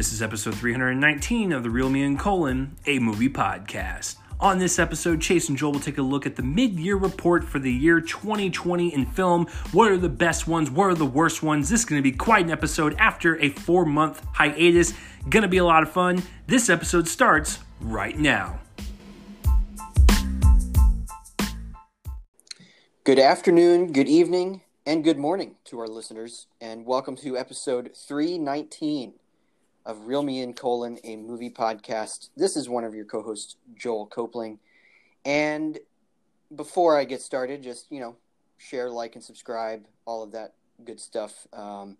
This is episode 319 of the Real Me and Colon, a movie podcast. On this episode, Chase and Joel will take a look at the mid year report for the year 2020 in film. What are the best ones? What are the worst ones? This is going to be quite an episode after a four month hiatus. Going to be a lot of fun. This episode starts right now. Good afternoon, good evening, and good morning to our listeners, and welcome to episode 319 of Real Me and Colon, a movie podcast. This is one of your co hosts, Joel Copling. And before I get started, just, you know, share, like, and subscribe, all of that good stuff. Um,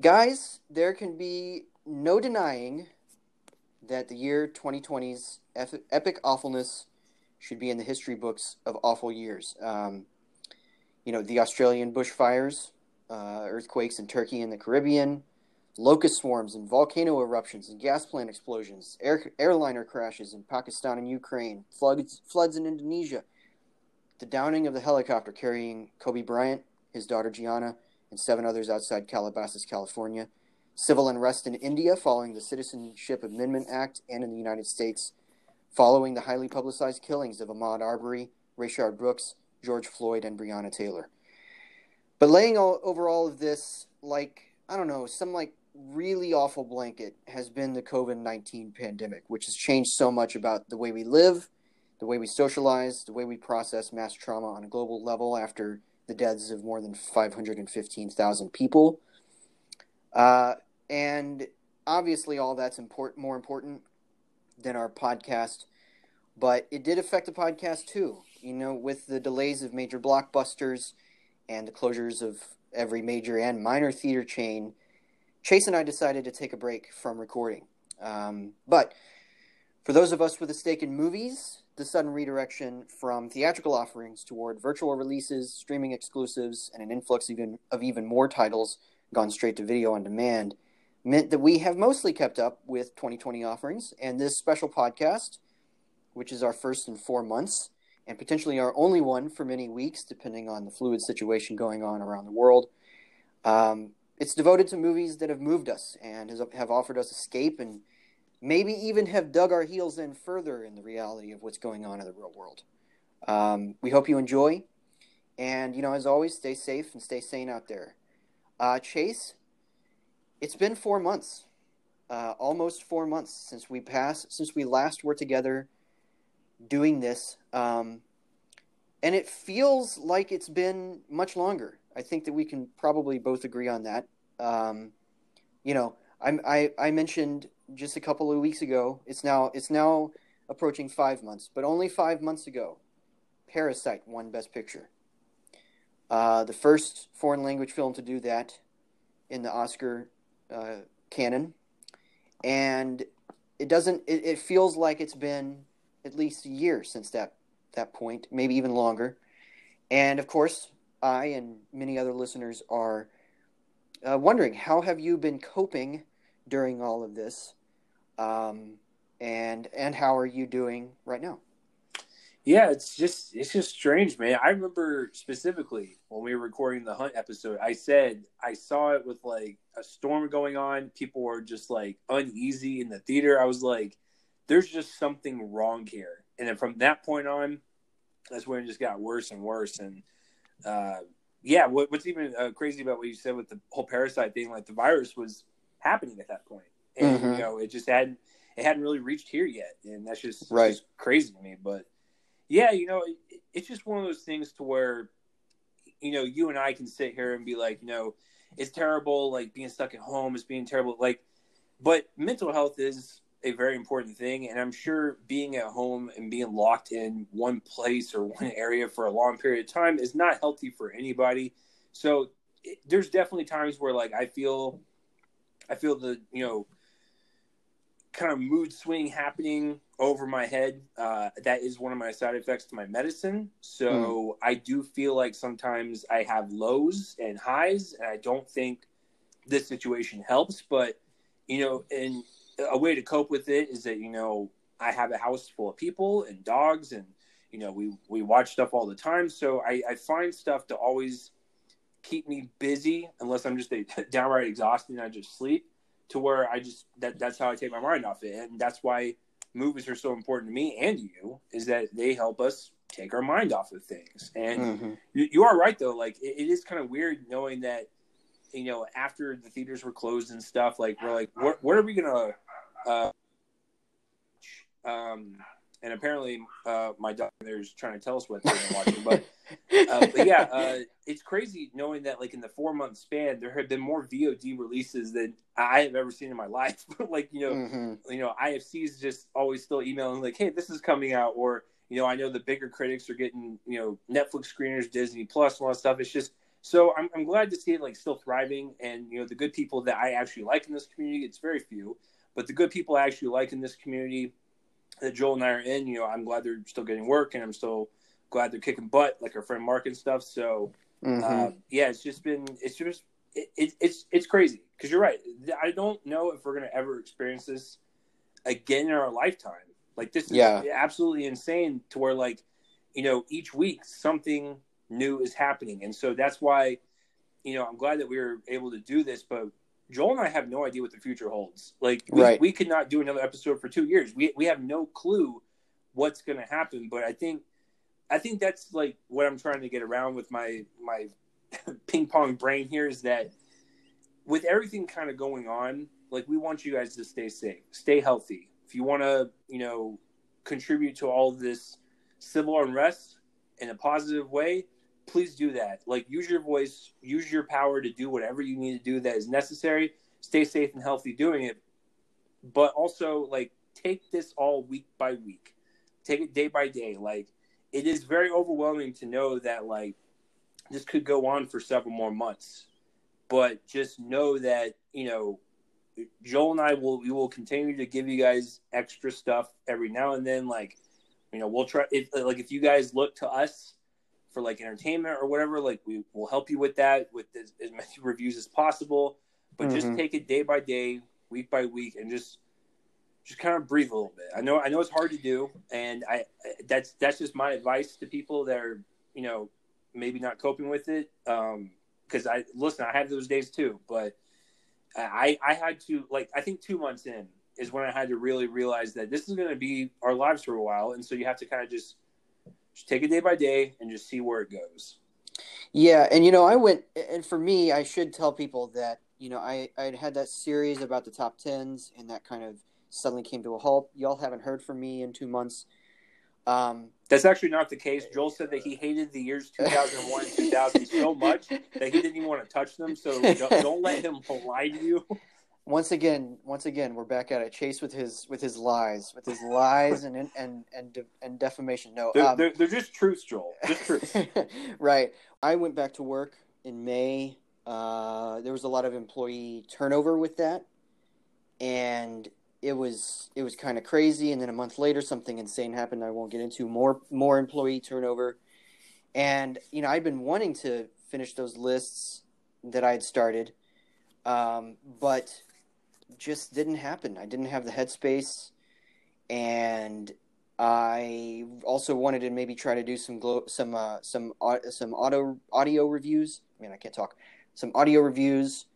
guys, there can be no denying that the year 2020's epic awfulness should be in the history books of awful years. Um, you know, the Australian bushfires, uh, earthquakes in Turkey and the Caribbean, locust swarms and volcano eruptions and gas plant explosions, air, airliner crashes in Pakistan and Ukraine, floods, floods in Indonesia, the downing of the helicopter carrying Kobe Bryant, his daughter Gianna, and seven others outside Calabasas, California, civil unrest in India following the Citizenship Amendment Act and in the United States, following the highly publicized killings of Ahmaud Arbery, Rayshard Brooks, George Floyd, and Breonna Taylor. But laying all, over all of this, like, I don't know, some like really awful blanket has been the COVID 19 pandemic, which has changed so much about the way we live, the way we socialize, the way we process mass trauma on a global level after the deaths of more than 515,000 people. Uh, and obviously, all that's more important than our podcast, but it did affect the podcast too. You know, with the delays of major blockbusters and the closures of every major and minor theater chain Chase and I decided to take a break from recording. Um, but for those of us with a stake in movies, the sudden redirection from theatrical offerings toward virtual releases, streaming exclusives, and an influx even, of even more titles gone straight to video on demand meant that we have mostly kept up with 2020 offerings. And this special podcast, which is our first in four months, and potentially our only one for many weeks, depending on the fluid situation going on around the world, um, it's devoted to movies that have moved us and has, have offered us escape and maybe even have dug our heels in further in the reality of what's going on in the real world. Um, we hope you enjoy. And, you know, as always, stay safe and stay sane out there. Uh, Chase, it's been four months, uh, almost four months since we passed, since we last were together doing this. Um, and it feels like it's been much longer. I think that we can probably both agree on that. Um, you know, I, I, I mentioned just a couple of weeks ago. It's now it's now approaching five months, but only five months ago, Parasite won Best Picture. Uh, the first foreign language film to do that in the Oscar uh, canon, and it doesn't. It, it feels like it's been at least a year since that that point, maybe even longer. And of course, I and many other listeners are uh, wondering how have you been coping during all of this, um, and and how are you doing right now? Yeah, it's just it's just strange, man. I remember specifically when we were recording the hunt episode, I said I saw it with like a storm going on. People were just like uneasy in the theater. I was like, "There's just something wrong here." And then from that point on, that's when it just got worse and worse. And uh, yeah, what, what's even uh, crazy about what you said with the whole parasite thing, like the virus was happening at that point, and mm-hmm. you know it just hadn't it hadn't really reached here yet, and that's just, right. just crazy to me. But yeah, you know, it, it's just one of those things to where you know you and I can sit here and be like, you know, it's terrible, like being stuck at home is being terrible, like, but mental health is a very important thing. And I'm sure being at home and being locked in one place or one area for a long period of time is not healthy for anybody. So it, there's definitely times where like I feel, I feel the, you know, kind of mood swing happening over my head. Uh, that is one of my side effects to my medicine. So mm. I do feel like sometimes I have lows and highs, and I don't think this situation helps. But you know, and a way to cope with it is that you know I have a house full of people and dogs, and you know we we watch stuff all the time. So I, I find stuff to always keep me busy, unless I'm just a, downright exhausted and I just sleep. to where I just that that's how I take my mind off it, and that's why movies are so important to me and you is that they help us take our mind off of things. And Mm-hmm. you, you are right though. Like it, it is kind of weird knowing that you know after the theaters were closed and stuff. Like we're like, what, what are we gonna? Uh, um, and apparently, uh, my doctor is trying to tell us what they're watching. But, uh, but yeah, uh, it's crazy knowing that like in the four month span, there have been more VOD releases than I have ever seen in my life. like you know, hmm you know, IFC's just always still emailing like, "Hey, this is coming out," or you know, I know the bigger critics are getting you know Netflix screeners, Disney Plus, and all that stuff. It's just so I'm, I'm glad to see it like still thriving, and you know, the good people that I actually like in this community. It's very few, but the good people I actually like in this community that Joel and I are in. You know, I'm glad they're still getting work, and I'm still glad they're kicking butt, like our friend Mark and stuff. So hmm uh, yeah, it's just been it's just it, it, it's it's crazy because you're right. I don't know if we're gonna ever experience this again in our lifetime. Like this is Yeah. absolutely insane to where like you know each week something new is happening, and so that's why you know I'm glad that we were able to do this, but. Joel and I have no idea what the future holds. Like we, Right. we could not do another episode for two years. We we have no clue what's going to happen. But I think I think that's like what I'm trying to get around with my my ping pong brain here is that with everything kind of going on, like we want you guys to stay safe, stay healthy. If you want to, you know, contribute to all this civil unrest in a positive way, please do that. Like use your voice, use your power to do whatever you need to do that is necessary. Stay safe and healthy doing it. But also like take this all week by week. Take it day by day. Like it is very overwhelming to know that like this could go on for several more months. But just know that, you know, Joel and I will we will continue to give you guys extra stuff every now and then. Like, you know, we'll try if like if you guys look to us for like entertainment or whatever, like we will help you with that with as, as many reviews as possible. But just Mhm. take it day by day, week by week, and just just kind of breathe a little bit. I know I know it's hard to do, and I that's that's just my advice to people that are you know maybe not coping with it. Um, because I listen, I have those days too, but I I had to like I think two months in is when I had to really realize that this is going to be our lives for a while, and so you have to kind of just just take it day by day and just see where it goes. Yeah, and you know, I went, and for me, I should tell people that you know, I I had that series about the top tens, and that kind of suddenly came to a halt. Y'all haven't heard from me in two months. Um, That's actually not the case. Joel said that he hated the years 2001 and 2000 so much that he didn't even want to touch them. So don't, don't let him lie to you. Once again, once again, we're back at it. Chase with his with his lies, with his lies and and and de- and defamation. No, They're, um, they're, they're just truths, Joel. Just truths. right. I went back to work in May. Uh, there was a lot of employee turnover with that, and it was it was kind of crazy. And then a month later, something insane happened. I won't get into more more employee turnover, and you know I'd been wanting to finish those lists that I had started, um, but just didn't happen. I didn't have the headspace, and I also wanted to maybe try to do some glo- some uh, some au- some auto audio reviews. I mean, I can't talk. Some audio reviews.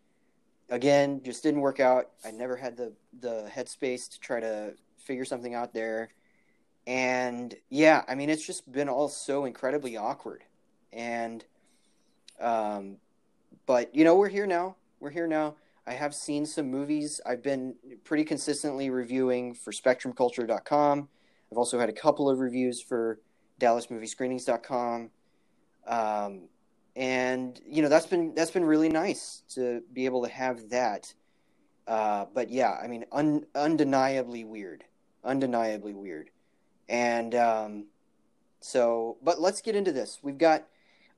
Again, just didn't work out. I never had the the headspace to try to figure something out there. And yeah, I mean, it's just been all so incredibly awkward. And um, but you know, we're here now. We're here now. I have seen some movies. I've been pretty consistently reviewing for SpectrumCulture.com. I've also had a couple of reviews for DallasMovieScreenings.com, um, and you know that's been that's been really nice to be able to have that. Uh, but yeah, I mean, un- undeniably weird, undeniably weird, and um, so. But let's get into this. We've got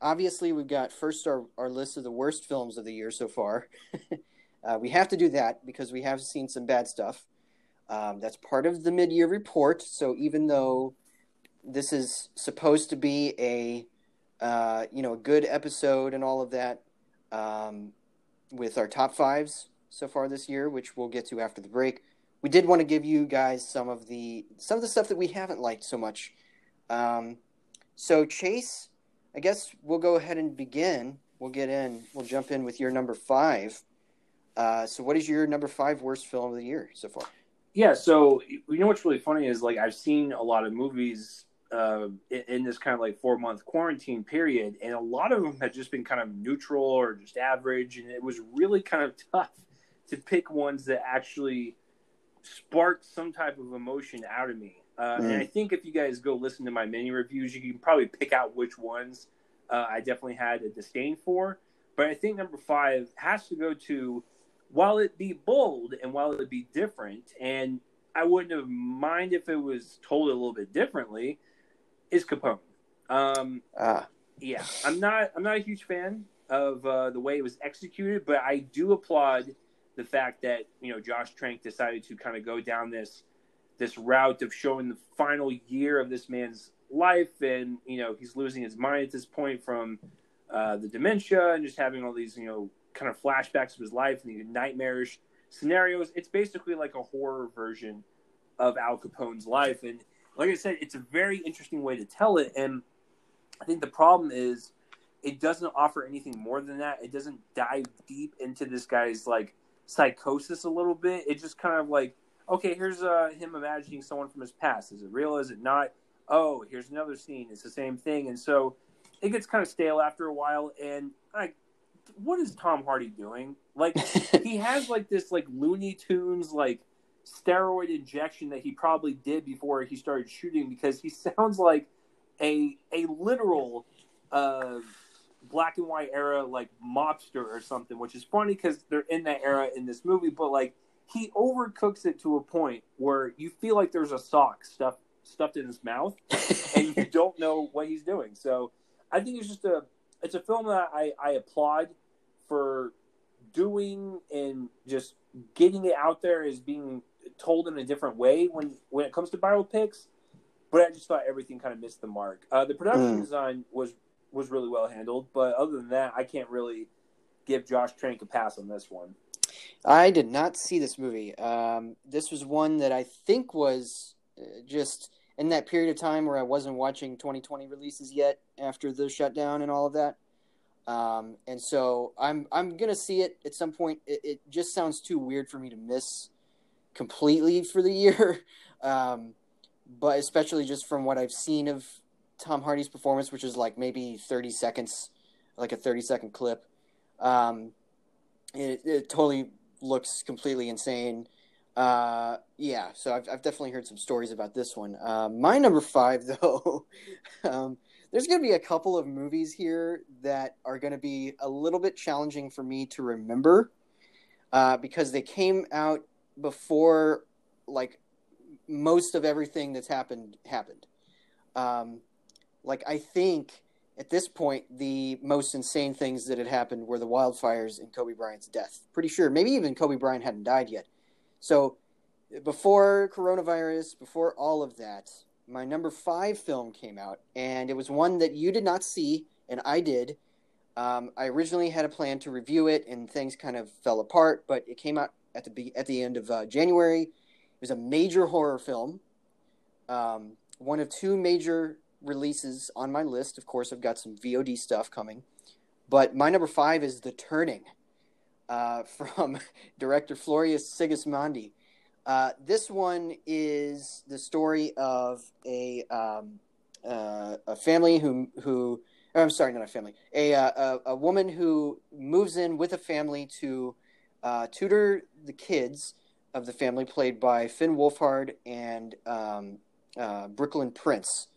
obviously we've got first our our list of the worst films of the year so far. uh, we have to do that because we have seen some bad stuff. Um, that's part of the mid-year report. So even though this is supposed to be a uh, you know a good episode and all of that, um, with our top fives so far this year, which we'll get to after the break, we did want to give you guys some of the some of the stuff that we haven't liked so much. Um, so Chase, I guess we'll go ahead and begin. We'll get in. We'll jump in with your number five. Uh, so, what is your number five worst film of the year so far? Yeah, so you know what's really funny is like I've seen a lot of movies uh, in, in, this kind of like four month quarantine period, and a lot of them have just been kind of neutral or just average, and it was really kind of tough to pick ones that actually sparked some type of emotion out of me. Uh, mm. And I think if you guys go listen to my mini reviews, you can probably pick out which ones uh, I definitely had a disdain for. But I think number five has to go to, while it be bold and while it be different, and I wouldn't have mind if it was told a little bit differently, is Capone. Um, ah. Yeah, I'm not. I'm not a huge fan of uh, the way it was executed, but I do applaud the fact that you know Josh Trank decided to kind of go down this this route of showing the final year of this man's life, and you know he's losing his mind at this point from uh, the dementia and just having all these you know kind of flashbacks of his life and these nightmarish scenarios. It's basically like a horror version of Al Capone's life, and like I said, it's a very interesting way to tell it. And I think the problem is it doesn't offer anything more than that. It doesn't dive deep into this guy's like psychosis a little bit. It just kind of like, okay, here's uh, him imagining someone from his past. Is it real? Is it not? Oh, here's another scene. It's the same thing. And so it gets kind of stale after a while. And like, what is Tom Hardy doing? Like, he has like this like Looney Tunes like steroid injection that he probably did before he started shooting because he sounds like a a literal uh, black and white era like mobster or something, which is funny because they're in that era in this movie, but like he overcooks it to a point where you feel like there's a sock stuffed stuffed in his mouth and you don't know what he's doing. So I think it's just a it's a film that I, I applaud for doing and just getting it out there as being told in a different way when when it comes to biopics. But I just thought everything kind of missed the mark. Uh, the production mm. design was was really well handled. But other than that, I can't really give Josh Trank a pass on this one. I did not see this movie. Um, this was one that I think was uh, just in that period of time where I wasn't watching 2020 releases yet after the shutdown and all of that. Um, and so I'm I'm gonna see it at some point. It, it, just sounds too weird for me to miss completely for the year, um, but especially just from what I've seen of Tom Hardy's performance, which is like maybe 30 seconds, like a 30 second clip. Um, it, it totally looks completely insane. Uh, yeah, so I've, I've definitely heard some stories about this one. Uh, my number five, though, um, there's going to be a couple of movies here that are going to be a little bit challenging for me to remember uh, because they came out before, like, most of everything that's happened happened. Um, like I think at this point the most insane things that had happened were the wildfires and Kobe Bryant's death. Pretty sure, maybe even Kobe Bryant hadn't died yet. So before coronavirus, before all of that, my number five film came out, and it was one that you did not see, and I did. Um, I originally had a plan to review it, and things kind of fell apart. But it came out at the at the end of uh, January. It was a major horror film, um, one of two major releases on my list. Of course, I've got some VOD stuff coming. But my number five is The Turning uh, from director Floria Sigismondi. Uh, this one is the story of a um, uh, a family who who oh, I'm sorry, not a family, a, uh, a, a woman who moves in with a family to uh, tutor the kids of the family, played by Finn Wolfhard and um, uh, Brooklyn Prince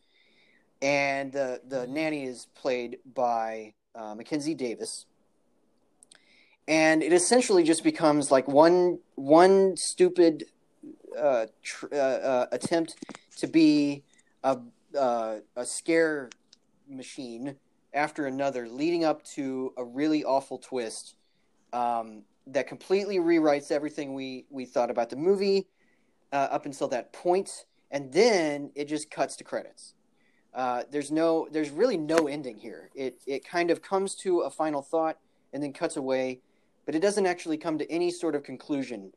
and the the nanny is played by Mackenzie Davis, and it essentially just becomes like one one stupid uh, tr- uh, uh attempt to be a uh, a scare machine after another, leading up to a really awful twist um, that completely rewrites everything we we thought about the movie uh, up until that point. and then it just cuts to credits uh, there's no, there's really no ending here. It it kind of comes to a final thought and then cuts away, but it doesn't actually come to any sort of conclusion.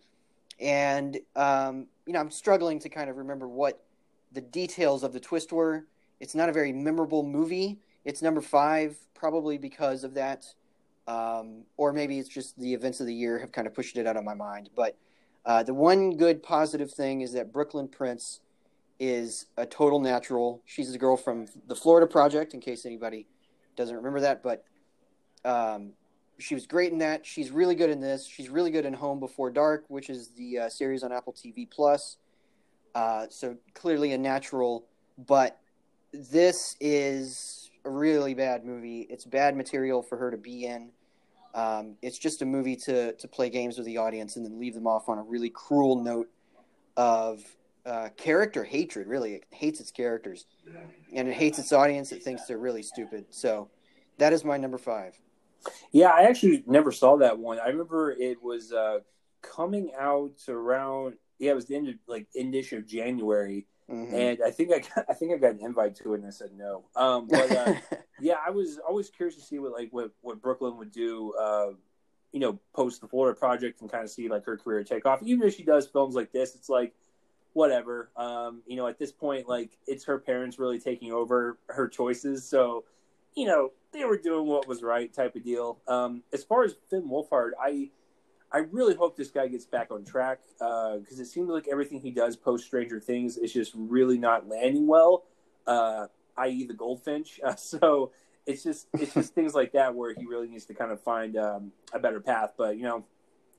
And um, you know, I'm struggling to kind of remember what the details of the twist were. It's not a very memorable movie. It's number five, probably because of that. um, or maybe it's just the events of the year have kind of pushed it out of my mind. But uh, the one good positive thing is that Brooklyn Prince is a total natural. She's the girl from the Florida Project, in case anybody doesn't remember that. But um, she was great in that. She's really good in this. She's really good in Home Before Dark, which is the uh, series on Apple TV Plus. Uh, so clearly a natural, but this is a really bad movie. It's bad material for her to be in. Um, it's just a movie to to play games with the audience and then leave them off on a really cruel note of uh, character hatred. Really, it hates its characters, and it hates its audience. It thinks they're really stupid. So that is my number five. Yeah, I actually never saw that one. I remember it was uh, coming out around. Yeah, it was the end of like endish of January, mm-hmm. and I think I got, I think I got an invite to it, and I said no. Um, but uh, yeah, I was always curious to see what like what what Brooklyn would do. Uh, you know, post the Florida project and kind of see like her career take off. Even if she does films like this, it's like whatever. Um, you know, at this point, like it's her parents really taking over her choices. So, you know, they were doing what was right, type of deal. Um, as far as Finn Wolfhard, I I really hope this guy gets back on track because uh, it seems like everything he does post Stranger Things is just really not landing well. Uh, i.e., the Goldfinch. Uh, so it's just it's just things like that where he really needs to kind of find um, a better path. But you know,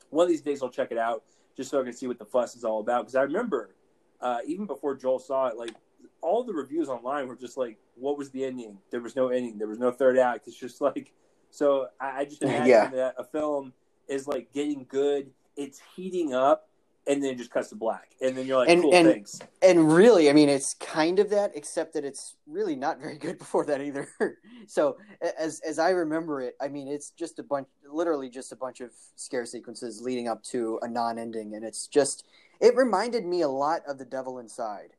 one of these days I'll check it out just so I can see what the fuss is all about. Because I remember uh, even before Joel saw it, like all the reviews online were just like, "What was the ending? There was no ending. There was no third act." It's just like, so I, I just imagine yeah. that a film is like getting good, it's heating up, and then it just cuts to black, and then you're like, and, "Cool, and, thanks." And really, I mean, it's kind of that, except that it's really not very good before that either. so as as I remember it, I mean, it's just a bunch, literally just a bunch of scare sequences leading up to a non-ending, and it's just it reminded me a lot of The Devil Inside.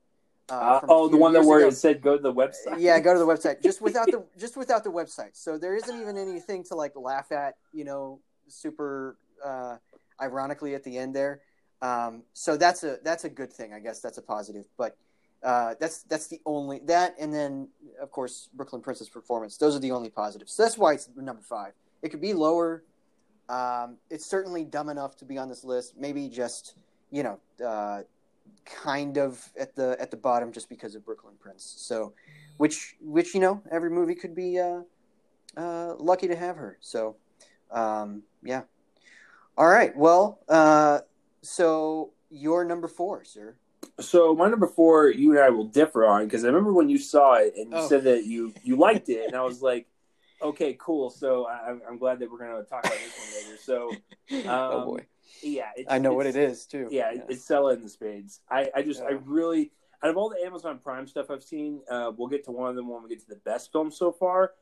Uh, uh, oh, the one that where ago. it said go to the website. Yeah, go to the website. Just without the just without the website. So there isn't even anything to like laugh at. You know, super uh, ironically at the end there. Um, so that's a that's a good thing. I guess that's a positive. But uh, that's that's the only that, and then of course Brooklyn Prince's performance. Those are the only positives. So that's why it's number five. It could be lower. Um, it's certainly dumb enough to be on this list. Maybe just you know, uh, kind of at the at the bottom just because of Brooklyn Prince. So, which which you know, every movie could be uh, uh, lucky to have her. So, um, yeah. All right. Well, uh, so your number four, sir. So my number four, you and I will differ on because I remember when you saw it and you oh. said that you you liked it, and I was like, okay, cool. So I, am glad that we're going to talk about this one later. So, um, oh boy, yeah, I know what it is too. Yeah, yeah. it's Selah and the Spades. I, I just, yeah. I really, out of all the Amazon Prime stuff I've seen, uh, we'll get to one of them when we get to the best film so far.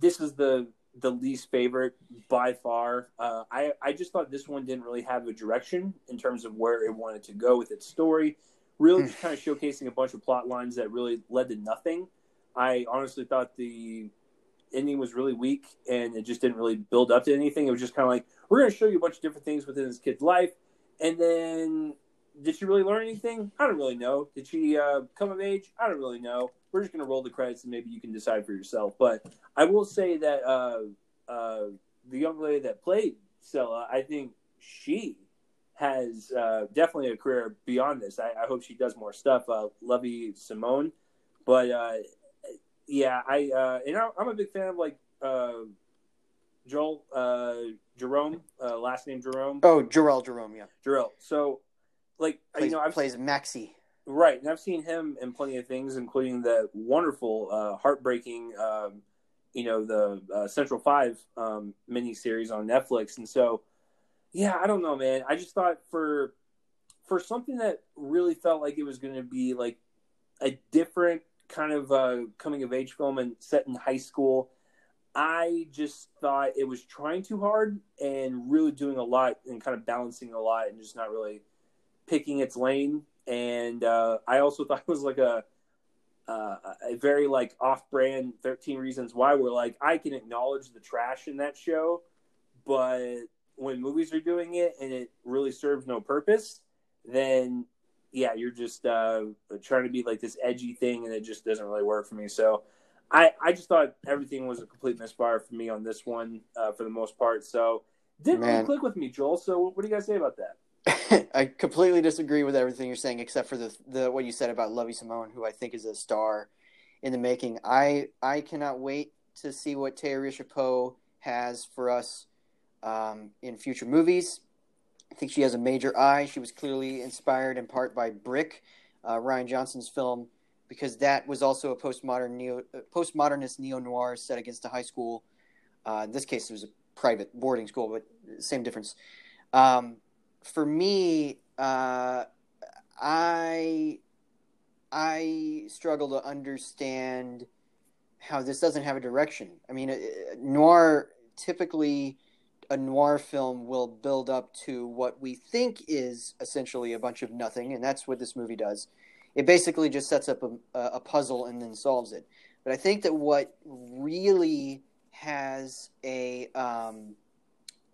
This is the the least favorite by far. Uh, I I just thought this one didn't really have a direction in terms of where it wanted to go with its story. Really, just kind of showcasing a bunch of plot lines that really led to nothing. I honestly thought the ending was really weak and it just didn't really build up to anything. It was just kind of like, we're going to show you a bunch of different things within this kid's life. And then, did she really learn anything? I don't really know. Did she uh, come of age? I don't really know. We're just going to roll the credits and maybe you can decide for yourself. But I will say that uh, uh, the young lady that played Selah, I think she has uh, definitely a career beyond this. I, I, hope she does more stuff. Uh, Lovie Simone, but uh, yeah, I and I'm a big fan of like Joel Jerome, uh, last name Jerome. Oh, Jharrel Jerome, yeah, Jharrel. So, like plays, you know, I've plays Maxie. Right, and I've seen him in plenty of things, including the wonderful, uh, heartbreaking, um, you know, the uh, Central Five um, miniseries on Netflix. And so, yeah, I don't know, man. I just thought for for something that really felt like it was going to be like a different kind of uh, coming of age film and set in high school. I just thought it was trying too hard and really doing a lot and kind of balancing a lot and just not really picking its lane. And uh, I also thought it was like a uh, a very like off-brand 13 reasons why we're like I can acknowledge the trash in that show, but when movies are doing it and it really serves no purpose, then yeah, you're just uh, trying to be like this edgy thing, and it just doesn't really work for me. So I I just thought everything was a complete misfire for me on this one uh, for the most part. So didn't Man. really click with me, Joel. So what do you guys say about that? I completely disagree with everything you're saying, except for the the what you said about Lovie Simone, who I think is a star in the making. I I cannot wait to see what Tayarisha Poe has for us um, in future movies. I think she has a major eye. She was clearly inspired in part by Brick, uh, Rian Johnson's film, because that was also a postmodern neo uh, postmodernist neo noir set against a high school. Uh, in this case, it was a private boarding school, but same difference. Um, for me, uh, I I struggle to understand how this doesn't have a direction. I mean, uh, noir typically a noir film will build up to what we think is essentially a bunch of nothing, and that's what this movie does. It basically just sets up a, a puzzle and then solves it. But I think that what really has a um,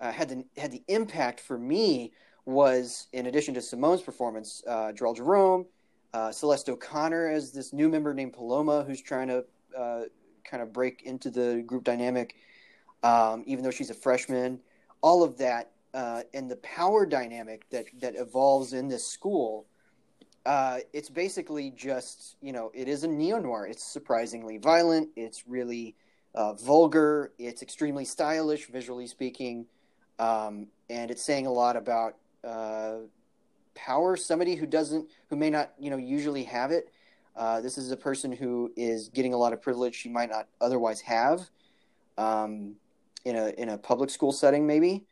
uh, had the had the impact for me was in addition to Simone's performance, uh, Jharrel Jerome, uh, Celeste O'Connor as this new member named Paloma, who's trying to uh, kind of break into the group dynamic, um, even though she's a freshman. All of that uh, and the power dynamic that that evolves in this school. Uh, it's basically just you know it is a neo noir. It's surprisingly violent. It's really uh, vulgar. It's extremely stylish, visually speaking, um, and it's saying a lot about uh, power. Somebody who doesn't, who may not, you know, usually have it. Uh, this is a person who is getting a lot of privilege she might not otherwise have um, in a in a public school setting, maybe,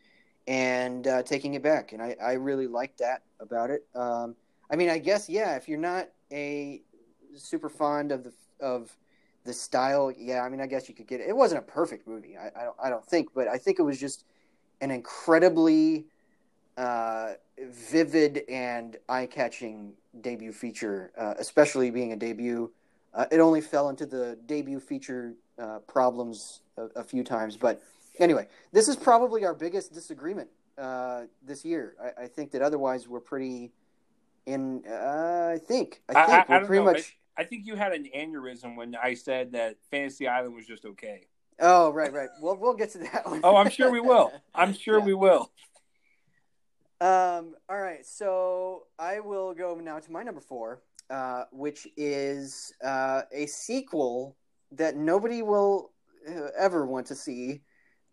and uh, taking it back. And I, I really like that about it. Um, I mean, I guess yeah. If you're not a super fond of the of the style, yeah. I mean, I guess you could get it. It wasn't a perfect movie. I, I don't I don't think, but I think it was just an incredibly uh, vivid and eye-catching debut feature, uh, especially being a debut. Uh, it only fell into the debut feature uh, problems a, a, few times, but anyway, this is probably our biggest disagreement uh, this year. I, I, think that otherwise we're pretty in. Uh, I think I think I, we're pretty know. much. I think you had an aneurysm when I said that Fantasy Island was just okay. Oh right, right. Well, we'll get to that one. oh, I'm sure we will. I'm sure Yeah. we will. Um, all right, so I will go now to my number four, uh, which is uh, a sequel that nobody will uh, ever want to see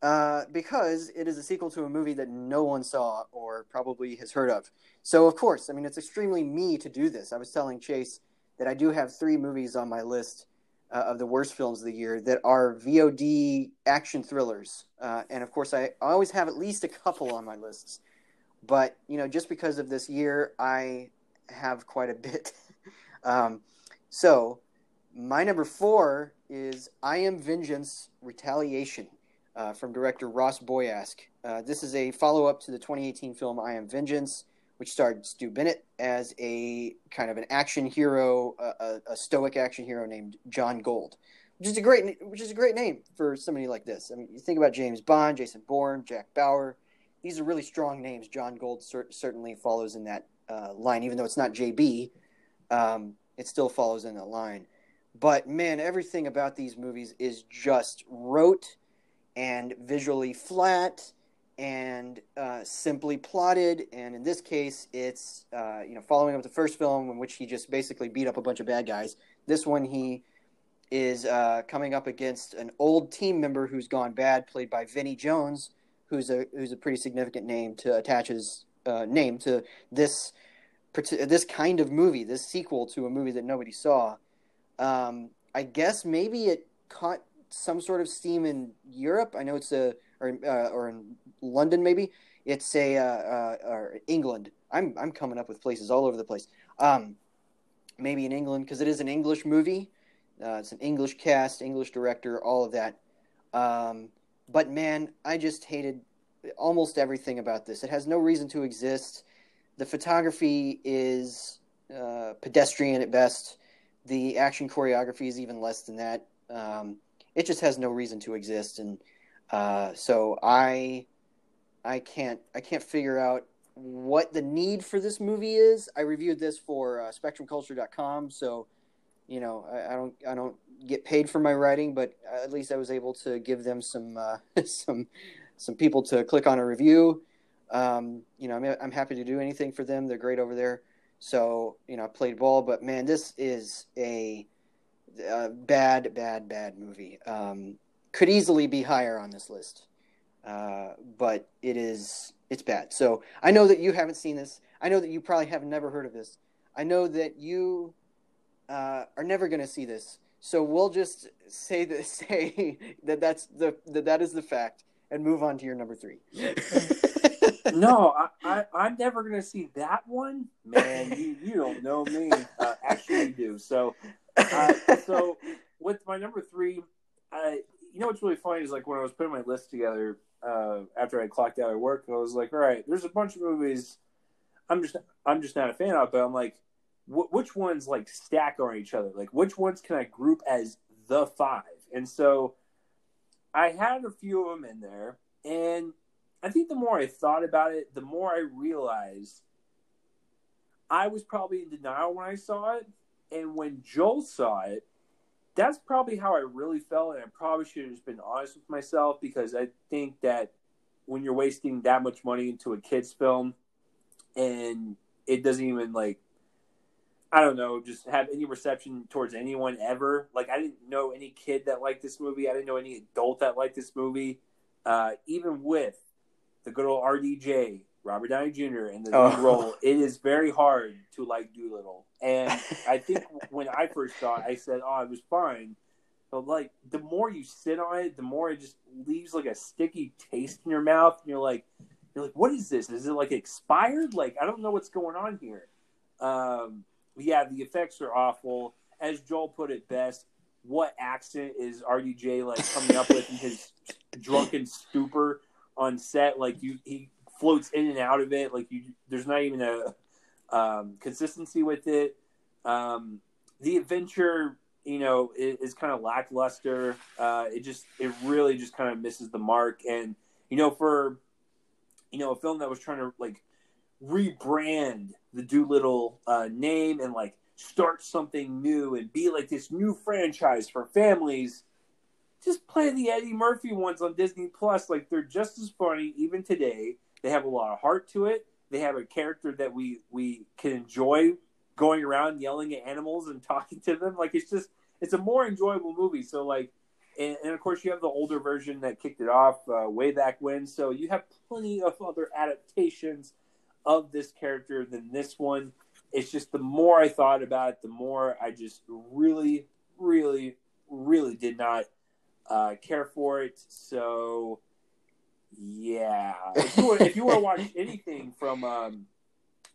uh, because it is a sequel to a movie that no one saw or probably has heard of. So, of course, I mean, it's extremely me to do this. I was telling Chase that I do have three movies on my list uh, of the worst films of the year that are VOD action thrillers. Uh, and, of course, I, always have at least a couple on my lists but you know just because of this year i have quite a bit um, so my number four is i am vengeance retaliation uh, from director ross boyask uh, this is a follow-up to the 2018 film i am vengeance which starred stu bennett as a kind of an action hero a, a, stoic action hero named john gold which is a great which is a great name for somebody like this i mean you think about james bond jason bourne jack bauer these are really strong names. John Gold cer- certainly follows in that uh, line, even though it's not JB. Um, it still follows in that line. But man, everything about these movies is just rote and visually flat and uh, simply plotted. And in this case, it's uh, you know following up the first film in which he just basically beat up a bunch of bad guys. This one he is uh, coming up against an old team member who's gone bad, played by Vinnie Jones who's a who's a pretty significant name to attach his uh, name to this this kind of movie, this sequel to a movie that nobody saw. Um, I guess maybe it caught some sort of steam in Europe. I know it's a or uh, or in London maybe. It's a uh, uh, or England. I'm I'm coming up with places all over the place. Um, maybe in England because it is an English movie. Uh, it's an English cast, English director, all of that. Um, but man, I just hated almost everything about this. It has no reason to exist. The photography is uh, pedestrian at best. The action choreography is even less than that. Um, it just has no reason to exist, and uh, so I, I can't, I can't figure out what the need for this movie is. I reviewed this for uh, SpectrumCulture.com, so you know, I, I, don't I don't get paid for my writing, but at least I was able to give them some uh, some some people to click on a review. Um, you know, I'm I'm happy to do anything for them. They're great over there. So you know, I played ball, but man, this is a, a bad, bad, bad movie. Um, could easily be higher on this list, uh, but it is it's bad. So I know that you haven't seen this. I know that you probably have never heard of this. I know that you uh, are never going to see this. So we'll just say that say that that's the that that is the fact, and move on to your number three. no, I, I am never gonna see that one, man. You you don't know me. Uh, actually, you do. So, uh, so with my number three, I you know what's really funny is like when I was putting my list together uh, after I clocked out of work, I was like, all right, there's a bunch of movies I'm just I'm just not a fan of, but I'm like, wh- which ones like stack on each other? Like, which ones can I group as the five? And so I had a few of them in there, and I think the more I thought about it, the more I realized I was probably in denial when I saw it, and when Joel saw it, that's probably how I really felt, and I probably should have just been honest with myself because I think that when you're wasting that much money into a kids film and it doesn't even like I don't know, just have any reception towards anyone ever. Like I didn't know any kid that liked this movie. I didn't know any adult that liked this movie. Uh, even with the good old RDJ, Robert Downey Jr. in the oh. role, it is very hard to like Dolittle. And I think when I first saw it, I said, "Oh, it was fine." But like the more you sit on it, the more it just leaves like a sticky taste in your mouth, and you're like, you're like, what is this? Is it like expired? Like, I don't know what's going on here. Um, yeah, the effects are awful. As Joel put it best, what accent is RDJ like coming up with in his drunken stupor on set? Like you, he floats in and out of it. Like you, there's not even a um, consistency with it. Um, the adventure, you know, is, is kind of lackluster. Uh, it just, it really just kind of misses the mark. And you know, for you know, a film that was trying to like rebrand the Dolittle uh, name and like start something new and be like this new franchise for families. Just play the Eddie Murphy ones on Disney Plus. Like they're just as funny even today. They have a lot of heart to it. They have a character that we we can enjoy going around yelling at animals and talking to them. Like it's just it's a more enjoyable movie. So like and, and, of course you have the older version that kicked it off uh, way back when. So you have plenty of other adaptations of this character than this one. It's just the more I thought about it, the more I just really, really, really did not uh, care for it. So yeah, if you, if you want to watch anything from um,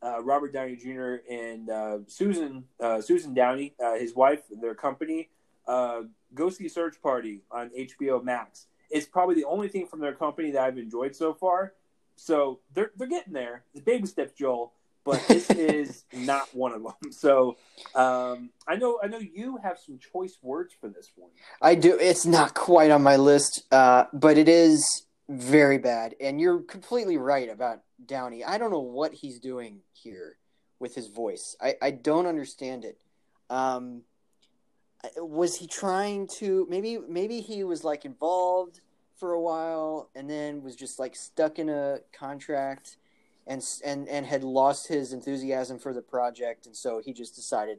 uh, Robert Downey Jr. and uh, Susan uh, Susan Downey, uh, his wife, their company uh, go see Search Party on HBO Max. It's probably the only thing from their company that I've enjoyed so far. So they're they're getting there. The baby steps, Joel, but this is not one of them. So um, I know I know you have some choice words for this one. I do. It's not quite on my list, uh, but it is very bad. And you're completely right about Downey. I don't know what he's doing here with his voice. I, I don't understand it. Um, was he trying to maybe maybe he was like involved for a while and then was just like stuck in a contract and and and had lost his enthusiasm for the project and so he just decided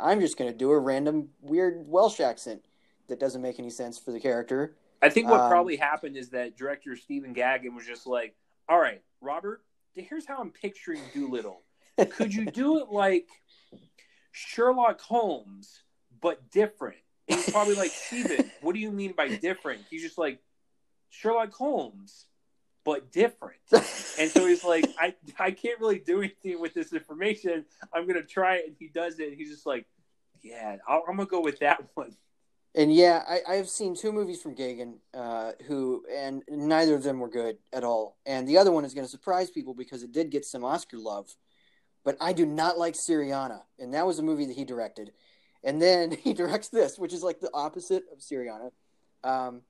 I'm just going to do a random weird Welsh accent that doesn't make any sense for the character. I think what um, probably happened is that director Stephen Gaghan was just like, "All right, Robert, here's how I'm picturing Dolittle. Could you do it like Sherlock Holmes but different. And he's probably like, Stephen, what do you mean by different? He's just like, Sherlock Holmes, but different. and so he's like, I, I can't really do anything with this information. I'm going to try it. And he does it. And he's just like, yeah, i am going to go with that one. And yeah, I, I've seen two movies from Gaghan, uh, who, and neither of them were good at all. And the other one is going to surprise people because it did get some Oscar love. But I do not like Syriana. And that was a movie that he directed and then he directs this, which is like the opposite of Syriana. Um,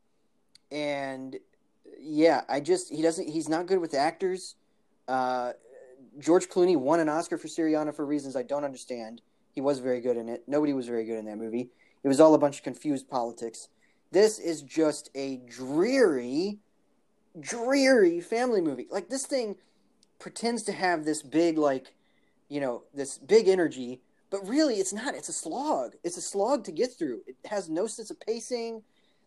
and yeah, I just he doesn't he's not good with actors. Uh, George Clooney won an Oscar for Syriana for reasons I don't understand. He was very good in it. Nobody was very good in that movie. It was all a bunch of confused politics. This is just a dreary, dreary family movie. Like this thing pretends to have this big, like, you know, this big energy, but really it's not. It's a slog. It's a slog to get through. It has no sense of pacing.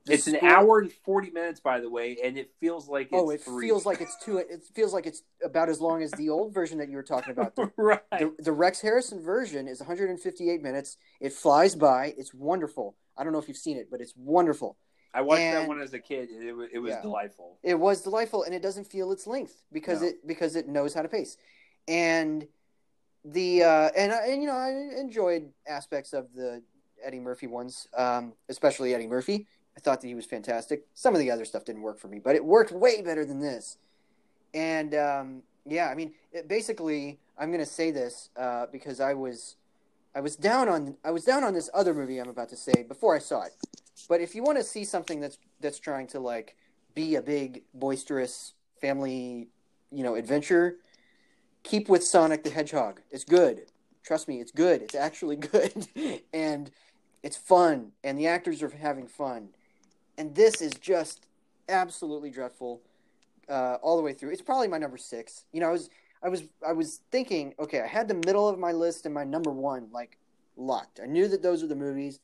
It's an hour and forty minutes, by the way, and it feels like it's Oh, it three. feels like it's two. It feels like it's about as long as the old version that you were talking about. The, right. the, the Rex Harrison version is 158 minutes. It flies by. It's wonderful. I don't know if you've seen it, but it's wonderful. I watched that one as a kid, it was, it was Yeah. delightful. It was delightful, and it doesn't feel its length because No. it because it knows how to pace. And the uh, and and you know I enjoyed aspects of the Eddie Murphy ones, um, especially Eddie Murphy. I thought that he was fantastic. Some of the other stuff didn't work for me, but it worked way better than this. And um, yeah, I mean, it, basically, I'm going to say this uh, because I was I was down on I was down on this other movie I'm about to say before I saw it. But if you want to see something that's that's trying to like be a big boisterous family, you know, adventure, keep with Sonic the Hedgehog. It's good. Trust me, it's good. It's actually good. and it's fun and the actors are having fun. And this is just absolutely dreadful uh, all the way through. It's probably my number 6. You know, I was I was I was thinking, okay, I had the middle of my list and my number 1 like locked. I knew that those were the movies.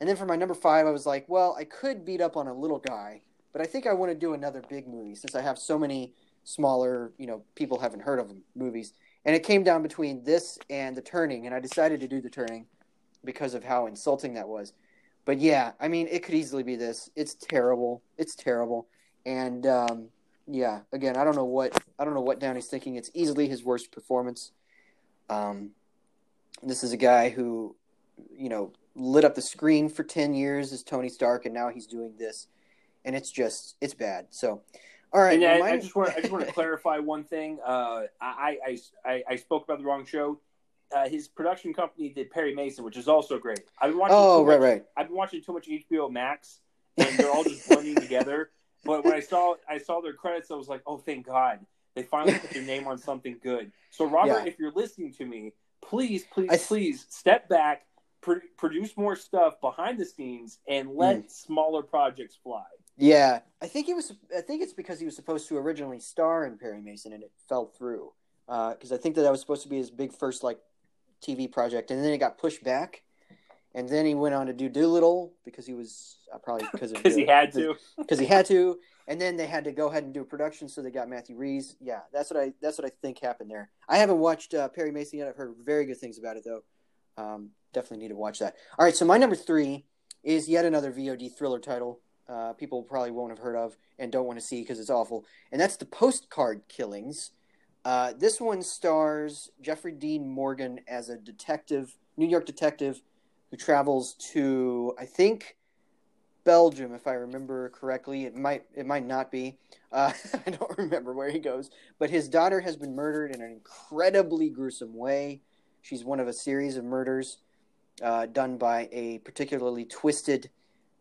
And then for my number 5, I was like, well, I could beat up on a little guy, but I think I want to do another big movie since I have so many smaller, you know, people haven't heard of them movies. And it came down between this and The Turning, and I decided to do The Turning because of how insulting that was. But yeah, I mean, it could easily be this. It's terrible. It's terrible. And um, yeah, again, I don't know what I don't know what Downey's thinking. It's easily his worst performance. Um, this is a guy who, you know, lit up the screen for ten years as Tony Stark, and now he's doing this, and it's just it's bad. So, all right, And I, mine- I just want I just want to clarify one thing. Uh, I, I, I, I spoke about the wrong show. Uh, his production company did Perry Mason, which is also great. I've been watching. Oh, right, much, right. I've been watching too much HBO Max, and they're all just blending together. But when I saw I saw their credits, I was like, oh, thank God, they finally put their name on something good. So, Robert, Yeah. if you're listening to me, please, please, I please step back, pr- produce more stuff behind the scenes, and let Hmm. smaller projects fly. Yeah, I think it was. I think it's because he was supposed to originally star in Perry Mason, and it fell through. Because I think that that was supposed to be his big first like TV project, and then it got pushed back. And then he went on to do Dolittle because he was uh, probably because of Because he had to. because he had to. And then they had to go ahead and do a production, so they got Matthew Reeves. Yeah, that's what I that's what I think happened there. I haven't watched uh, Perry Mason yet. I've heard very good things about it though. Um, definitely need to watch that. All right, so my number three is yet another VOD thriller title. Uh, people probably won't have heard of and don't want to see because it's awful, and that's the Postcard Killings. Uh, this one stars Jeffrey Dean Morgan as a detective, New York detective, who travels to I think Belgium, if I remember correctly. It might it might not be. Uh, I don't remember where he goes, but his daughter has been murdered in an incredibly gruesome way. She's one of a series of murders uh, done by a particularly twisted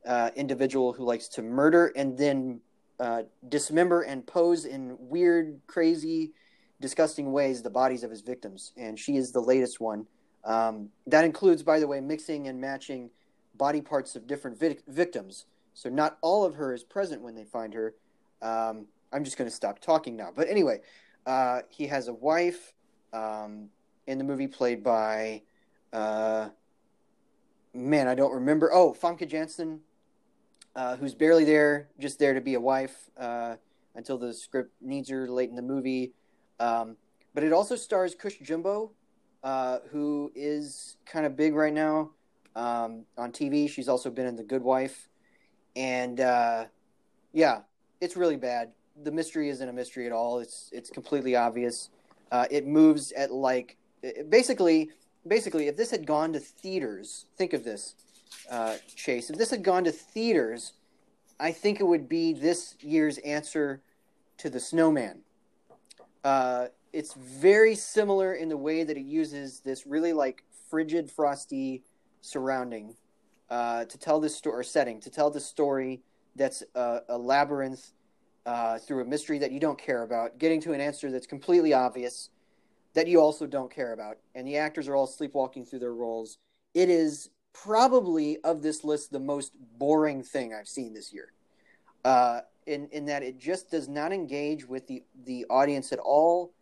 uh, individual who likes to murder and then uh, dismember and pose in weird, crazy, disgusting ways the bodies of his victims. And she is the latest one. Um, that includes, by the way, mixing and matching body parts of different vic- victims. So not all of her is present when they find her. Um, I'm just going to stop talking now. But anyway, uh, he has a wife um, in the movie played by, uh, man, I don't remember. Oh, Famke Janssen, uh, who's barely there, just there to be a wife uh, until the script needs her late in the movie. Um, but it also stars Cush Jumbo, uh, who is kind of big right now um, on TV. She's also been in The Good Wife, and uh, yeah, it's really bad. The mystery isn't a mystery at all. It's it's completely obvious. Uh, it moves at like basically basically if this had gone to theaters, think of this, uh, Chase. If this had gone to theaters, I think it would be this year's answer to the Snowman. Uh, it's very similar in the way that it uses this really like frigid, frosty surrounding uh, to tell this story or setting to tell this story that's a, a labyrinth uh, through a mystery that you don't care about, getting to an answer that's completely obvious that you also don't care about, and the actors are all sleepwalking through their roles, it is probably of this list the most boring thing I've seen this year. Uh, in in that it just does not engage with the the audience at all.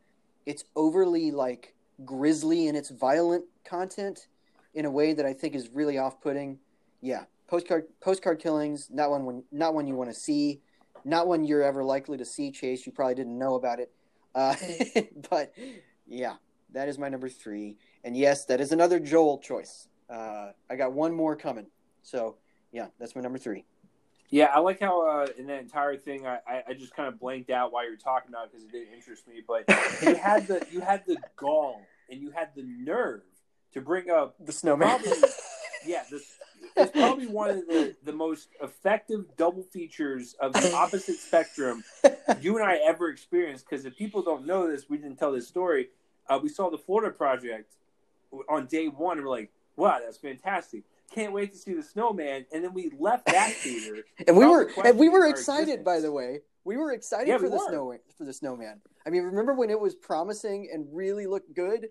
It's overly like grisly in its violent content in a way that I think is really off putting. Yeah, postcard postcard killings, not one when not one you want to see, not one you're ever likely to see. Chase, you probably didn't know about it, uh, but yeah, that is my number three. And yes, that is another Joel choice. Uh, I got one more coming. So yeah, that's my number three. Yeah, I like how uh, in that entire thing, I, I, I just kind of blanked out while you were talking about it because it didn't interest me. But you had the you had the gall and you had the nerve to bring up the snowman. Probably, yeah, this it's probably one of the, the most effective double features of the opposite spectrum you and I ever experienced. Because if people don't know this, we didn't tell this story. Uh, we saw the Florida Project on day one, and we're like, "Wow, that's fantastic! Can't wait to see the snowman." And then we left that theater, and we were and we were excited. Existence. By the way, we were excited yeah, for we the were. snow for the snowman. I mean, remember when it was promising and really looked good?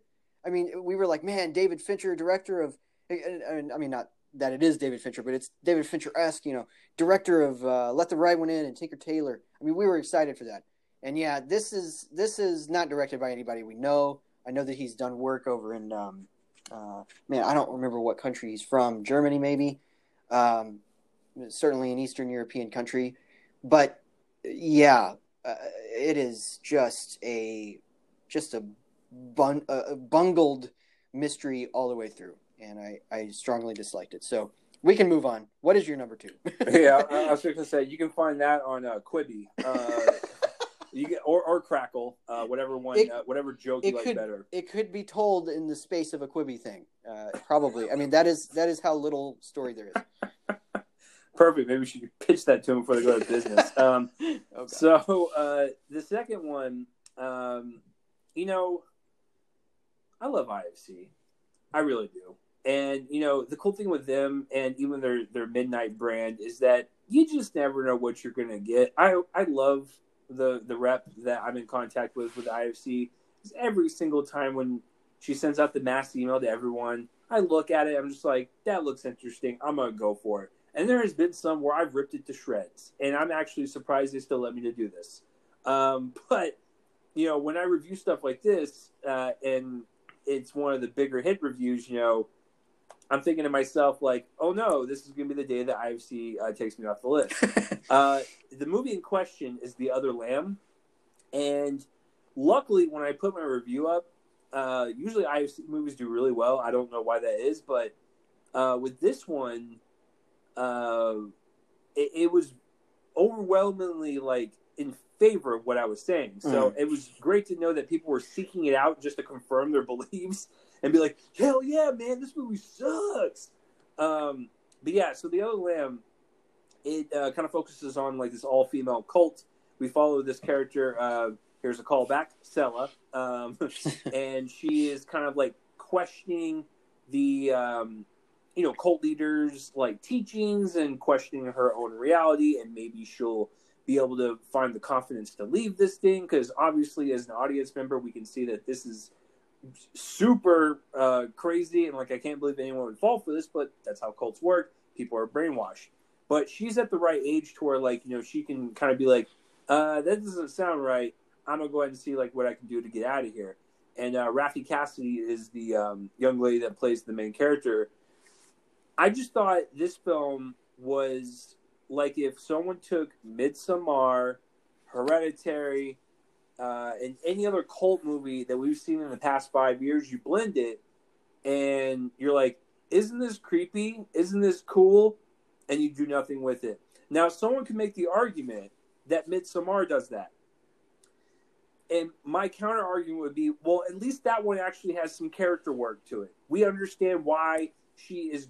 I mean, we were like, "Man, David Fincher, director of," and, I mean, not that it is David Fincher, but it's David Fincher esque, you know, director of uh, Let the Right One In and Tinker Tailor. I mean, we were excited for that. And yeah, this is this is not directed by anybody we know. I know that he's done work over in um, uh, man, I don't remember what country he's from. Germany, maybe. Um, certainly an Eastern European country, but yeah, uh, it is just a just a, bun, a bungled mystery all the way through and I, I strongly disliked it. So we can move on. What is your number two? yeah, I, was just gonna say you can find that on uh, Quibi, uh, you get or, or Crackle, uh, whatever one, it, uh, whatever joke you like could, better. It could be told in the space of a Quibi thing, uh, probably. I mean, that is that is how little story there is. Perfect. Maybe we should pitch that to them before they go to business. Um, oh, so uh, the second one, um, you know, I love IFC. I really do. And you know, the cool thing with them and even their their midnight brand is that you just never know what you're gonna get. I I love the the rep that I'm in contact with with the IFC. Every single time when she sends out the mass email to everyone, I look at it. I'm just like, that looks interesting. I'm gonna go for it. And there has been some where I've ripped it to shreds, and I'm actually surprised they still let me to do this. Um, but you know, when I review stuff like this, uh, and it's one of the bigger hit reviews, you know, I'm thinking to myself like, oh no, this is going to be the day that IFC uh, takes me off the list. uh, the movie in question is The Other Lamb, and luckily when I put my review up, uh, usually IFC movies do really well. I don't know why that is, but uh, with this one, uh, it, it, was overwhelmingly like in favor of what I was saying. So mm. it was great to know that people were seeking it out just to confirm their beliefs and be like, hell yeah, man, this movie sucks. Um, but yeah, so the other lamb, it uh, kind of focuses on like this all female cult. We follow this character. Uh, here's a callback, Selah, um, and she is kind of like questioning the um, you know cult leaders like teachings and questioning her own reality, and maybe she'll be able to find the confidence to leave this thing because obviously as an audience member we can see that this is super uh, crazy and like I can't believe anyone would fall for this, but that's how cults work. People are brainwashed. But she's at the right age to where like you know she can kind of be like, uh, that doesn't sound right. I'm gonna go ahead and see like what I can do to get out of here. And uh, Raffey Cassidy is the um, young lady that plays the main character. I just thought this film was like if someone took Midsommar, Hereditary, uh, in any other cult movie that we've seen in the past five years, you blend it and you're like, isn't this creepy? Isn't this cool? And you do nothing with it. Now, someone can make the argument that Midsommar does that. And my counter argument would be, well, at least that one actually has some character work to it. We understand why she is,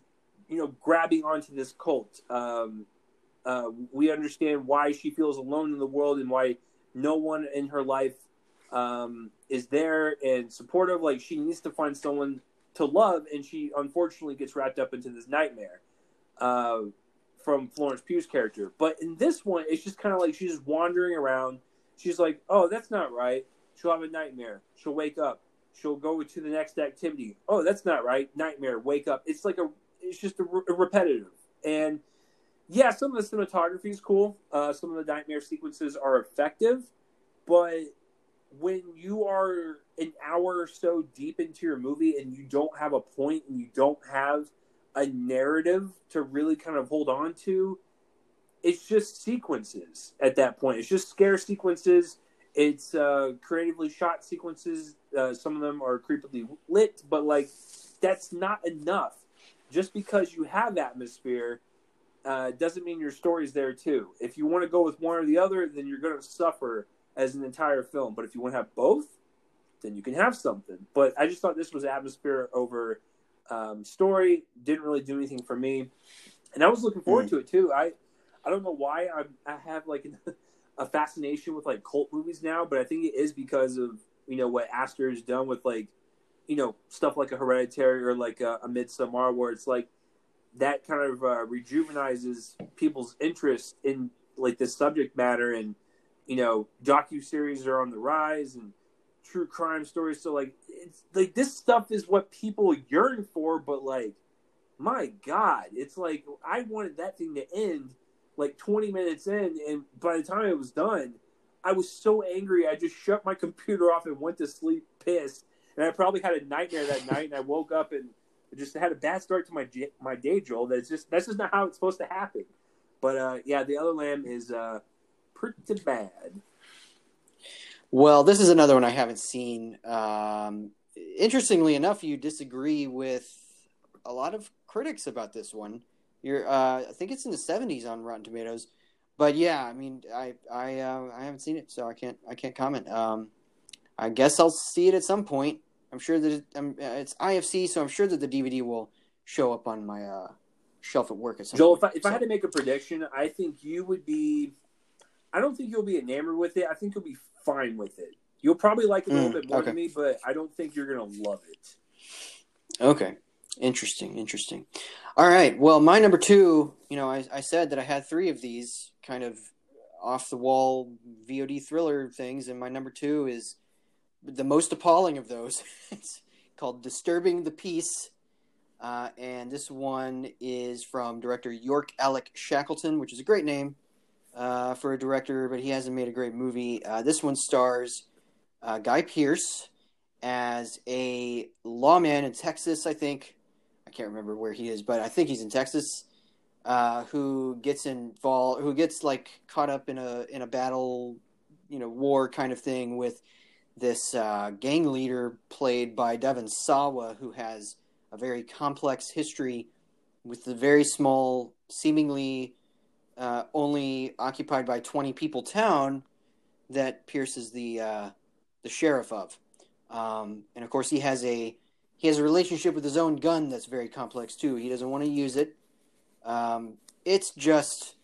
you know, grabbing onto this cult. Um, uh, we understand why she feels alone in the world and why no one in her life um, is there and supportive. Like she needs to find someone to love, and she unfortunately gets wrapped up into this nightmare uh, from Florence Pugh's character. But in this one, it's just kind of like she's just wandering around. She's like, "Oh, that's not right." She'll have a nightmare. She'll wake up. she'll go to the next activity. Oh, that's not right. Nightmare. Wake up. It's like a. It's just a, a repetitive. And yeah, some of the cinematography is cool. Uh, some of the nightmare sequences are effective, but when you are an hour or so deep into your movie and you don't have a point and you don't have a narrative to really kind of hold on to, it's just sequences at that point. It's just scare sequences. It's uh, creatively shot sequences. Uh, some of them are creepily lit, but like that's not enough. Just because you have atmosphere uh, doesn't mean your story's there too. If you want to go with one or the other, then you're going to suffer as an entire film. But if you want to have both, then you can have something. But I just thought this was atmosphere over um, story. Didn't really do anything for me, and I was looking forward mm. to it too. I I don't know why I I have like a fascination with like cult movies now, but I think it is because of you know what Aster has done with like you know stuff like a Hereditary or like a, a Midsommar, where it's like that kind of uh, rejuvenizes people's interest in like this subject matter and you know docu series are on the rise and true crime stories. So like it's like this stuff is what people yearn for but like my god it's like i wanted that thing to end like 20 minutes in and by the time it was done i was so angry i just shut my computer off and went to sleep pissed. And i probably had a nightmare that night and i woke up and just had a bad start to my my day, Joel. That's just that's just not how it's supposed to happen. But uh, yeah, the other lamb is uh, pretty bad. Well, this is another one I haven't seen. Um, interestingly enough, you disagree with a lot of critics about this one. You're, uh, I think it's in the '70s on Rotten Tomatoes, but yeah, I mean, I I uh, I haven't seen it, so I can't I can't comment. Um, I guess I'll see it at some point. I'm sure that um, it's IFC, so I'm sure that the DVD will show up on my uh, shelf at work at some Joel, point. if, I, if so. I had to make a prediction, I think you would be. I don't think you'll be enamored with it. I think you'll be fine with it. You'll probably like it a little mm, bit more okay. than me, but I don't think you're gonna love it. Okay, interesting, interesting. All right, well, my number two. You know, I, I said that I had three of these kind of off the wall VOD thriller things, and my number two is the most appalling of those. it's called Disturbing the Peace. Uh, and this one is from director York Alec Shackleton, which is a great name uh, for a director, but he hasn't made a great movie. Uh, this one stars uh, Guy Pearce as a lawman in Texas, I think. I can't remember where he is, but I think he's in Texas. Uh, who gets involved? Who gets like caught up in a in a battle, you know, war kind of thing with this uh, gang leader played by Devon Sawa, who has a very complex history with the very small, seemingly uh, only occupied by 20 people town that Pearce is the uh, the sheriff of. Um, and of course, he has a he has a relationship with his own gun that's very complex too. He doesn't want to use it. Um, it's just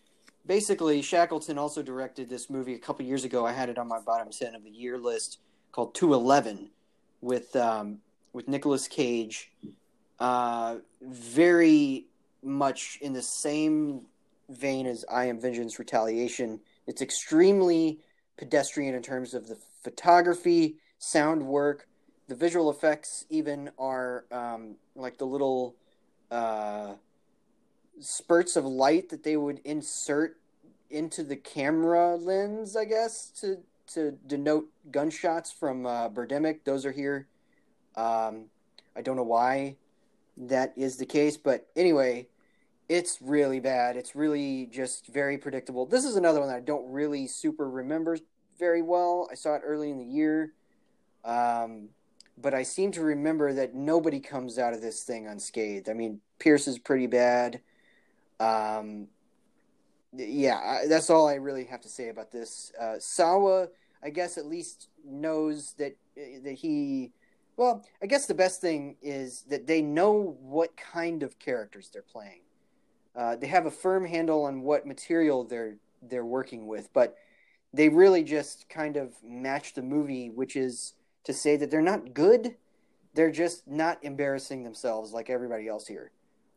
basically Shackleton also directed this movie a couple years ago. I had it on my bottom ten of the year list called 211 with um, with Nicolas Cage. Uh, very much in the same vein as I Am Vengeance Retaliation. It's extremely pedestrian in terms of the photography, sound work, the visual effects. Even are um, like the little uh, spurts of light that they would insert into the camera lens, I guess, to to denote gunshots from uh, Birdemic. Those are here. Um, I don't know why that is the case, but anyway, it's really bad. It's really just very predictable. This is another one that I don't really super remember very well. I saw it early in the year, um, but I seem to remember that nobody comes out of this thing unscathed. I mean, Pearce is pretty bad. Um, yeah, that's all I really have to say about this. Uh, Sawa I guess at least knows that that he well, I guess the best thing is that they know what kind of characters they're playing. Uh, they have a firm handle on what material they're they're working with, but they really just kind of match the movie, which is to say that they're not good. They're just not embarrassing themselves like everybody else here.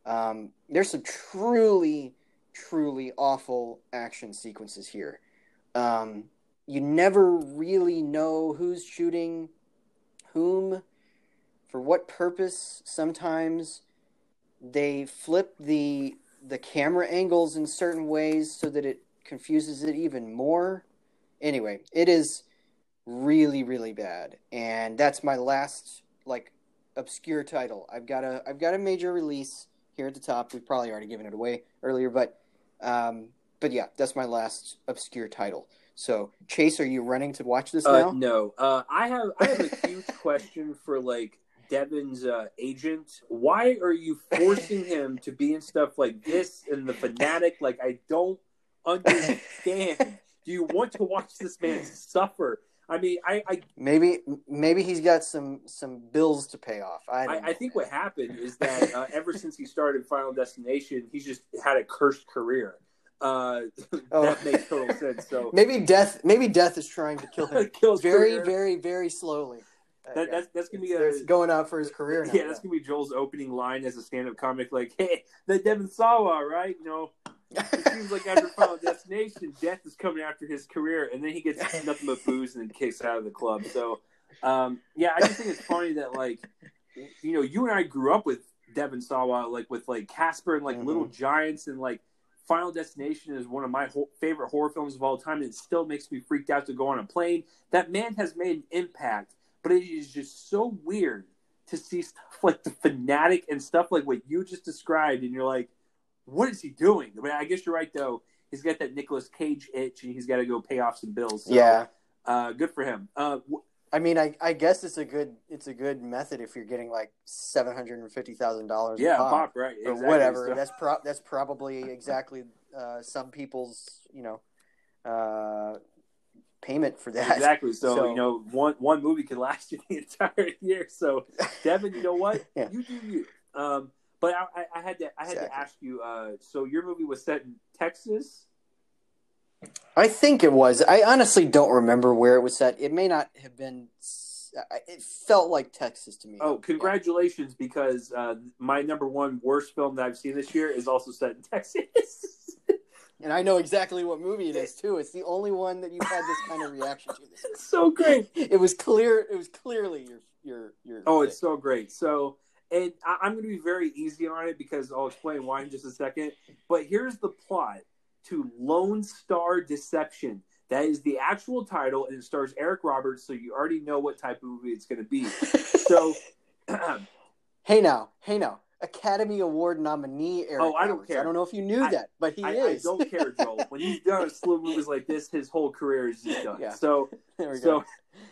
Um, there's some truly, truly awful action sequences here. Um, you never really know who's shooting whom. for what purpose sometimes they flip the the camera angles in certain ways so that it confuses it even more. Anyway, it is really really bad and that's my last like obscure title. I've got a I've got a major release here at the top. We've probably already given it away earlier, but um, but yeah, that's my last obscure title. So Chase, are you running to watch this Uh, now? no, uh, I have I have a huge question for like Devon's uh, agent. Why are you forcing him to be in stuff like this and the fanatic? Like I don't understand. Do you want to watch this man suffer? I mean, I I, Maybe maybe he's got some some bills to pay off. I I, I think what happened is that uh, ever since he started Final Destination, he's just had a cursed career. Uh, Oh. that makes total sense. So maybe death maybe death is trying to kill him very career. very very slowly. That, that's that's gonna be a going out for his career now. Yeah, that's gonna be Joel's opening line as a stand-up comic. Like, hey, the Devon Sawa, right? You know, it seems like after Final Destination, death is coming after his career, and then he gets nothing but booze and then kicks out of the club. So, um, yeah, I just think it's funny that like, you know, you and I grew up with Devon Sawa, like with like Casper and like Mhm. Little Giants, and like Final Destination is one of my ho- favorite horror films of all time. And it still makes me freaked out to go on a plane. That man has made an impact, but it is just so weird to see stuff like the fanatic and stuff like what you just described, and you're like, what is he doing? I mean, I guess you're right though. He's got that Nicolas Cage itch, and he's got to go pay off some bills. So, yeah. uh, good for him. Uh, I mean, I, I guess it's a good it's a good method if you're getting like seven hundred and fifty thousand dollars. yeah, pop, pop, right? or exactly. whatever. So- That's pro- that's probably exactly uh, some people's you know uh, payment for that. Exactly. So, So- you know, one one movie could last you the entire year. So, Devon, you know what? Yeah. You do you. Um, but I, I, had to I had Exactly. to ask you. Uh, so your movie was set in Texas. I think it was. I honestly don't remember where it was set. It may not have been. It felt like Texas to me. Oh, congratulations! Because uh, my number one worst film that I've seen this year is also set in Texas. And I know exactly what movie it is too. It's the only one that you've had this kind of reaction to. This. it's so great. It was clear. It was clearly your your your. Oh, it's so great. So, and I, I'm going to be very easy on it because I'll explain why in just a second. But here's the plot to Lone Star Deception. That is the actual title, and it stars Eric Roberts. So you already know what type of movie it's going to be. So, hey now, hey now, Academy Award nominee Eric. Oh, I don't Roberts. care. I don't know if you knew I- that, but he I, I is. don't care, Joel. When he's done of movies like this, his whole career is just done. Yeah. So, so go.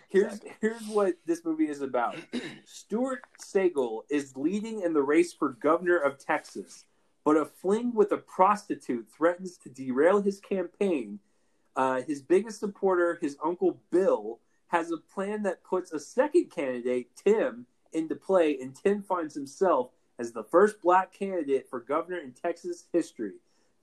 here's Exactly. here's what this movie is about. Stuart Sagal is leading in the race for governor of Texas, but a fling with a prostitute threatens to derail his campaign. Uh, his biggest supporter, his uncle Bill, has a plan that puts a second candidate, Tim, into play, and Tim finds himself as the first black candidate for governor in Texas history.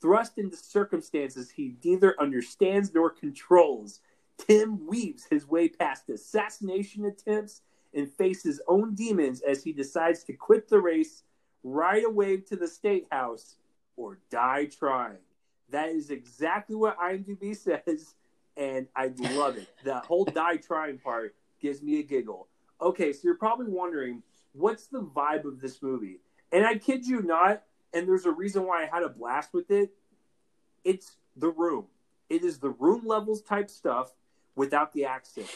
Thrust into circumstances he neither understands nor controls, Tim weaves his way past assassination attempts and faces his own demons as he decides to quit the race, ride away to the state house, or die trying. That is exactly what IMDb says, and I love it. The whole die trying part gives me a giggle. Okay, so you're probably wondering what's the vibe of this movie? And I kid you not, and there's a reason why I had a blast with it. It's the room. It is the room levels type stuff without the accent.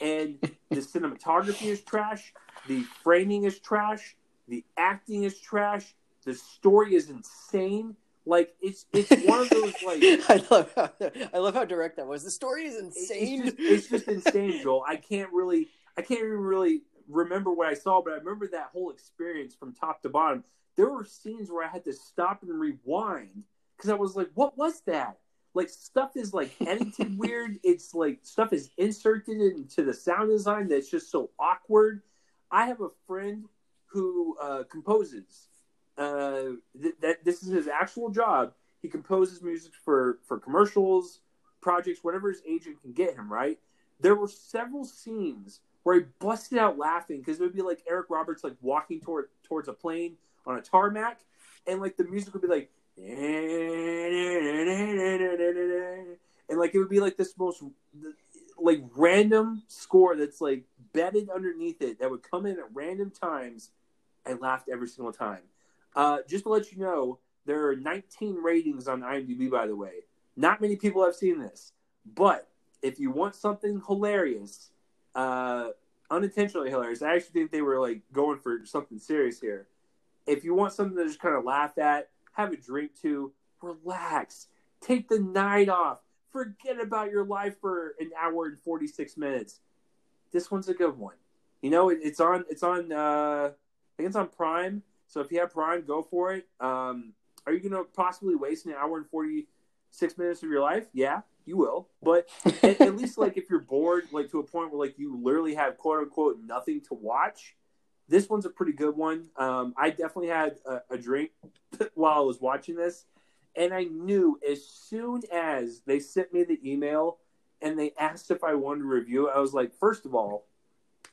And the cinematography is trash. The framing is trash. The acting is trash. The story is insane. Like it's it's one of those like I love how I love how direct that was. The story is it's insane. just, it's just insane, Joel. I can't really, I can't even really remember what I saw, but I remember that whole experience from top to bottom. There were scenes where I had to stop and rewind because I was like, "What was that?" Like stuff is like edited weird. It's like stuff is inserted into the sound design that's just so awkward. I have a friend who uh, composes. Uh, th- that this is his actual job. He composes music for for commercials, projects, whatever his agent can get him, right? There were several scenes where he busted out laughing because it would be like Eric Roberts like walking toward towards a plane on a tarmac, and like the music would be like, and like it would be like this most like random score that's like bedded underneath it that would come in at random times. I laughed every single time. Uh, just to let you know, there are 19 ratings on IMDb, by the way. Not many people have seen this, but if you want something hilarious, uh, unintentionally hilarious, I actually think they were like going for something serious here. If you want something to just kind of laugh at, have a drink to, relax, take the night off, forget about your life for an hour and 46 minutes. This one's a good one. You know, it, it's on, it's on, uh, think it's on Prime. So if you have Prime, go for it. Um, are you going to possibly waste an hour and 46 minutes of your life? Yeah, you will. But at, at, least, like, if you're bored, like, to a point where, like, you literally have quote unquote nothing to watch, this one's a pretty good one. Um, I definitely had a, a drink while I was watching this. And I knew as soon as they sent me the email and they asked if I wanted to review it, I was like, first of all,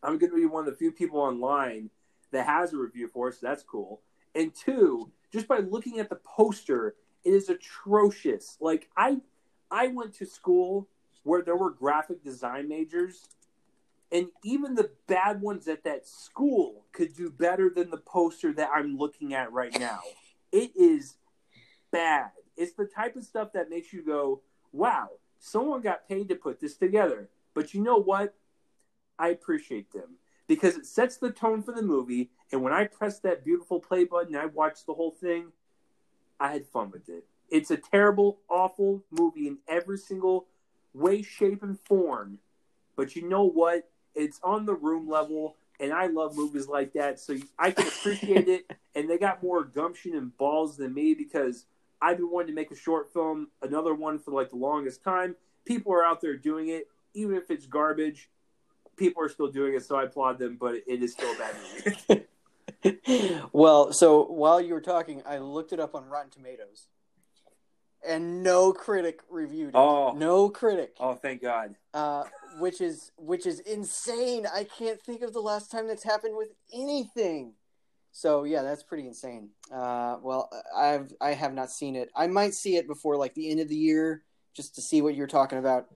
I'm going to be one of the few people online that has a review for us. so that's cool. And two, just by looking at the poster, it is atrocious. Like I, I went to school where there were graphic design majors, and even the bad ones at that school could do better than the poster that I'm looking at right now. It is bad. It's the type of stuff that makes you go, wow, someone got paid to put this together. But you know what? I appreciate them because it sets the tone for the movie. And when I pressed that beautiful play button, I watched the whole thing. I had fun with it. It's a terrible, awful movie in every single way, shape, and form. But you know what? It's on the room level, and I love movies like that, so I can appreciate it. And they got more gumption and balls than me because I've been wanting to make a short film, another one for like the longest time. People are out there doing it, even if it's garbage. People are still doing it, so I applaud them. But it is still a bad movie. well, so while you were talking, I looked it up on Rotten Tomatoes, and no critic reviewed it. Oh, no critic. Oh, thank God. Uh, which is which is insane. I can't think of the last time that's happened with anything. So yeah, that's pretty insane. Uh, well, I've I have not seen it. I might see it before like the end of the year just to see what you're talking about.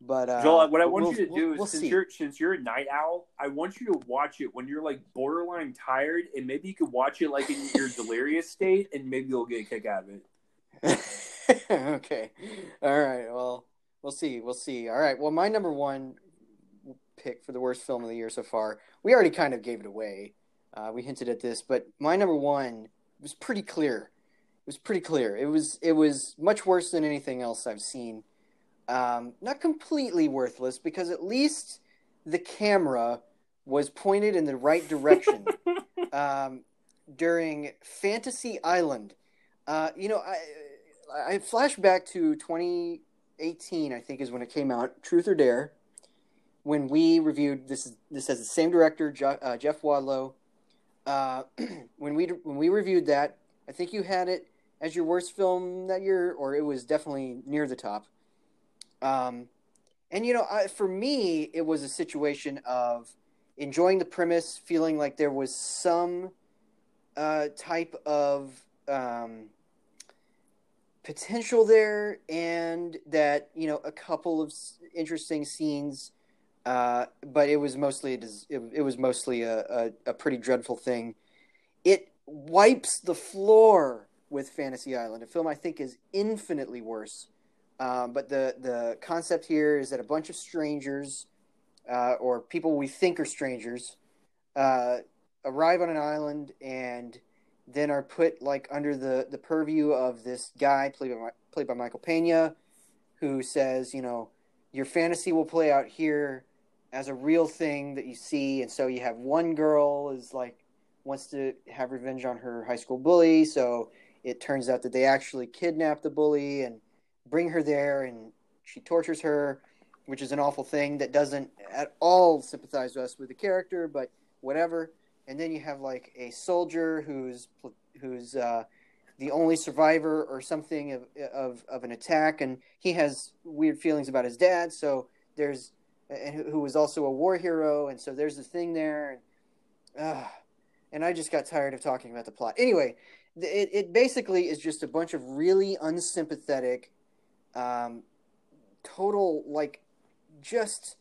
But uh, Joel, what I want we'll, you to do we'll, is we'll since see. you're since you're a night owl, I want you to watch it when you're like borderline tired, and maybe you could watch it like in your delirious state, and maybe you'll get a kick out of it. okay, all right. Well, we'll see. We'll see. All right. Well, my number one pick for the worst film of the year so far, we already kind of gave it away. Uh, we hinted at this, but my number one was pretty clear. It was pretty clear. It was it was much worse than anything else I've seen. Um, not completely worthless because at least the camera was pointed in the right direction um, during Fantasy Island. Uh, you know, I I flash back to 2018. I think is when it came out. Truth or Dare. When we reviewed this, this has the same director, uh, Jeff Wadlow, uh, when we when we reviewed that, I think you had it as your worst film that year, or it was definitely near the top. Um, and you know, I, for me, it was a situation of enjoying the premise, feeling like there was some uh, type of um, potential there, and that you know, a couple of interesting scenes uh, but it was mostly it, it was mostly a, a, a, pretty dreadful thing. It wipes the floor with Fantasy Island, a film I think is infinitely worse. Um, but the the concept here is that a bunch of strangers, uh, or people we think are strangers, uh, arrive on an island and then are put like under the, the purview of this guy played by played by Michael Pena, who says, you know, your fantasy will play out here as a real thing that you see, and so you have one girl is like wants to have revenge on her high school bully, so it turns out that they actually kidnap the bully and bring her there, and she tortures her, which is an awful thing that doesn't at all sympathize with us with the character, but whatever. And then you have like a soldier who's who's uh, the only survivor or something of, of of an attack, and he has weird feelings about his dad. So there's and who, who was also a war hero, and so there's a thing there, and uh, and I just got tired of talking about the plot. Anyway, it it basically is just a bunch of really unsympathetic, um, total like just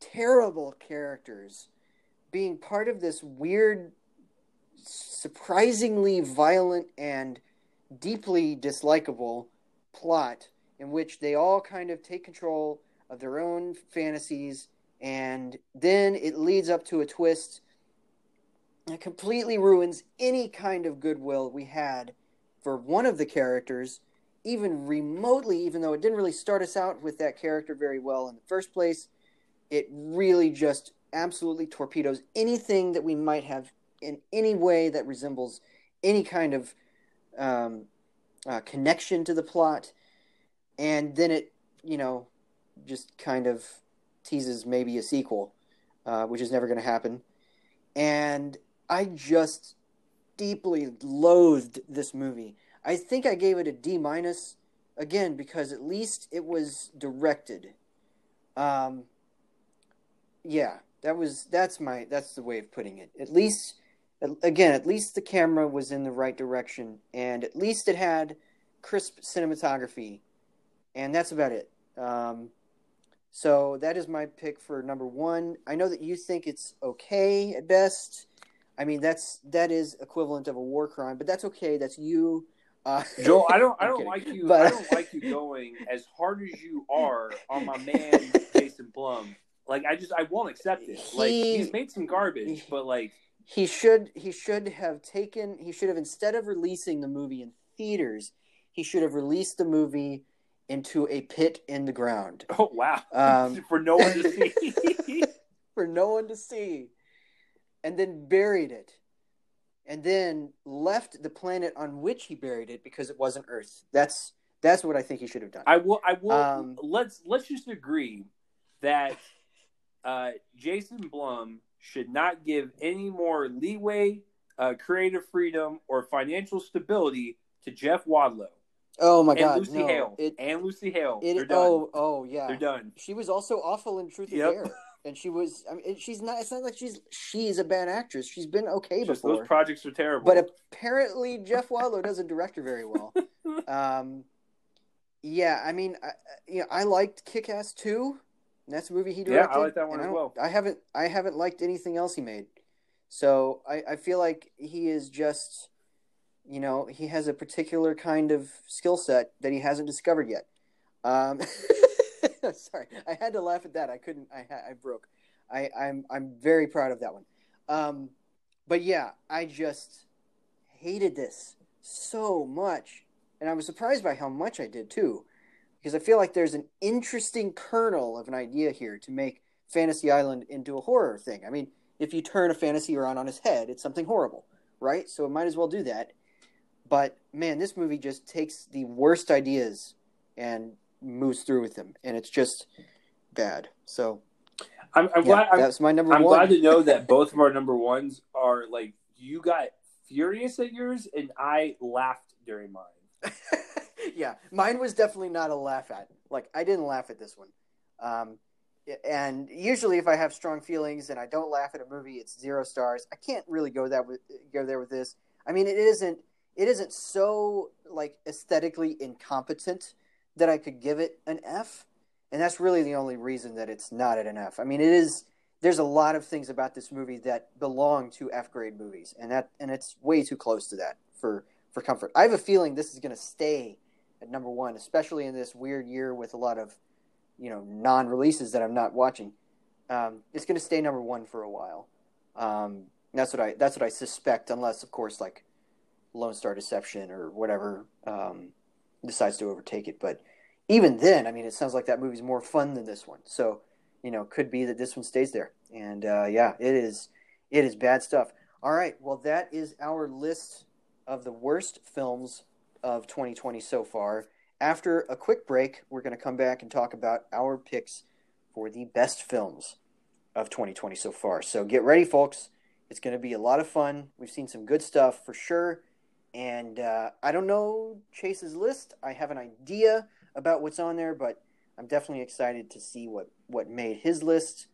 terrible characters being part of this weird, surprisingly violent and deeply dislikable plot in which they all kind of take control of their own fantasies and then it leads up to a twist that completely ruins any kind of goodwill we had for one of the characters even remotely even though it didn't really start us out with that character very well in the first place it really just absolutely torpedoes anything that we might have in any way that resembles any kind of um, uh, connection to the plot and then it you know just kind of teases maybe a sequel, uh, which is never going to happen. And I just deeply loathed this movie. I think I gave it a D minus again because at least it was directed. Um, yeah, that was that's my that's the way of putting it. At least again, at least the camera was in the right direction, and at least it had crisp cinematography, and that's about it. Um, so that is my pick for number one. I know that you think it's okay at best. I mean, that's that is equivalent of a war crime, but that's okay. That's you. Uh, Joel, I don't, I don't like you. But... I don't like you going as hard as you are on my man Jason Blum. Like, I just, I won't accept it. He, like, he's made some garbage, but like, he should, he should have taken, he should have instead of releasing the movie in theaters, he should have released the movie into a pit in the ground. Oh wow! Um, for no one to see. for no one to see, and then buried it, and then left the planet on which he buried it because it wasn't Earth. That's that's what I think he should have done. I will. I will. Um, let's let's just agree that uh, Jason Blum should not give any more leeway, uh, creative freedom, or financial stability to Jeff Wadlow. Oh my and god, Lucy no. Hale it, and Lucy Hale. It, they're done. Oh, oh yeah, they're done. She was also awful in Truth yep. or Dare, and she was. I mean, she's not. It's not like she's she's a bad actress. She's been okay Just before. Those projects are terrible. But apparently, Jeff Wadlow doesn't direct her very well. um, yeah, I mean, I, you know, I liked Kick Ass too. That's a movie he directed. Yeah, I like that one as well. I haven't I haven't liked anything else he made. So I, I feel like he is just you know, he has a particular kind of skill set that he hasn't discovered yet. Um, sorry, I had to laugh at that. I couldn't. I I broke. I I'm I'm very proud of that one. Um, but yeah, I just hated this so much, and I was surprised by how much I did too, because I feel like there's an interesting kernel of an idea here to make Fantasy Island into a horror thing. I mean, if you turn a fantasy around on his head, it's something horrible, right? So it might as well do that but man, this movie just takes the worst ideas and moves through with them, and it's just bad. So I'm, I'm yeah, glad. That's my number. I'm one. glad to know that both of our number ones are like you got furious at yours, and I laughed during mine. yeah, mine was definitely not a laugh at. Like I didn't laugh at this one. Um, and usually, if I have strong feelings and I don't laugh at a movie, it's zero stars. I can't really go that with, go there with this. I mean, it isn't it isn't so like aesthetically incompetent that I could give it an F. And that's really the only reason that it's not at an F. I mean, it is there's a lot of things about this movie that belong to F grade movies, and that and it's way too close to that for for comfort. I have a feeling this is going to stay at number one, especially in this weird year with a lot of you know non releases that I'm not watching. Um, it's going to stay number one for a while. Um, that's what I that's what I suspect, unless of course like Lone Star Deception or whatever um, decides to overtake it. But even then, I mean, it sounds like that movie's more fun than this one. So, you know, could be that this one stays there. And uh, yeah, it is. It is bad stuff. All right, well, that is our list of the worst films of 2020 so far. After a quick break, we're going to come back and talk about our picks for the best films of 2020 so far. So get ready, folks. It's going to be a lot of fun. We've seen some good stuff for sure. And uh, I don't know Chase's list. I have an idea about what's on there, but I'm definitely excited to see what, what made his list.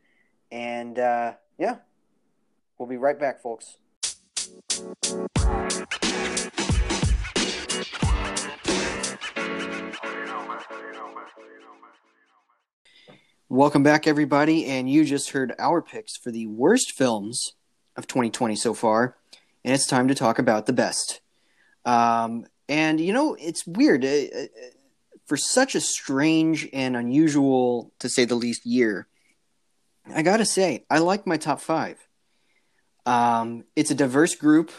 And uh, yeah, we'll be right back, folks. Welcome back, everybody. And you just heard our picks for the worst films of 2020 so far. And it's time to talk about the best. Um, and, you know, it's weird. Uh, uh, for such a strange and unusual, to say the least, year, I got to say, I like my top five. Um, it's a diverse group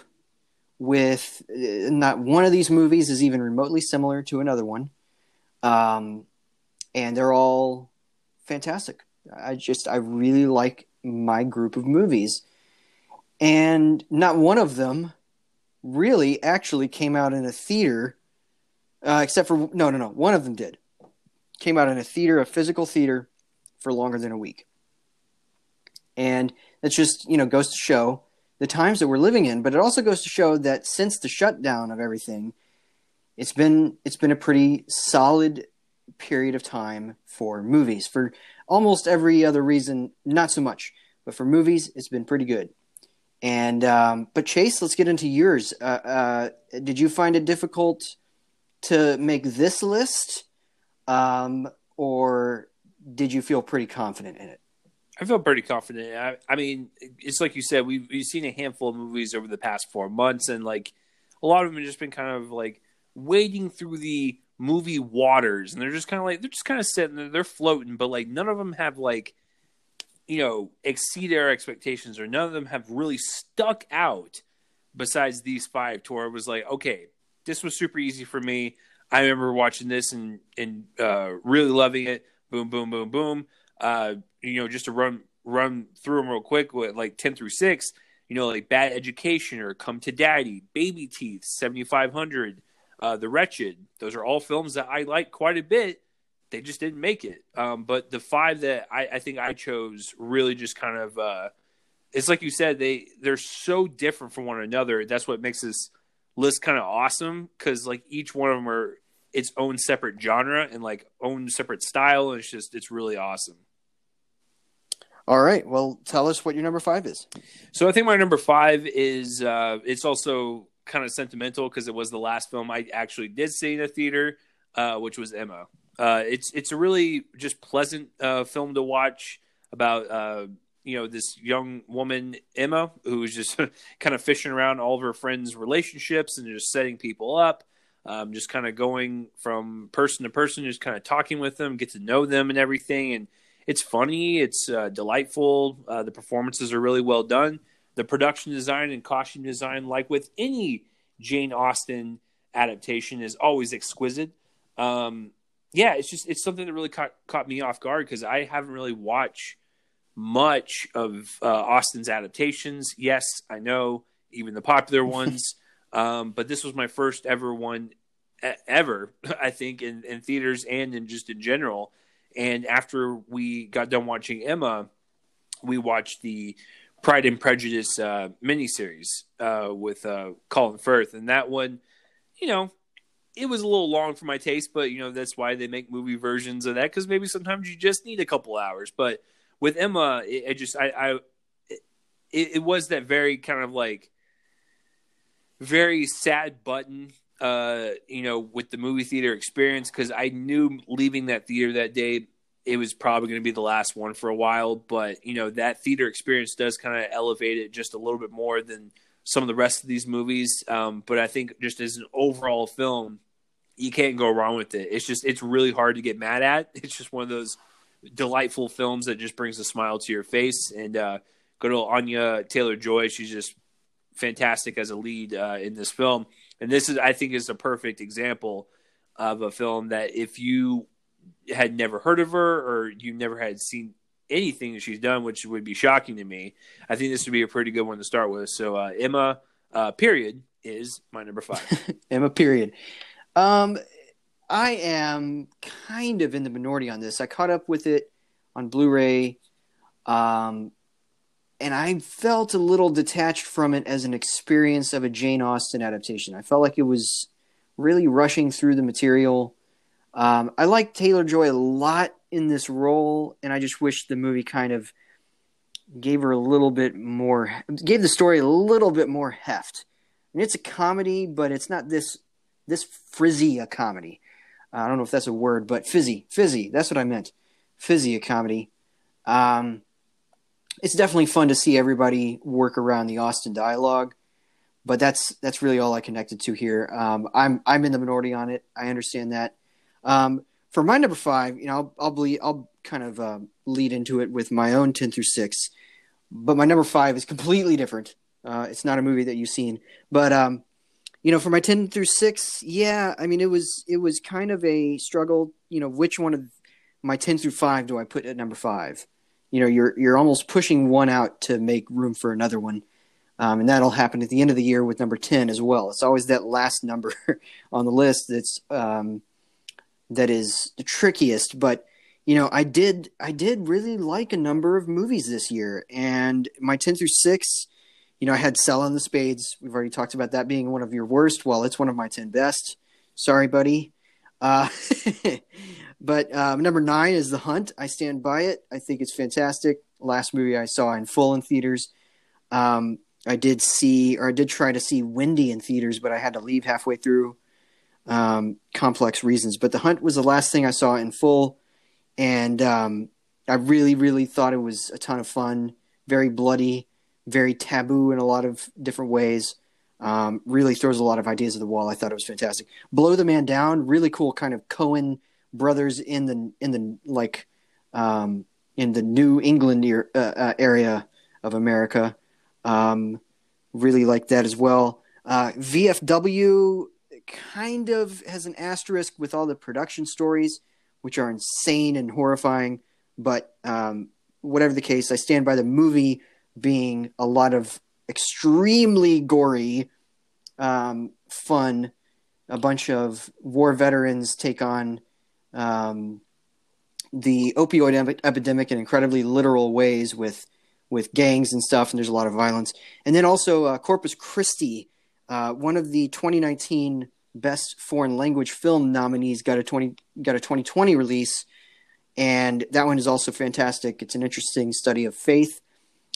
with uh, not one of these movies is even remotely similar to another one. Um, and they're all fantastic. I just I really like my group of movies, and not one of them really actually came out in a theater, uh, except for no no no one of them did came out in a theater a physical theater for longer than a week, and that just you know goes to show the times that we're living in, but it also goes to show that since the shutdown of everything, it's been it's been a pretty solid period of time for movies. For almost every other reason, not so much. But for movies, it's been pretty good. And um, but Chase, let's get into yours. Uh, uh, did you find it difficult to make this list, um, or did you feel pretty confident in it? I feel pretty confident. I, I, mean, it's like you said, we've, we've seen a handful of movies over the past four months, and like a lot of them have just been kind of like wading through the movie waters, and they're just kind of like they're just kind of sitting there, they're floating, but like none of them have like you know exceed our expectations, or none of them have really stuck out. Besides these five, to where it was like, okay, this was super easy for me. I remember watching this and and uh, really loving it. Boom, boom, boom, boom. Uh, you know, just to run run through them real quick with like ten through six. You know, like Bad Education or Come to Daddy, Baby Teeth, seventy five hundred, uh, The Wretched. Those are all films that I like quite a bit. They just didn't make it. Um, but the five that I, I, think I chose really just kind of uh, it's like you said they they're so different from one another. That's what makes this list kind of awesome because like each one of them are its own separate genre and like own separate style, and it's just it's really awesome. All right. Well, tell us what your number five is. So I think my number five is uh, it's also kind of sentimental because it was the last film I actually did see in a theater, uh, which was Emma. Uh, it's it's a really just pleasant uh, film to watch about uh, you know this young woman Emma who's just kind of fishing around all of her friends' relationships and just setting people up. Um, just kind of going from person to person, just kind of talking with them, get to know them and everything. And it's funny, it's uh, delightful. the performances are really well done the production design and costume design, like with any Jane Austen adaptation, is always exquisite. Um, yeah, it's just it's something that really caught caught me off guard because I haven't really watched much of uh, Austen's adaptations. Yes, I know even the popular ones, um, but this was my first ever one ever. I think in, in theaters and in just in general. And after we got done watching Emma, we watched the Pride and Prejudice uh, miniseries uh, with uh, Colin Firth, and that one, you know, it was a little long for my taste, but you know that's why they make movie versions of that because maybe sometimes you just need a couple hours. But with Emma, it, it just I, I it, it, was that very kind of like very sad button uh you know with the movie theater experience because i knew leaving that theater that day it was probably going to be the last one for a while. But you know that theater experience does kind of elevate it just a little bit more than some of the rest of these movies. Um, but I think just as an overall film, you can't go wrong with it. It's just it's really hard to get mad at. It's just one of those delightful films that just brings a smile to your face. And uh, good old Anya Taylor Joy, she's just fantastic as a lead uh, in this film. And this is, I think, is a perfect example of a film that if you had never heard of her or you never had seen anything that she's done, which would be shocking to me, I think this would be a pretty good one to start with. So uh, Emma, uh, period, is my number five. Emma, period. Um, I am kind of in the minority on this. I caught up with it on Blu-ray, um, and I felt a little detached from it as an experience of a Jane Austen adaptation. I felt like it was really rushing through the material um, I like Taylor Joy a lot in this role, and I just wish the movie kind of gave her a little bit more, gave the story a little bit more heft. Mean, it's a comedy, but it's not this this frizzy a comedy. I don't know if that's a word, but fizzy, fizzy. That's what I meant. fizzy a comedy. Um, it's definitely fun to see everybody work around the Austen dialogue, but that's that's really all I connected to here. Um, I'm I'm in the minority on it. I understand that. Um, for my number five, you know, I'll I'll, I'll kind of uh, lead into it with my own ten through six, but my number five is completely different. Uh, it's not a movie that you've seen, but um, you know, for my ten through six, yeah, I mean, it was it was kind of a struggle. You know, which one of my ten through five do I put at number five? You know, you're you're almost pushing one out to make room for another one. Um, and that'll happen at the end of the year with number 10 as well. It's always that last number on the list that's um, that is the trickiest. But you know, I did I did really like a number of movies this year, and my 10 through 6 you know, I had Selah and the Spades. We've already talked about that being one of your worst. Well, it's one of my 10 best. Sorry, buddy. Uh, but um, number nine is The Hunt. I stand by it. I think it's fantastic. Last movie I saw in full in theaters. Um, I did see, or I did try to see Wendy in theaters, but I had to leave halfway through. Um, complex reasons. But The Hunt was the last thing I saw in full. And um, I really, really thought it was a ton of fun. Very bloody very taboo in a lot of different ways. Um, really throws a lot of ideas at the wall. I thought it was fantastic. Blow the Man Down, really cool kind of Coen brothers in the in the like um, in the New England uh, uh, area of America. Um, really like that as well. Uh, VFW kind of has an asterisk with all the production stories, which are insane and horrifying. But um, whatever the case, I stand by the movie being a lot of extremely gory, um, fun. A bunch of war veterans take on um, the opioid ep- epidemic in incredibly literal ways with with gangs and stuff, and there's a lot of violence. And then also uh, Corpus Christi, uh, one of the 2019 Best Foreign Language Film nominees, got a 20 got a 2020 release, and that one is also fantastic. It's an interesting study of faith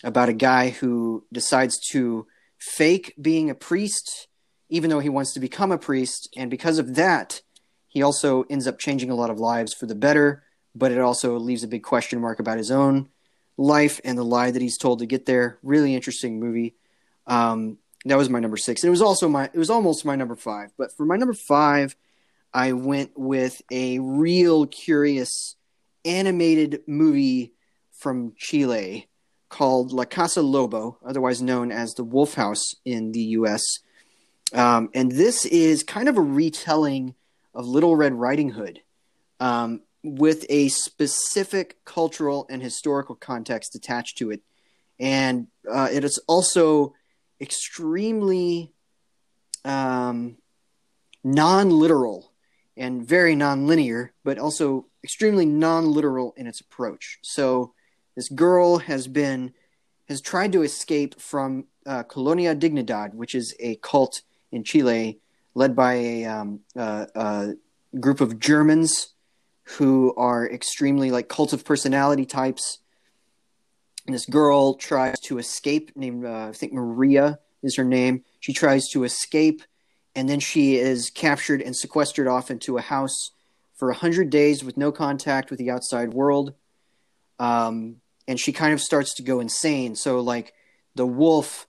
about a guy who decides to fake being a priest, even though he wants to become a priest. And because of that, he also ends up changing a lot of lives for the better, but it also leaves a big question mark about his own life and the lie that he's told to get there. Really interesting movie. Um, that was my number six. It was also my, it was almost my number five. But for my number five, I went with a real curious animated movie from Chile called La Casa Lobo, otherwise known as the Wolf House in the U.S. Um, and this is kind of a retelling of Little Red Riding Hood um, with a specific cultural and historical context attached to it. And uh, it is also extremely um, non literal and very non linear, but also extremely non literal in its approach. So this girl has been has tried to escape from uh, Colonia Dignidad, which is a cult in Chile led by a, um, uh, a group of Germans who are extremely like cult of personality types. This girl tries to escape, named uh, I think Maria is her name. She tries to escape, and then she is captured and sequestered off into a house for a hundred days with no contact with the outside world. Um, and she kind of starts to go insane. So like the wolf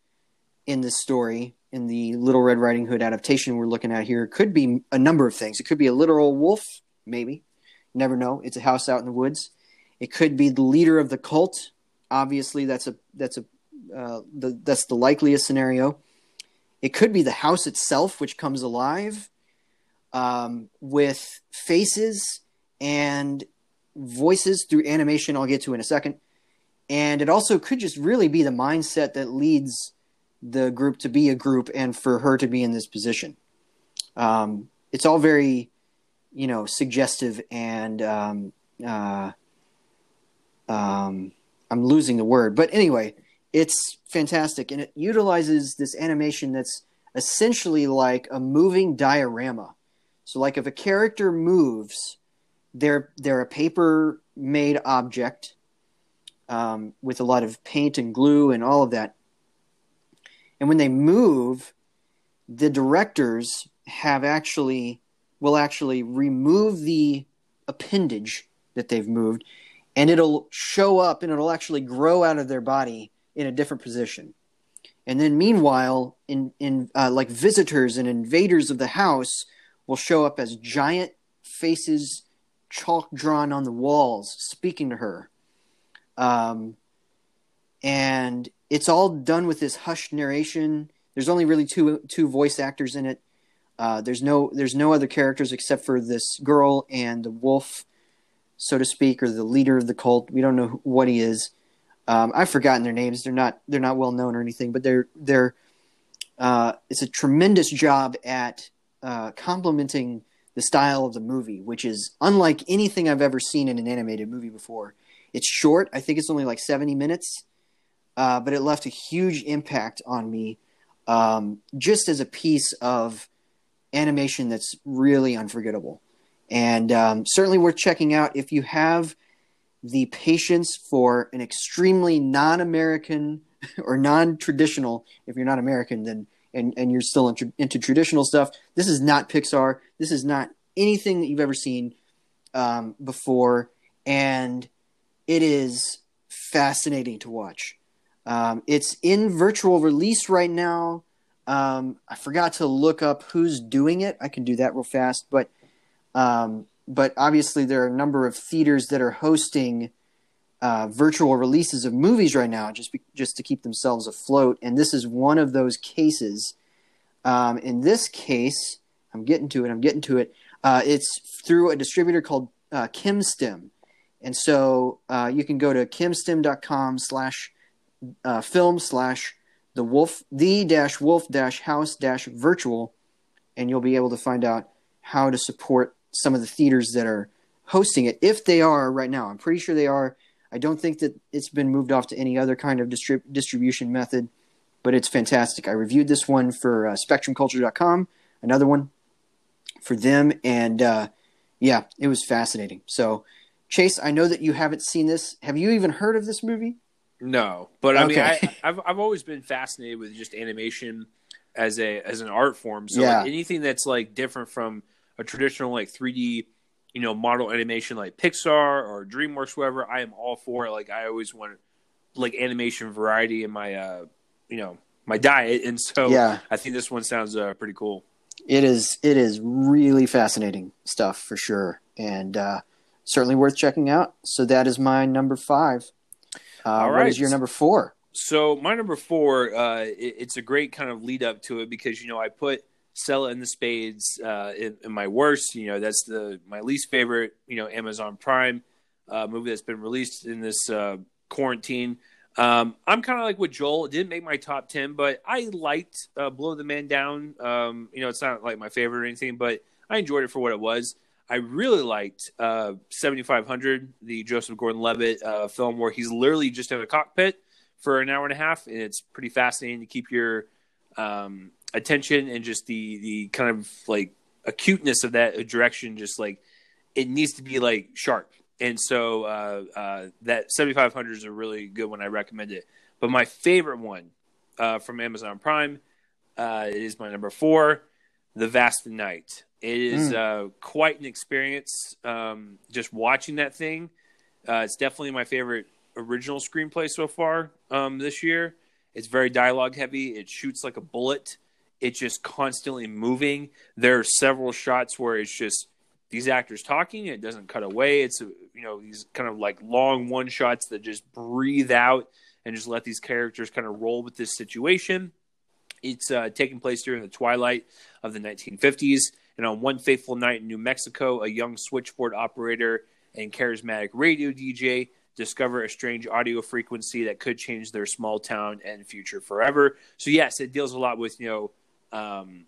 in this story in the Little Red Riding Hood adaptation we're looking at here could be a number of things. It could be a literal wolf, maybe. Never know. It's a house out in the woods. It could be the leader of the cult. Obviously, that's a that's a uh, the, that's the likeliest scenario. It could be the house itself, which comes alive um, with faces and voices through animation. I'll get to in a second and it also could just really be the mindset that leads the group to be a group and for her to be in this position. Um, it's all very, you know, suggestive and um, uh, um, I'm losing the word, but anyway, it's fantastic and it utilizes this animation that's essentially like a moving diorama. So, like if a character moves, they're they're a paper made object um, with a lot of paint and glue and all of that. And when they move, the directors have actually will actually remove the appendage that they've moved and it'll show up and it'll actually grow out of their body in a different position. And then meanwhile, in in uh, like visitors and invaders of the house will show up as giant faces, chalk drawn on the walls, speaking to her. Um, and it's all done with this hushed narration. There's only really two two voice actors in it. Uh, there's no there's no other characters except for this girl and the wolf, so to speak, or the leader of the cult. We don't know what he is. Um, I've forgotten their names. They're not they're not well known or anything, but they're they're uh, it's a tremendous job at uh, complementing the style of the movie, which is unlike anything I've ever seen in an animated movie before. It's short. I think it's only like 70 minutes, uh, but it left a huge impact on me um, just as a piece of animation that's really unforgettable. And um, certainly worth checking out if you have the patience for an extremely non American or non traditional, if you're not American, then and, and you're still into, into, traditional stuff. This is not Pixar. This is not anything that you've ever seen um, before, and it is fascinating to watch. Um, it's in virtual release right now. Um, I forgot to look up who's doing it. I can do that real fast, but um, but obviously there are a number of theaters that are hosting uh, virtual releases of movies right now, just be, just to keep themselves afloat. And this is one of those cases. Um, in this case, I'm getting to it. I'm getting to it. Uh, it's through a distributor called uh, KimStim, and so uh, you can go to kimstim.com slash uh, film slash the wolf the dash wolf dash house dash virtual, and you'll be able to find out how to support some of the theaters that are hosting it if they are right now. I'm pretty sure they are I don't think that it's been moved off to any other kind of distrib- distribution method, but it's fantastic. I reviewed this one for uh, SpectrumCulture.com, another one for them, and uh, yeah, it was fascinating. So, Chase, I know that you haven't seen this. Have you even heard of this movie? No, but I okay. mean, I, have I've always been fascinated with just animation as a as an art form. So yeah. like anything that's like different from a traditional like 3D you know, model animation like Pixar or DreamWorks, whatever, I am all for it. Like I always want like animation variety in my, uh, you know, my diet, and so yeah, I think this one sounds uh, pretty cool. It is. It is really fascinating stuff for sure, and uh, certainly worth checking out. So that is my number five. Uh, all right. What is your number four? So my number four, uh, it, it's a great kind of lead up to it because you know I put Selah and the Spades uh, in, in, my worst. You know, that's the my least favorite. You know, Amazon Prime uh, movie that's been released in this uh, quarantine. Um, I'm kind of like with Joel. It didn't make my top ten, but I liked uh, Blow the Man Down. Um, you know, it's not like my favorite or anything, but I enjoyed it for what it was. I really liked uh, 7500, the Joseph Gordon-Levitt uh, film, where he's literally just in a cockpit for an hour and a half, and it's pretty fascinating to keep your um, attention and just the the kind of like acuteness of that direction just like it needs to be like sharp. And so uh, uh, that 7500 is a really good one. I recommend it. But my favorite one uh, from amazon prime uh, is my number four the vast night. It is mm. quite an experience um, just watching that thing. Uh, it's definitely my favorite original screenplay so far um, this year it's very dialogue heavy it shoots like a bullet it's just constantly moving. There are several shots where it's just these actors talking. It doesn't cut away. It's you know these kind of like long one shots that just breathe out and just let these characters kind of roll with this situation. It's uh, taking place during the twilight of the 1950s, and on one fateful night in New Mexico, a young switchboard operator and charismatic radio DJ discover a strange audio frequency that could change their small town and future forever. So yes, it deals a lot with you know um,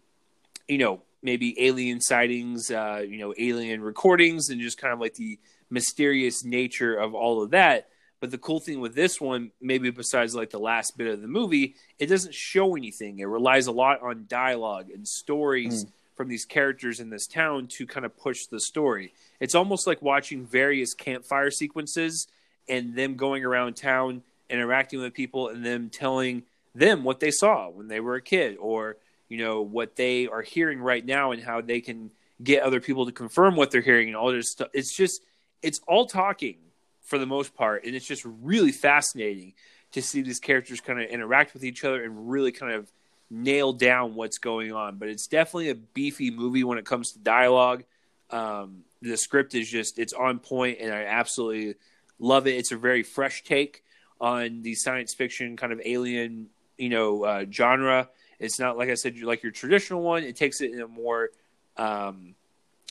you know, maybe alien sightings, uh, you know, alien recordings, and just kind of like the mysterious nature of all of that. But the cool thing with this one, maybe besides like the last bit of the movie, it doesn't show anything. It relies a lot on dialogue and stories mm. from these characters in this town to kind of push the story. It's almost like watching various campfire sequences and them going around town interacting with people and them telling them what they saw when they were a kid or you know what they are hearing right now and how they can get other people to confirm what they're hearing and all this stuff. It's just it's all talking for the most part, and it's just really fascinating to see these characters kind of interact with each other and really kind of nail down what's going on. But it's definitely a beefy movie when it comes to dialogue. Um, the script is just it's on point, and I absolutely love it. It's a very fresh take on the science fiction kind of alien, you know, uh, genre. It's not like I said, like your traditional one. It takes it in a more um,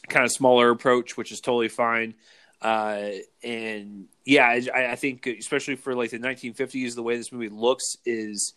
kind of smaller approach, which is totally fine. Uh, and yeah, I, I, think especially for like the 1950s, the way this movie looks is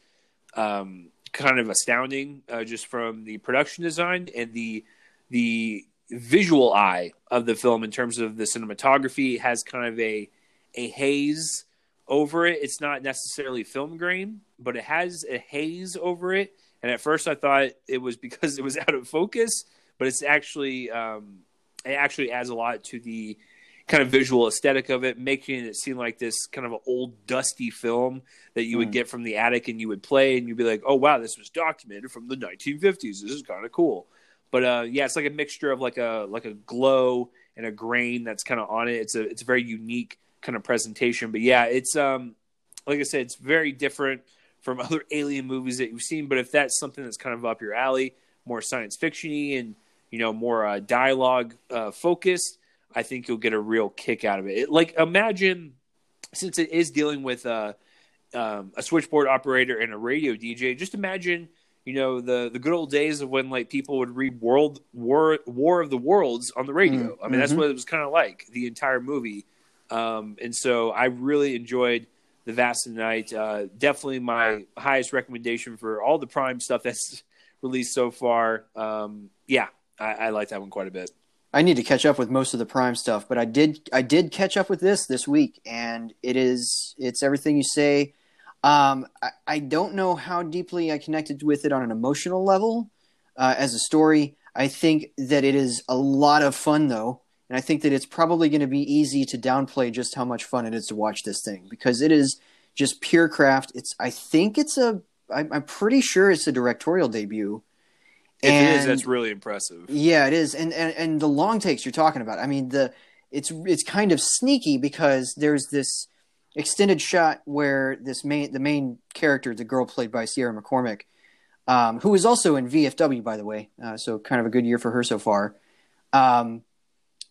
um, kind of astounding, uh, just from the production design and the the visual eye of the film in terms of the cinematography has kind of a a haze over it. It's not necessarily film grain, but it has a haze over it. And at first, I thought it was because it was out of focus, but it's actually um, it actually adds a lot to the kind of visual aesthetic of it, making it seem like this kind of an old dusty film that you would mm. get from the attic and you would play and you'd be like, oh wow, this was documented from the 1950s. This is kind of cool. But uh, yeah, it's like a mixture of like a like a glow and a grain that's kind of on it. It's a it's a very unique kind of presentation. But yeah, it's um like I said, it's very different from other alien movies that you've seen. But if that's something that's kind of up your alley, more science fictiony and you know more uh, dialogue uh, focused, I think you'll get a real kick out of it. it like imagine since it is dealing with uh, um, a switchboard operator and a radio DJ, just imagine you know the the good old days of when like people would read World War War of the Worlds on the radio. Mm-hmm. I mean, that's mm-hmm. what it was kind of like the entire movie. Um, and so I really enjoyed the Vast of the Night. Uh, definitely my highest recommendation for all the Prime stuff that's released so far. Um, yeah, I, I like that one quite a bit. I need to catch up with most of the Prime stuff, but I did I did catch up with this this week, and it is it's everything you say. Um, I, I, don't know how deeply I connected with it on an emotional level uh, as a story. I think that it is a lot of fun though, and I think that it's probably going to be easy to downplay just how much fun it is to watch this thing because it is just pure craft. It's I think it's a I'm, I'm pretty sure it's a directorial debut. If and, it is, that's really impressive. Yeah, it is, and, and and the long takes you're talking about. I mean, the it's it's kind of sneaky because there's this extended shot where this main the main character, the girl played by Sierra McCormick, um, who is also in VFW by the way, uh, so kind of a good year for her so far. Um,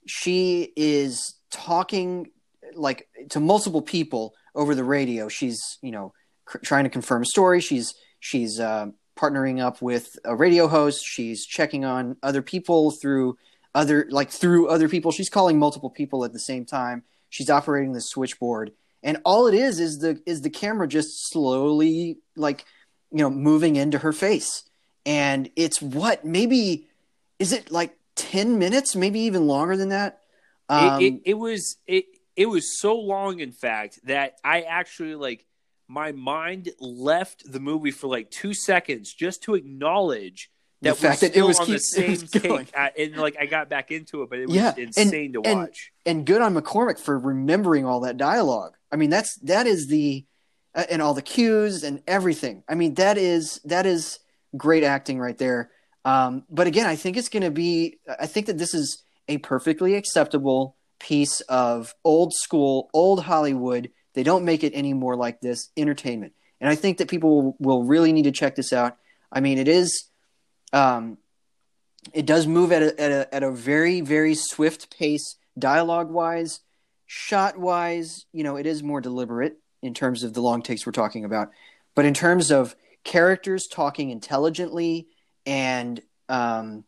she is talking like to multiple people over the radio. She's you know cr- trying to confirm a story. She's she's uh, partnering up with a radio host. She's checking on other people through other like through other people. She's calling multiple people at the same time. She's operating the switchboard, and all it is is the is the camera just slowly like you know moving into her face, and it's what maybe is it like 10 minutes, maybe even longer than that. Um, it, it, it was it it was so long, in fact, that I actually like my mind left the movie for like two seconds just to acknowledge that the fact that it was on keep, the same take, and like I got back into it, but it was yeah, insane and, to watch. And, and, good on McCormick for remembering all that dialogue. I mean, that's that is the uh, and all the cues and everything. I mean, that is that is great acting right there. Um, but again, I think it's going to be. I think that this is a perfectly acceptable piece of old school, old Hollywood. They don't make it any more like this entertainment, and I think that people will, really need to check this out. I mean, it is. Um, it does move at a, at a at a very very swift pace, dialogue wise, shot wise. You know, it is more deliberate in terms of the long takes we're talking about, but in terms of characters talking intelligently and um,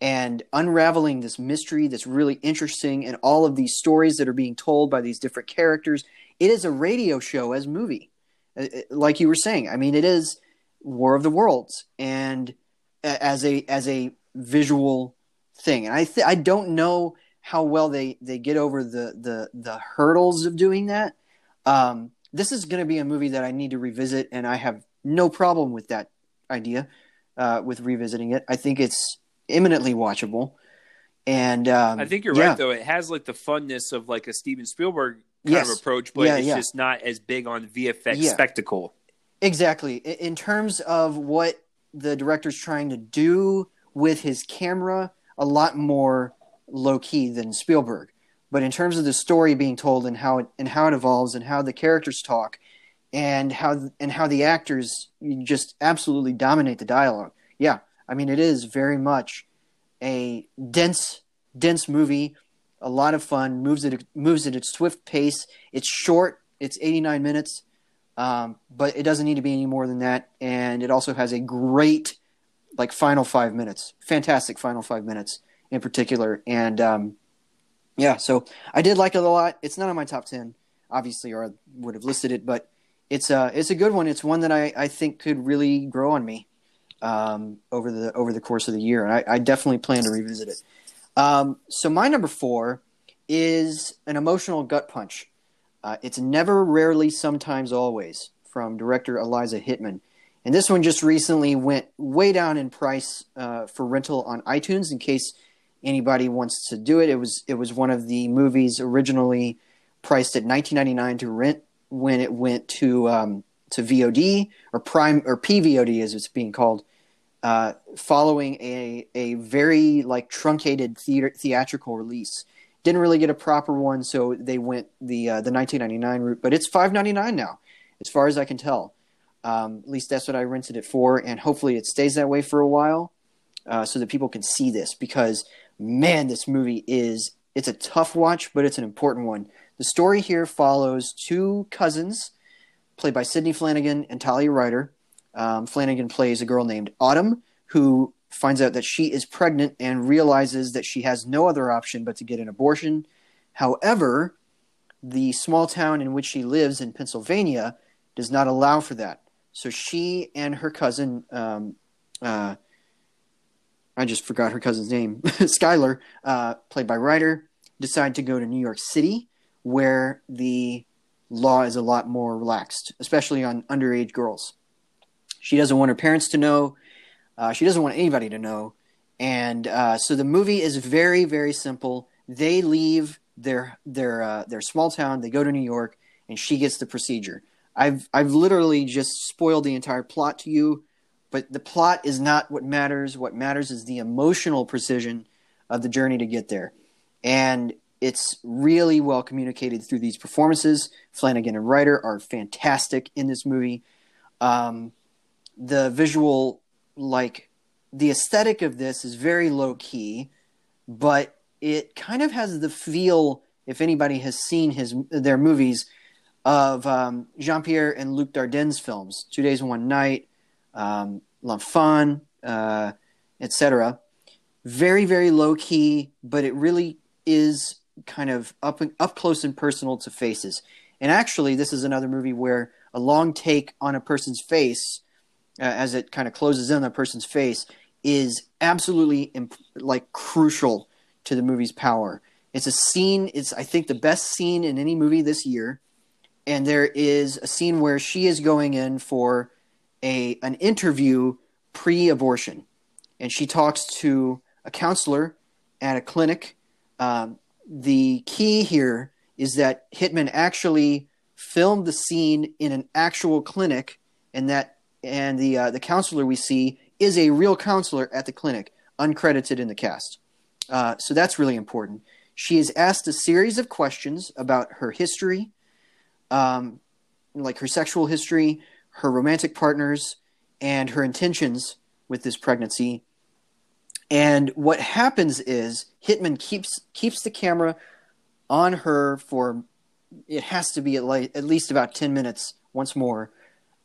and unraveling this mystery that's really interesting and all of these stories that are being told by these different characters. It is a radio show as movie, uh, uh, like you were saying. I mean, it is War of the Worlds and as a as a visual thing. And I th- I don't know how well they they get over the the the hurdles of doing that. Um, this is going to be a movie that I need to revisit, and I have no problem with that idea uh, with revisiting it. I think it's eminently watchable. And um, I think you're yeah. right, though. It has like the funness of like a Steven Spielberg kind yes. of approach, but yeah, it's yeah. just not as big on VFX spectacle. Exactly. In terms of what the director's trying to do with his camera, a lot more low key than Spielberg. but in terms of the story being told and how it and how it evolves and how the characters talk and how and how the actors just absolutely dominate the dialogue. Yeah, I mean it is very much a dense dense movie, a lot of fun, moves at moves at a swift pace. It's short, it's 89 minutes. Um, but it doesn't need to be any more than that and it also has a great like final 5 minutes. Fantastic final 5 minutes in particular and um, yeah, so I did like it a lot. It's not on my top ten, obviously, or I would have listed it, but it's a it's a good one. It's one that I, I think could really grow on me um, over the over the course of the year, and I, I definitely plan to revisit it. Um, so my number four is an emotional gut punch. Uh, it's never, rarely, sometimes, always from director Eliza Hittman. And this one just recently went way down in price uh, for rental on iTunes. In case anybody wants to do it. It was it was one of the movies originally priced at 19.99 to rent when it went to um, to VOD or Prime or PVOD as it's being called, uh, following a a very like truncated theater, theatrical release. Didn't really get a proper one, so they went the uh, the 19.99 route. But it's 5.99 now, as far as I can tell. Um, at least that's what I rented it for, and hopefully it stays that way for a while, uh, so that people can see this because man, this movie is it's a tough watch, but it's an important one. The story here follows two cousins, played by Sidney Flanigan and Talia Ryder. Um, Flanigan plays a girl named Autumn, who finds out that she is pregnant and realizes that she has no other option but to get an abortion. However, the small town in which she lives in Pennsylvania does not allow for that. So she and her cousin, um, uh, I just forgot her cousin's name, Skylar, uh, played by Ryder, decide to go to New York City, where the law is a lot more relaxed, especially on underage girls. She doesn't want her parents to know. Uh, she doesn't want anybody to know. And uh, so the movie is very, very simple. They leave their their uh, their small town. They go to New York, and she gets the procedure. I've I've literally just spoiled the entire plot to you but the plot is not what matters. What matters is the emotional precision of the journey to get there. And it's really well communicated through these performances. Flanigan and Ryder are fantastic in this movie. Um, the visual, like, the aesthetic of this is very low key, but it kind of has the feel, if anybody has seen his their movies, of um, Jean Pierre and Luc Dardenne films, Two Days and One Night, um, L'Enfant, uh, etc. Very, very low key, but it really is kind of up up close and personal to faces. And actually, this is another movie where a long take on a person's face, uh, as it kind of closes in on a person's face, is absolutely imp- like crucial to the movie's power. It's a scene. It's I think the best scene in any movie this year, and there is a scene where she is going in for a an interview pre-abortion, and she talks to a counselor at a clinic. Um, the key here is that Hittman actually filmed the scene in an actual clinic, and that and the uh, the counselor we see is a real counselor at the clinic, uncredited in the cast. Uh, so that's really important. She is asked a series of questions about her history, um, like her sexual history, her romantic partners, and her intentions with this pregnancy. And what happens is Hittman keeps keeps the camera on her for it has to be at, le- at least about ten minutes once more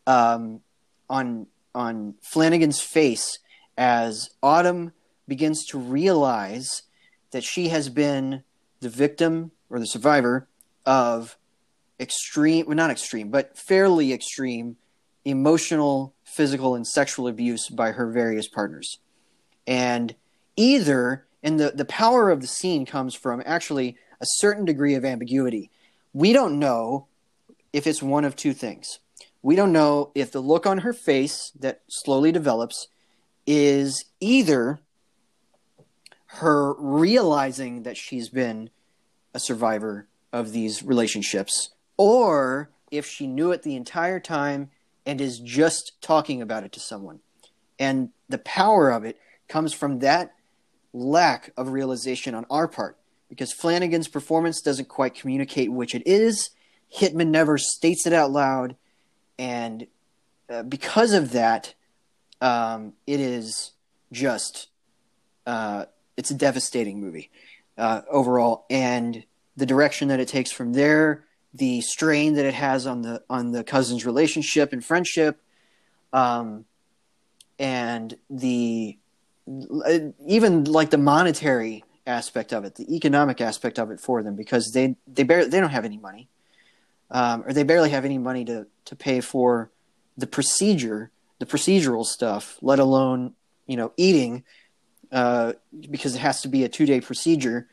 um, on on Flanigan's face as Autumn begins to realize that she has been the victim or the survivor of extreme well not extreme but fairly extreme emotional, physical, and sexual abuse by her various partners. And either, and the, the power of the scene comes from actually a certain degree of ambiguity. We don't know if it's one of two things. We don't know if the look on her face that slowly develops is either her realizing that she's been a survivor of these relationships, or if she knew it the entire time and is just talking about it to someone. And the power of it comes from that lack of realization on our part. because Flanigan's performance doesn't quite communicate which it is. Hittman never states it out loud, and uh, because of that, um, it is just uh, it's a devastating movie uh, overall, and the direction that it takes from there, the strain that it has on the on the cousins' relationship and friendship, um, and the even like the monetary aspect of it, the economic aspect of it for them, because they they barely they don't have any money, um, or they barely have any money to to pay for the procedure, the procedural stuff, let alone you know eating, uh, because it has to be a two day procedure,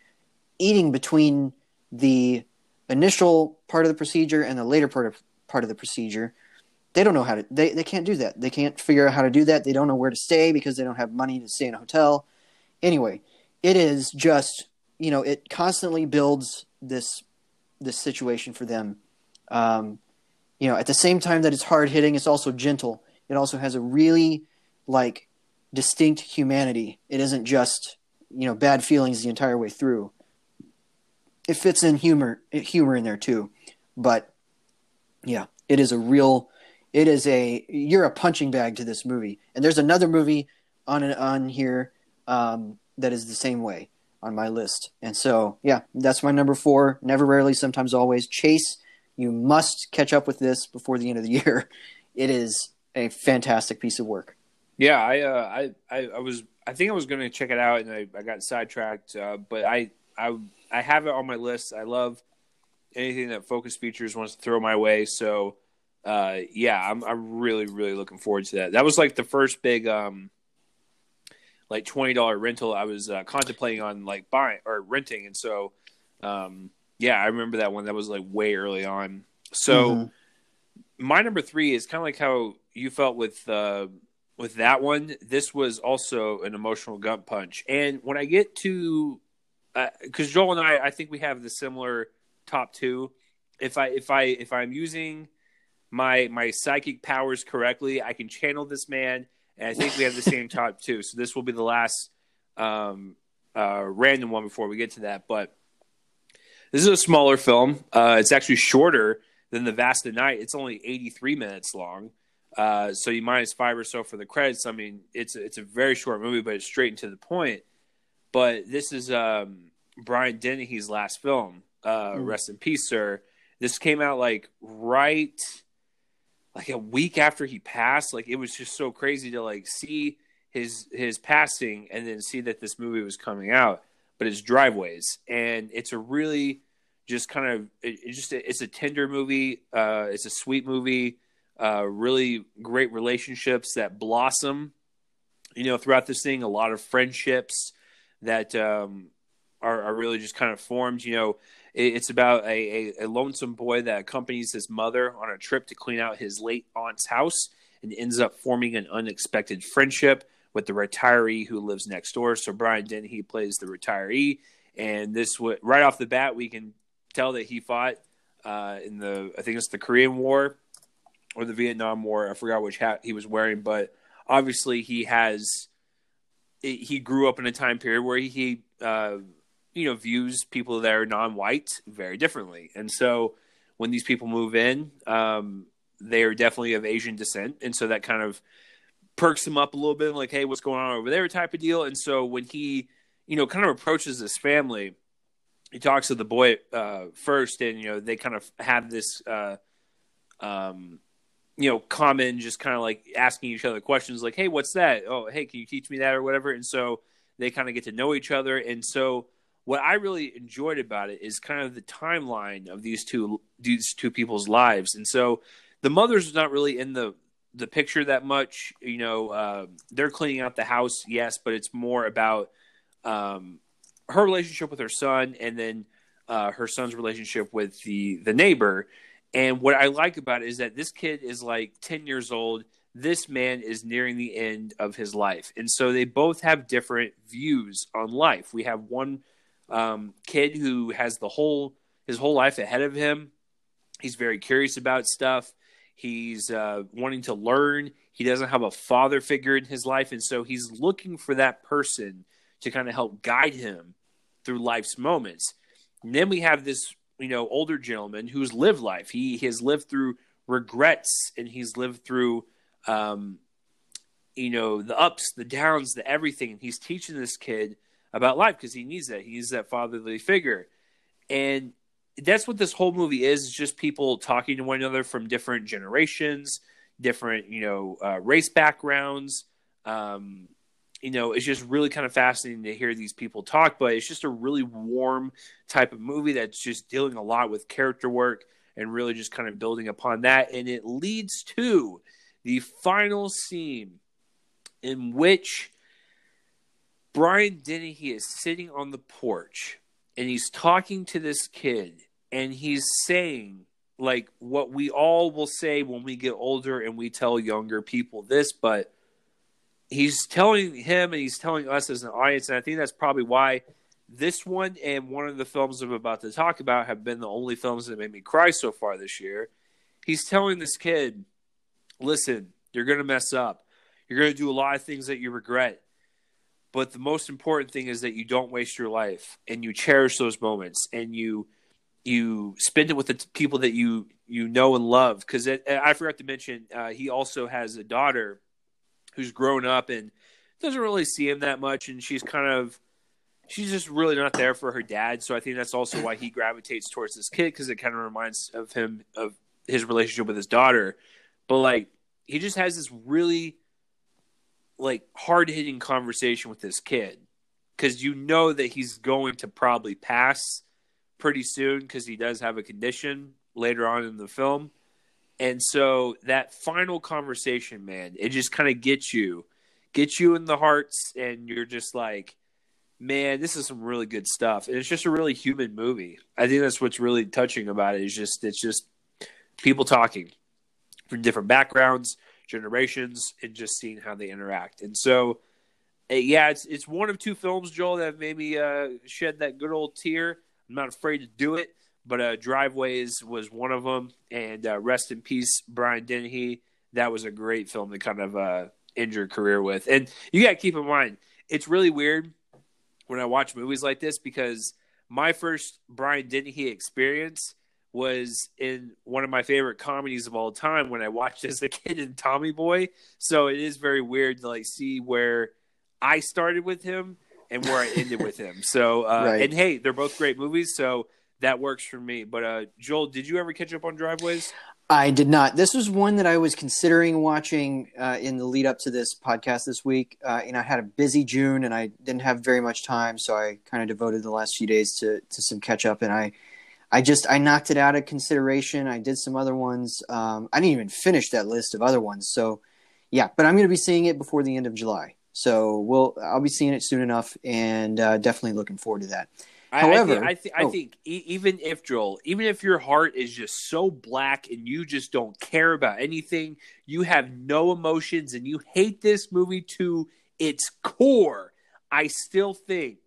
eating between the initial part of the procedure and the later part of part of the procedure they don't know how to they, they can't do that. They can't figure out how to do that. They don't know where to stay because they don't have money to stay in a hotel. Anyway it is just you know it constantly builds this this situation for them. Um, you know at the same time that it's hard hitting it's also gentle. It also has a really like distinct humanity. It isn't just you know bad feelings the entire way through. It fits in humor humor in there too. But yeah it is a real it is a you're a punching bag to this movie. And there's another movie on on here um, that is the same way on my list. And so yeah, that's my number four. Never, rarely, sometimes, always. Chase. You must catch up with this before the end of the year. It is a fantastic piece of work. Yeah, I uh, I, I, I was I think I was going to check it out and I, I got sidetracked. Uh, but I I I have it on my list. I love anything that Focus Features wants to throw my way. So uh, yeah, I'm I'm really really looking forward to that. That was like the first big um, like twenty dollar rental I was uh, contemplating on like buying or renting, and so um, yeah, I remember that one. That was like way early on. So mm-hmm. my number three is kind of like how you felt with uh, with that one. This was also an emotional gut punch, and when I get to because uh, Joel and I, I think we have the similar top two. If I if I if I'm using my my psychic powers correctly, I can channel this man, and I think we have the same top two. So this will be the last um, uh, random one before we get to that. But this is a smaller film. Uh, it's actually shorter than the Vast of Night. It's only 83 minutes long. Uh, so you minus five or so for the credits. I mean, it's it's a very short movie, but it's straight and to the point. But this is um, Brian Dennehy's last film. Uh, mm. Rest in peace, sir. This came out like right like a week after he passed like it was just so crazy to like see his his passing and then see that this movie was coming out but it's driveways. And it's a really just kind of it, it just it's a tender movie. Uh it's a sweet movie. Uh really great relationships that blossom you know throughout this thing. A lot of friendships that um are, are really just kind of formed you know it's about a, a, a, lonesome boy that accompanies his mother on a trip to clean out his late aunt's house and ends up forming an unexpected friendship with the retiree who lives next door. So Brian Dennehy plays the retiree, and this right off the bat we can tell that he fought uh, in the I think it's the Korean War or the Vietnam War. I forgot which hat he was wearing, but obviously he has he grew up in a time period where he uh, you know views people that are non-white very differently, and so when these people move in, um, they are definitely of Asian descent, and so that kind of perks him up a little bit, like, hey, what's going on over there, type of deal. And so when he, you know, kind of approaches his family, he talks to the boy uh, first, and you know, they kind of have this, uh, um, you know, common, just kind of like asking each other questions, like, hey, what's that? Oh, hey, can you teach me that or whatever? And so they kind of get to know each other, and so what I really enjoyed about it is kind of the timeline of these two these two people's lives, and so the mother's not really in the the picture that much. You know, uh, they're cleaning out the house, yes, but it's more about um, her relationship with her son, and then uh, her son's relationship with the the neighbor. And what I like about it is that this kid is like ten years old. This man is nearing the end of his life, and so they both have different views on life. We have one um, kid who has the whole his whole life ahead of him. He's very curious about stuff. He's uh, wanting to learn. He doesn't have a father figure in his life, and so he's looking for that person to kind of help guide him through life's moments. And then we have this, you know, older gentleman who's lived life. He has lived through regrets and he's lived through, um, you know, the ups, the downs, the everything. And he's teaching this kid about life because he needs that. He needs that fatherly figure. And that's what this whole movie is. It's just people talking to one another from different generations, different, you know, uh, race backgrounds. Um, you know, it's just really kind of fascinating to hear these people talk, but it's just a really warm type of movie that's just dealing a lot with character work and really just kind of building upon that. And it leads to the final scene in which Brian Dennehy is sitting on the porch and he's talking to this kid and he's saying like what we all will say when we get older and we tell younger people this, but he's telling him and he's telling us as an audience, and I think that's probably why this one and one of the films I'm about to talk about have been the only films that made me cry so far this year. He's telling this kid, listen, you're going to mess up. You're going to do a lot of things that you regret. But the most important thing is that you don't waste your life and you cherish those moments and you you spend it with the people that you you know and love. Because I forgot to mention, uh, he also has a daughter who's grown up and doesn't really see him that much, and she's kind of she's just really not there for her dad. So I think that's also why he gravitates towards this kid because it kind of reminds of him of his relationship with his daughter. But like he just has this really like hard hitting conversation with this kid because you know that he's going to probably pass pretty soon because he does have a condition later on in the film. And so that final conversation, man, it just kind of gets you, gets you in the hearts, and you're just like, man, this is some really good stuff. And it's just a really human movie. I think that's what's really touching about it. Is just it's just people talking from different backgrounds, generations, and just seeing how they interact. And so, uh, yeah, it's it's one of two films, Joel, that made me uh, shed that good old tear. I'm not afraid to do it but uh, Driveways was one of them. And uh, rest in peace, Brian Dennehy. That was a great film to kind of uh, end your career with. And you got to keep in mind, it's really weird when I watch movies like this because my first Brian Dennehy experience was in one of my favorite comedies of all time when I watched as a kid in Tommy Boy. So it is very weird to like see where I started with him and where I ended with him. So uh, right. and hey, they're both great movies. So that works for me. But uh, Joel, did you ever catch up on Driveways? I did not. This was one that I was considering watching uh, in the lead up to this podcast this week. Uh, and I had a busy June, and I didn't have very much time, so I kind of devoted the last few days to to some catch up. And I, I just I knocked it out of consideration. I did some other ones. Um, I didn't even finish that list of other ones. So, yeah. But I'm going to be seeing it before the end of July. So we'll I'll be seeing it soon enough, and uh, definitely looking forward to that. However, I, I, th- I, th- oh. I think even if Joel, even if your heart is just so black and you just don't care about anything, you have no emotions and you hate this movie to its core, I still think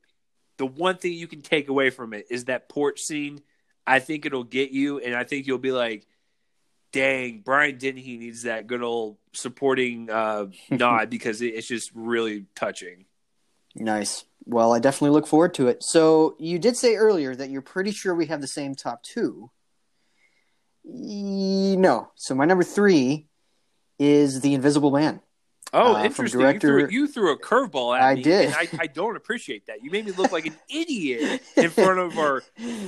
the one thing you can take away from it is that porch scene. I think it'll get you, and I think you'll be like, "Dang, Brian Dennehy needs that good old supporting uh, nod because it's just really touching." Nice. Well, I definitely look forward to it. So you did say earlier that you're pretty sure we have the same top two. No. So my number three is The Invisible Man. Oh, uh, interesting. Director... You, threw, you threw a curveball at I me. did. I, I don't appreciate that. You made me look like an idiot in front of our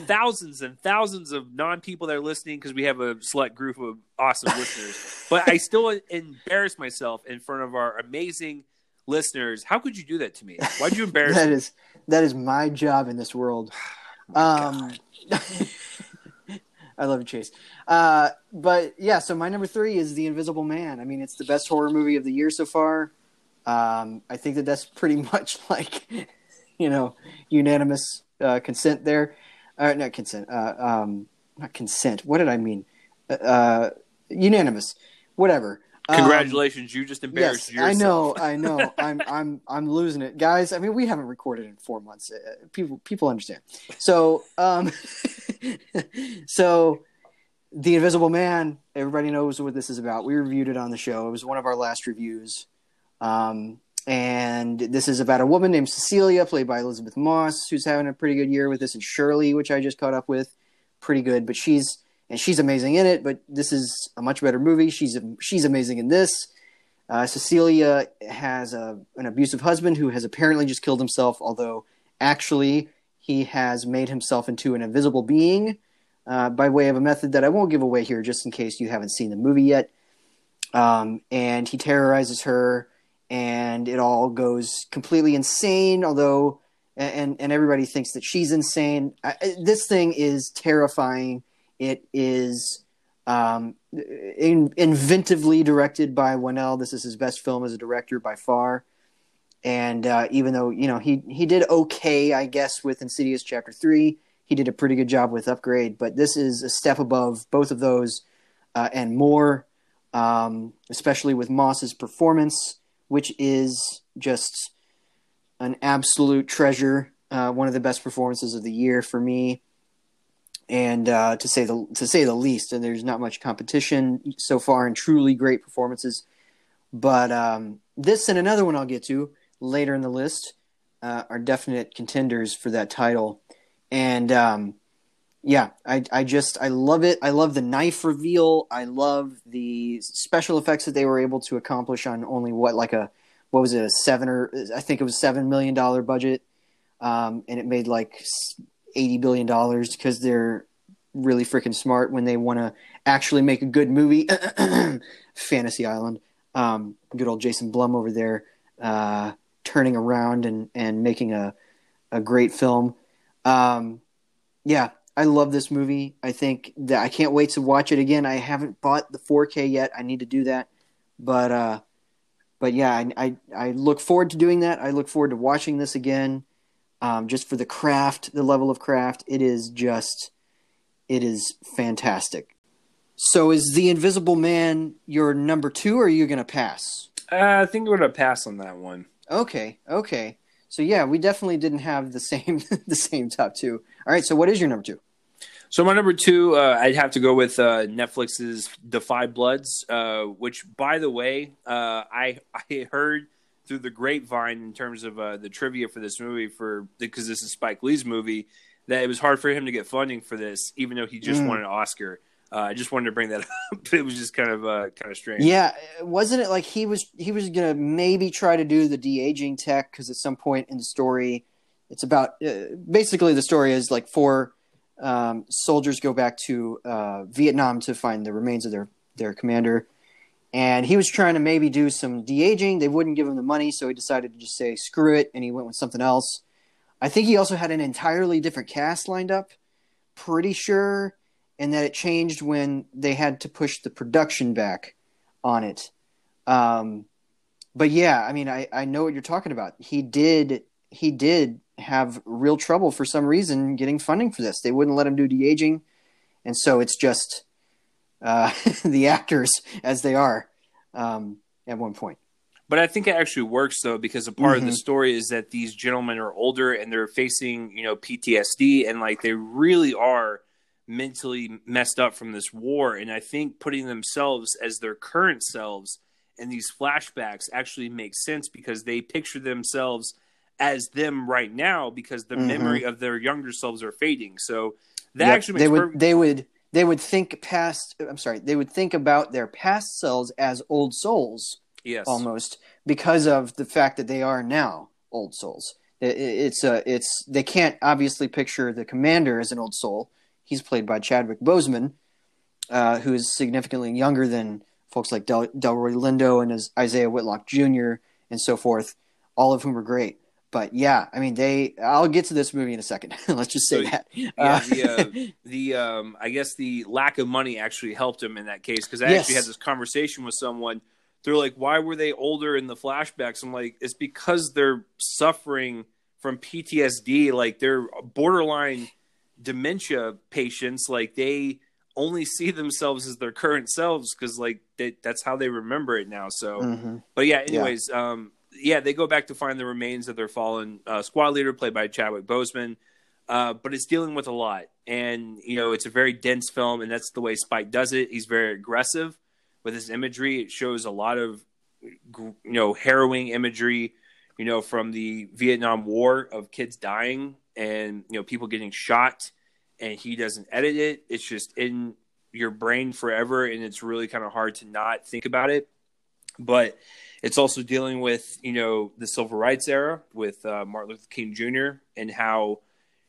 thousands and thousands of non people that are listening because we have a select group of awesome listeners. But I still embarrass myself in front of our amazing listeners, how could you do that to me? Why'd you embarrass that me? is that is my job in this world. Oh um, I love you, Chase. Uh, but yeah, so my number three is The Invisible Man. I mean, it's the best horror movie of the year so far. Um, I think that that's pretty much like, you know, unanimous uh, consent there. Uh, not consent. Uh, um, not consent. What did I mean? Uh, uh unanimous. Whatever. Um, Congratulations, um, you just embarrassed yes, yourself. I know, I know. I'm I'm I'm losing it. Guys, I mean we haven't recorded in 4 months. Uh, people people understand. So, um so The Invisible Man, everybody knows what this is about. We reviewed it on the show. It was one of our last reviews. Um and this is about a woman named Cecilia, played by Elisabeth Moss, who's having a pretty good year with this, and Shirley, which I just caught up with, pretty good. But she's and she's amazing in it. But this is a much better movie. She's she's amazing in this. Uh, Cecilia has a, an abusive husband who has apparently just killed himself, although actually he has made himself into an invisible being uh, by way of a method that I won't give away here, just in case you haven't seen the movie yet. Um, and he terrorizes her, and it all goes completely insane. Although, and and everybody thinks that she's insane. I, this thing is terrifying. It is um, in, inventively directed by Whannell. This is his best film as a director by far. And uh, even though you know he he did okay, I guess, with Insidious Chapter Three, he did a pretty good job with Upgrade. But this is a step above both of those uh, and more, um, especially with Moss's performance, which is just an absolute treasure. Uh, one of the best performances of the year for me and uh, to say the to say the least. And there's not much competition so far, in truly great performances. But um, this and another one I'll get to later in the list uh, are definite contenders for that title. And um, yeah, I I just I love it. I love the knife reveal. I love the special effects that they were able to accomplish on only what like a what was it a seven or I think it was seven million dollar budget, um, and it made like eighty billion dollars because they're really freaking smart when they want to actually make a good movie. Fantasy Island, um, good old Jason Blum over there, uh, turning around and and making a a great film. Um, yeah, I love this movie. I think that I can't wait to watch it again. I haven't bought the 4K yet. I need to do that, but uh, but yeah, I, I I look forward to doing that. I look forward to watching this again um, just for the craft, the level of craft, it is just, it is fantastic. So, is the Invisible Man your number two, or are you going to pass? Uh, I think we're going to pass on that one. Okay, okay. So yeah, we definitely didn't have the same the same top two. All right, so what is your number two? So my number two, uh, I'd have to go with uh, Netflix's 5 Bloods, uh, which, by the way, uh, I I heard through the grapevine in terms of uh, the trivia for this movie for because this is Spike Lee's movie that it was hard for him to get funding for this, even though he just mm. won an Oscar. Uh, I just wanted to bring that up. It was just kind of uh, kind of strange. Yeah, wasn't it like he was he was gonna maybe try to do the de aging tech because at some point in the story, it's about uh, basically the story is like four um, soldiers go back to uh, Vietnam to find the remains of their their commander, and he was trying to maybe do some de aging. They wouldn't give him the money, so he decided to just say screw it, and he went with something else. I think he also had an entirely different cast lined up, pretty sure, and that it changed when they had to push the production back on it. Um, but yeah, I mean, I, I know what you're talking about. He did he did have real trouble for some reason getting funding for this. They wouldn't let him do de aging, and so it's just uh, the actors as they are um, at one point. But I think it actually works though because a part mm-hmm. of the mm-hmm. story is that these gentlemen are older and they're facing you know PTSD and like they really are mentally messed up from this war and I think putting themselves as their current selves in these flashbacks actually makes sense because they picture themselves as them right now because the mm-hmm. memory of their younger selves are fading. So that yep. actually they would they would they would think past i'm sorry they would think about their past selves as old souls yes. almost because of the fact that they are now old souls. It's a it's they can't obviously picture the commander as an old soul. He's played by chadwick boseman uh, who is significantly younger than folks like Del- delroy lindo and isaiah whitlock jr and so forth all of whom are great but yeah, I mean, they. I'll get to this movie in a second. Let's just say so, that. Yeah, uh, the, uh, the um, I guess the lack of money actually helped him in that case because I yes. actually had this conversation with someone. They're like, "Why were they older in the flashbacks?" I'm like, "It's because they're suffering from PTSD. Like they're borderline dementia patients. Like they." only see themselves as their current selves because like they, that's how they remember it now so mm-hmm. but yeah anyways yeah. um yeah, they go back to find the remains of their fallen uh, squad leader, played by Chadwick Boseman. Uh, but it's dealing with a lot, and you know it's a very dense film, and that's the way Spike does it. He's very aggressive with his imagery. It shows a lot of you know harrowing imagery, you know, from the Vietnam War of kids dying and you know people getting shot, and he doesn't edit it. It's just in your brain forever, and it's really kind of hard to not think about it. But it's also dealing with you know the civil rights era with uh, Martin Luther King Jr. and how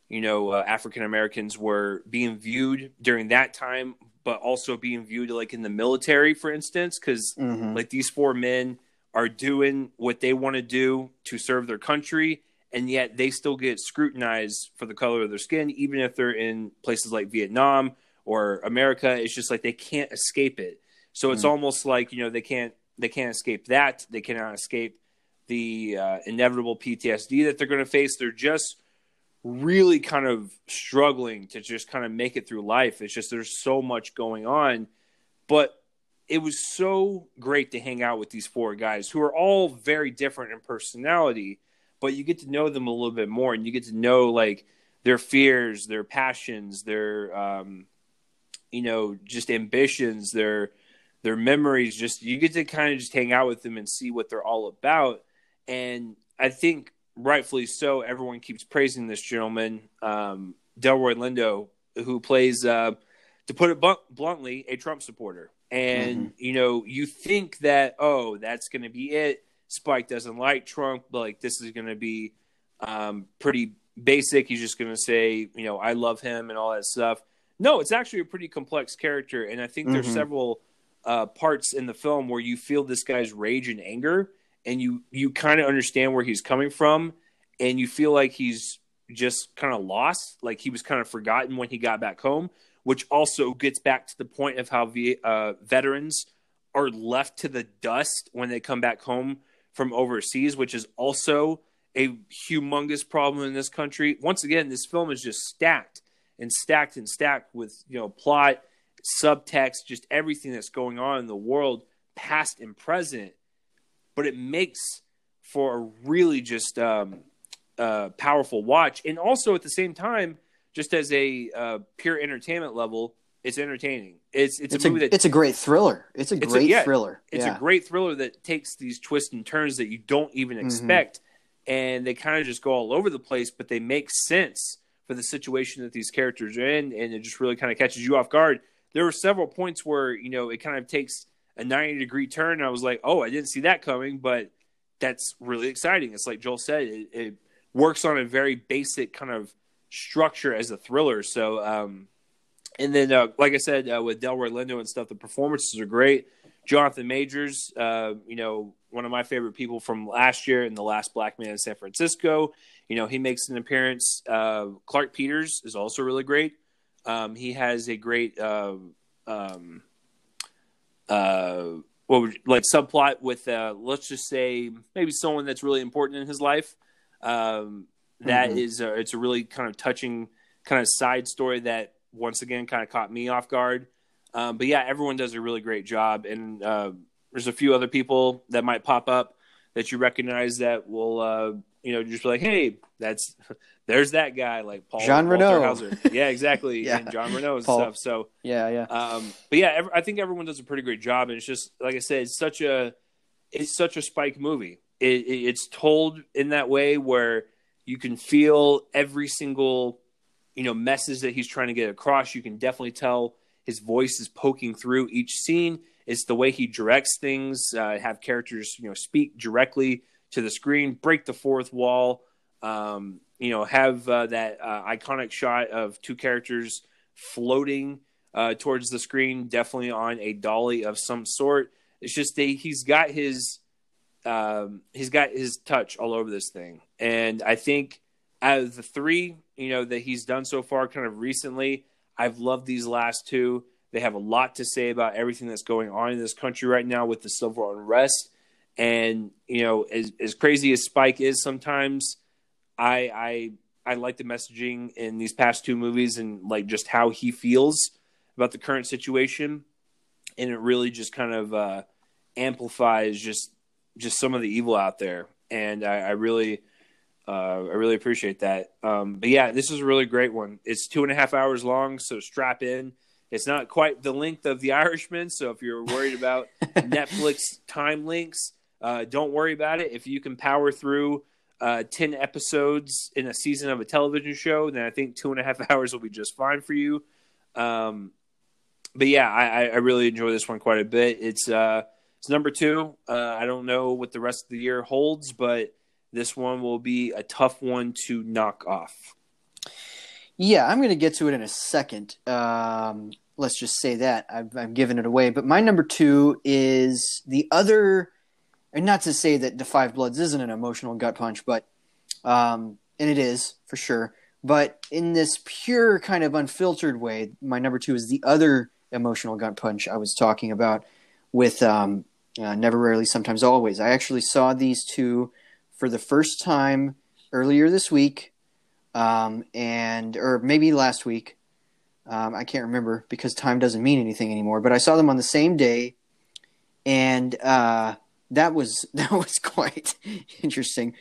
you know uh, African Americans were being viewed during that time, but also being viewed like in the military, for instance, because Mhm. like these four men are doing what they want to do to serve their country, and yet they still get scrutinized for the color of their skin, even if they're in places like Vietnam or America. It's just like they can't escape it. So it's Mm. almost like you know they can't they can't escape that. They cannot escape the uh, inevitable PTSD that they're going to face. They're just really kind of struggling to just kind of make it through life. It's just there's so much going on, but it was so great to hang out with these four guys who are all very different in personality, but you get to know them a little bit more and you get to know like their fears, their passions, their um you know, just ambitions, their their memories, just you get to kind of just hang out with them and see what they're all about. And I think rightfully so, everyone keeps praising this gentleman, um, Delroy Lindo, who plays, uh, to put it blunt- bluntly, a Trump supporter. And you know, you think that oh, that's going to be it. Spike doesn't like Trump, but like this is going to be um, pretty basic. He's just going to say, you know, I love him and all that stuff. No, it's actually a pretty complex character, and I think there's Mhm. several uh, parts in the film where you feel this guy's rage and anger, and you you kind of understand where he's coming from, and you feel like he's just kind of lost, like he was kind of forgotten when he got back home, which also gets back to the point of how v- uh, veterans are left to the dust when they come back home from overseas, which is also a humongous problem in this country. Once again, this film is just stacked and stacked and stacked with you know plot, subtext, just everything that's going on in the world, past and present. But it makes for a really just um, uh, powerful watch, and also at the same time, just as a uh, pure entertainment level, it's entertaining. It's it's, It's a a, movie that it's a great thriller. It's a It's a- great yeah, thriller. it's yeah. a great thriller that takes these twists and turns that you don't even Mhm. expect and they kind of just go all over the place but they make sense for the situation that these characters are in and it just really kind of catches you off guard there were several points where you know it kind of takes a 90 degree turn i was like oh i didn't see that coming but that's really exciting it's like joel said it, it works on a very basic kind of structure as a thriller so um and then uh, like i said uh, with delroy lindo and stuff the performances are great Jonathan Majors, uh, you know, one of my favorite people from last year in The Last Black Man in San Francisco. You know, he makes an appearance. Uh, Clarke Peters is also really great. Um, he has a great, uh, um, uh, what would, like subplot with, uh, let's just say, maybe someone that's really important in his life. Um, that Mhm. is, a, it's a really kind of touching kind of side story that once again kind of caught me off guard. Um, but yeah, everyone does a really great job, and uh, there's a few other people that might pop up that you recognize that will, uh, you know, just be like, hey, that's there's that guy, like Paul Reno. Hauser. Yeah, exactly, Yeah. and John Reno and Paul. stuff. So, yeah, yeah. um, but yeah, ev- I think everyone does a pretty great job, and it's just like I said, it's such a it's such a Spike movie. It, it, it's told in that way where you can feel every single you know message that he's trying to get across. You can definitely tell his voice is poking through each scene. It's the way he directs things. Uh, have characters you know speak directly to the screen, break the fourth wall. Um, you know, have uh, that uh, iconic shot of two characters floating uh, towards the screen, definitely on a dolly of some sort. It's just they, he's got his um, he's got his touch all over this thing, and I think out of the three, you know, that he's done so far, kind of recently, I've loved these last two. They have a lot to say about everything that's going on in this country right now with the civil unrest, and you know, as as crazy as Spike is sometimes, I I I like the messaging in these past two movies and like just how he feels about the current situation, and it really just kind of uh, amplifies just just some of the evil out there, and I, I really. Uh, I really appreciate that. Um, but yeah, this is a really great one. It's two and a half hours long, so strap in. It's not quite the length of The Irishman, so if you're worried about Netflix time links, Uh, don't worry about it. If you can power through uh, 10 episodes in a season of a television show, then I think two and a half hours will be just fine for you. Um, but yeah, I, I really enjoy this one quite a bit. It's uh, it's number two. Uh, I don't know what the rest of the year holds, but this one will be a tough one to knock off. Yeah, I'm going to get to it in a second. Um, let's just say that I've, I've given it away. But my number two is the other, and not to say that the Five Bloods isn't an emotional gut punch, but um, and it is for sure. But in this pure kind of unfiltered way, my number two is the other emotional gut punch I was talking about with um, uh, Never, Rarely, Sometimes, Always. I actually saw these two for the first time earlier this week, um, and or maybe last week. Um, I can't remember because time doesn't mean anything anymore. But I saw them on the same day, and uh, that was that was quite interesting.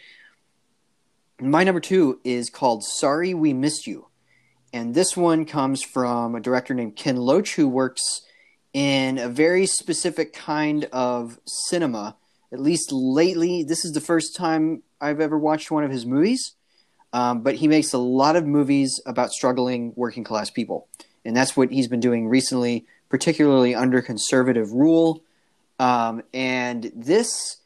My number two is called "Sorry We Missed You," and this one comes from a director named Ken Loach who works in a very specific kind of cinema. At least lately, this is the first time I've ever watched one of his movies. Um, but he makes a lot of movies about struggling working class people, and that's what he's been doing recently, particularly under conservative rule. Um, and this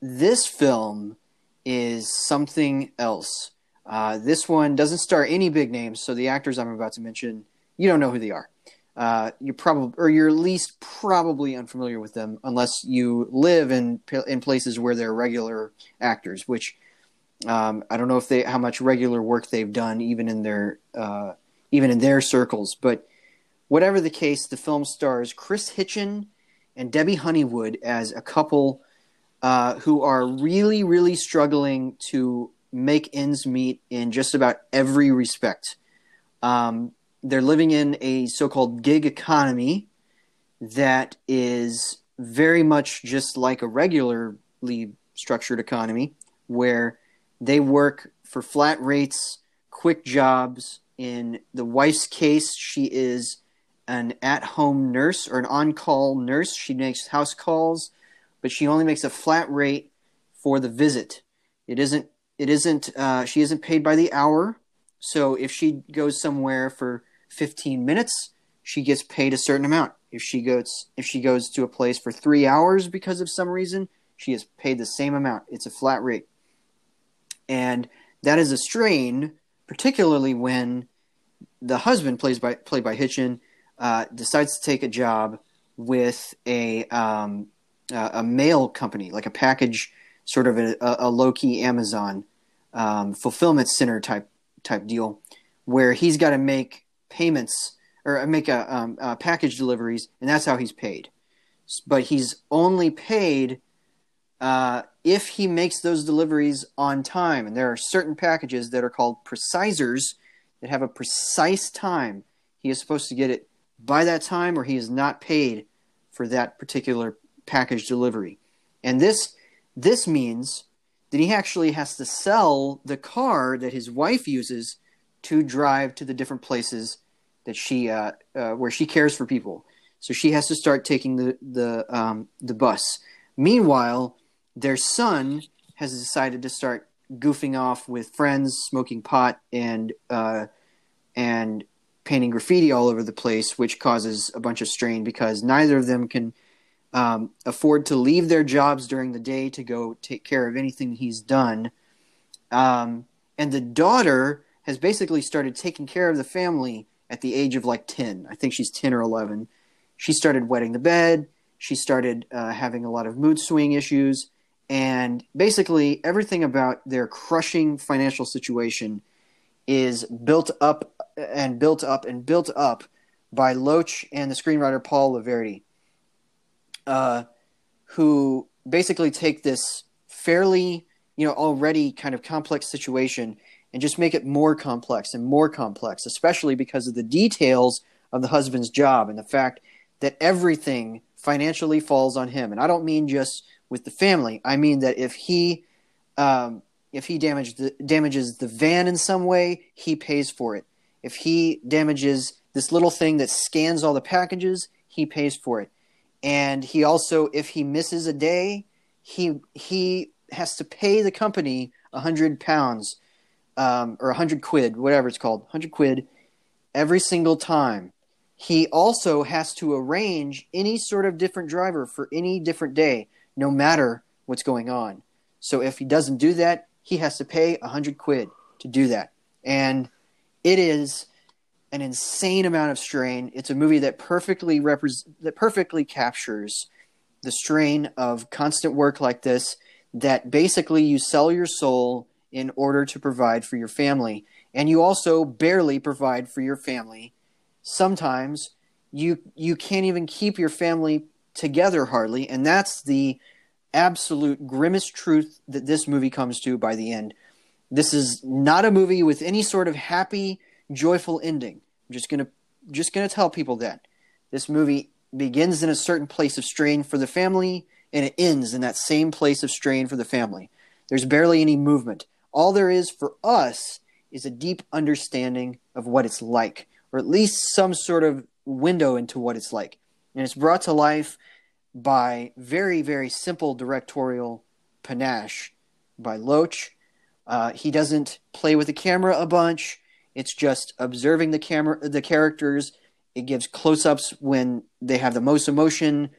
this film is something else. Uh, this one doesn't star any big names, so the actors I'm about to mention, you don't know who they are. Uh, you're probably, or you're at least probably unfamiliar with them, unless you live in in places where they're regular actors. Which um, I don't know if they how much regular work they've done, even in their uh, even in their circles. But whatever the case, the film stars Chris Hitchen and Debbie Honeywood as a couple uh, who are really, really struggling to make ends meet in just about every respect. Um, they're living in a so-called gig economy that is very much just like a regularly structured economy where they work for flat rates, quick jobs. In the wife's case, she is an at-home nurse or an on-call nurse. She makes house calls, but she only makes a flat rate for the visit. It isn't. It isn't. Uh, she isn't paid by the hour. So if she goes somewhere for 15 minutes, she gets paid a certain amount. If she goes if she goes to a place for 3 hours because of some reason, she is paid the same amount. It's a flat rate. And that is a strain, particularly when the husband plays by played by Hitchen uh, decides to take a job with a um, uh, a mail company, like a package, sort of a, a low key Amazon um, fulfillment center type type deal, where he's got to make payments or make a, um, uh, package deliveries, and that's how he's paid. But he's only paid uh, if he makes those deliveries on time. And there are certain packages that are called precisers that have a precise time. He is supposed to get it by that time, or he is not paid for that particular package delivery. And this this means that he actually has to sell the car that his wife uses to drive to the different places that she uh, uh, where she cares for people. So she has to start taking the the um, the bus. Meanwhile, their son has decided to start goofing off with friends, smoking pot, and uh, and painting graffiti all over the place, which causes a bunch of strain because neither of them can um, afford to leave their jobs during the day to go take care of anything he's done. Um, and the daughter has basically started taking care of the family at the age of like 10. I think she's 10 or 11. She started wetting the bed. She started uh, having a lot of mood swing issues. And basically, everything about their crushing financial situation is built up and built up and built up by Loach and the screenwriter Paul Laverty, uh, who basically take this fairly, you know, already kind of complex situation and just make it more complex and more complex, especially because of the details of the husband's job and the fact that everything financially falls on him. And I don't mean just with the family. I mean that if he um, if he damaged the, damages the van in some way, he pays for it. If he damages this little thing that scans all the packages, he pays for it. And he also, if he misses a day, he he has to pay the company a hundred pounds um, or a hundred quid, whatever it's called, hundred quid every single time. He also has to arrange any sort of different driver for any different day, no matter what's going on. So if he doesn't do that, he has to pay a hundred quid to do that, and it is an insane amount of strain. It's a movie that perfectly repres- that perfectly captures the strain of constant work like this that basically you sell your soul in order to provide for your family. And you also barely provide for your family. Sometimes you you can't even keep your family together hardly. And that's the absolute grimmest truth that this movie comes to by the end this is not a movie with any sort of happy joyful ending i'm just to just to tell people that this movie begins in a certain place of strain for the family and it ends in that same place of strain for the family. There's barely any movement. All there is for us is a deep understanding of what it's like, or at least some sort of window into what it's like. And it's brought to life by very, very simple directorial panache by Loach. Uh, he doesn't play with the camera a bunch. It's just observing the camera, the characters, it gives close-ups when they have the most emotion.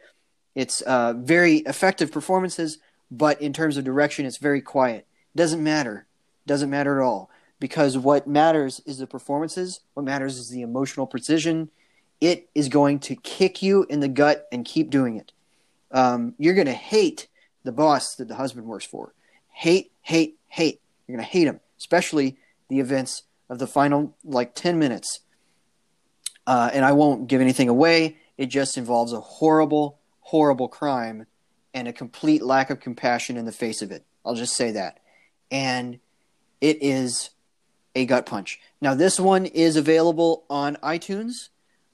It's uh, very effective performances, but in terms of direction, it's very quiet. Doesn't matter. Doesn't matter at all because what matters is the performances. What matters is the emotional precision. It is going to kick you in the gut and keep doing it. Um, you're going to hate the boss that the husband works for. Hate, hate, hate. You're going to hate him, especially the events of the final like 10 minutes uh, and I won't give anything away. It just involves a horrible, horrible crime and a complete lack of compassion in the face of it. I'll just say that. And it is a gut punch. Now, this one is available on iTunes.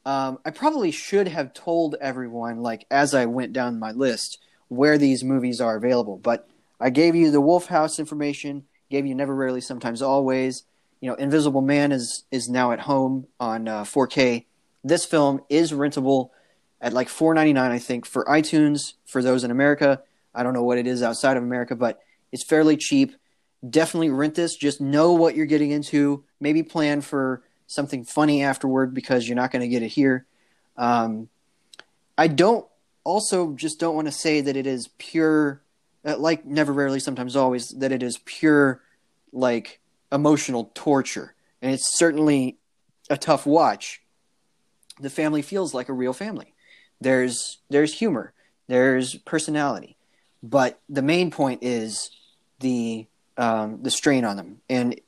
Um, I probably should have told everyone, like, as I went down my list, where these movies are available. But I gave you the Wolf House information, gave you Never Rarely, Sometimes Always, you know, Invisible Man is is now at home on uh, 4K. This film is rentable at like 4.99, I think, for iTunes for those in America. I don't know what it is outside of America, but it's fairly cheap. Definitely rent this. Just know what you're getting into. Maybe plan for something funny afterward because you're not going to get it here. Um, I don't also just don't want to say that it is pure, uh, like never, rarely, sometimes, always, that it is pure, like emotional torture. And it's certainly a tough watch. The family feels like a real family. There's there's humor, there's personality, but the main point is the um, the strain on them, and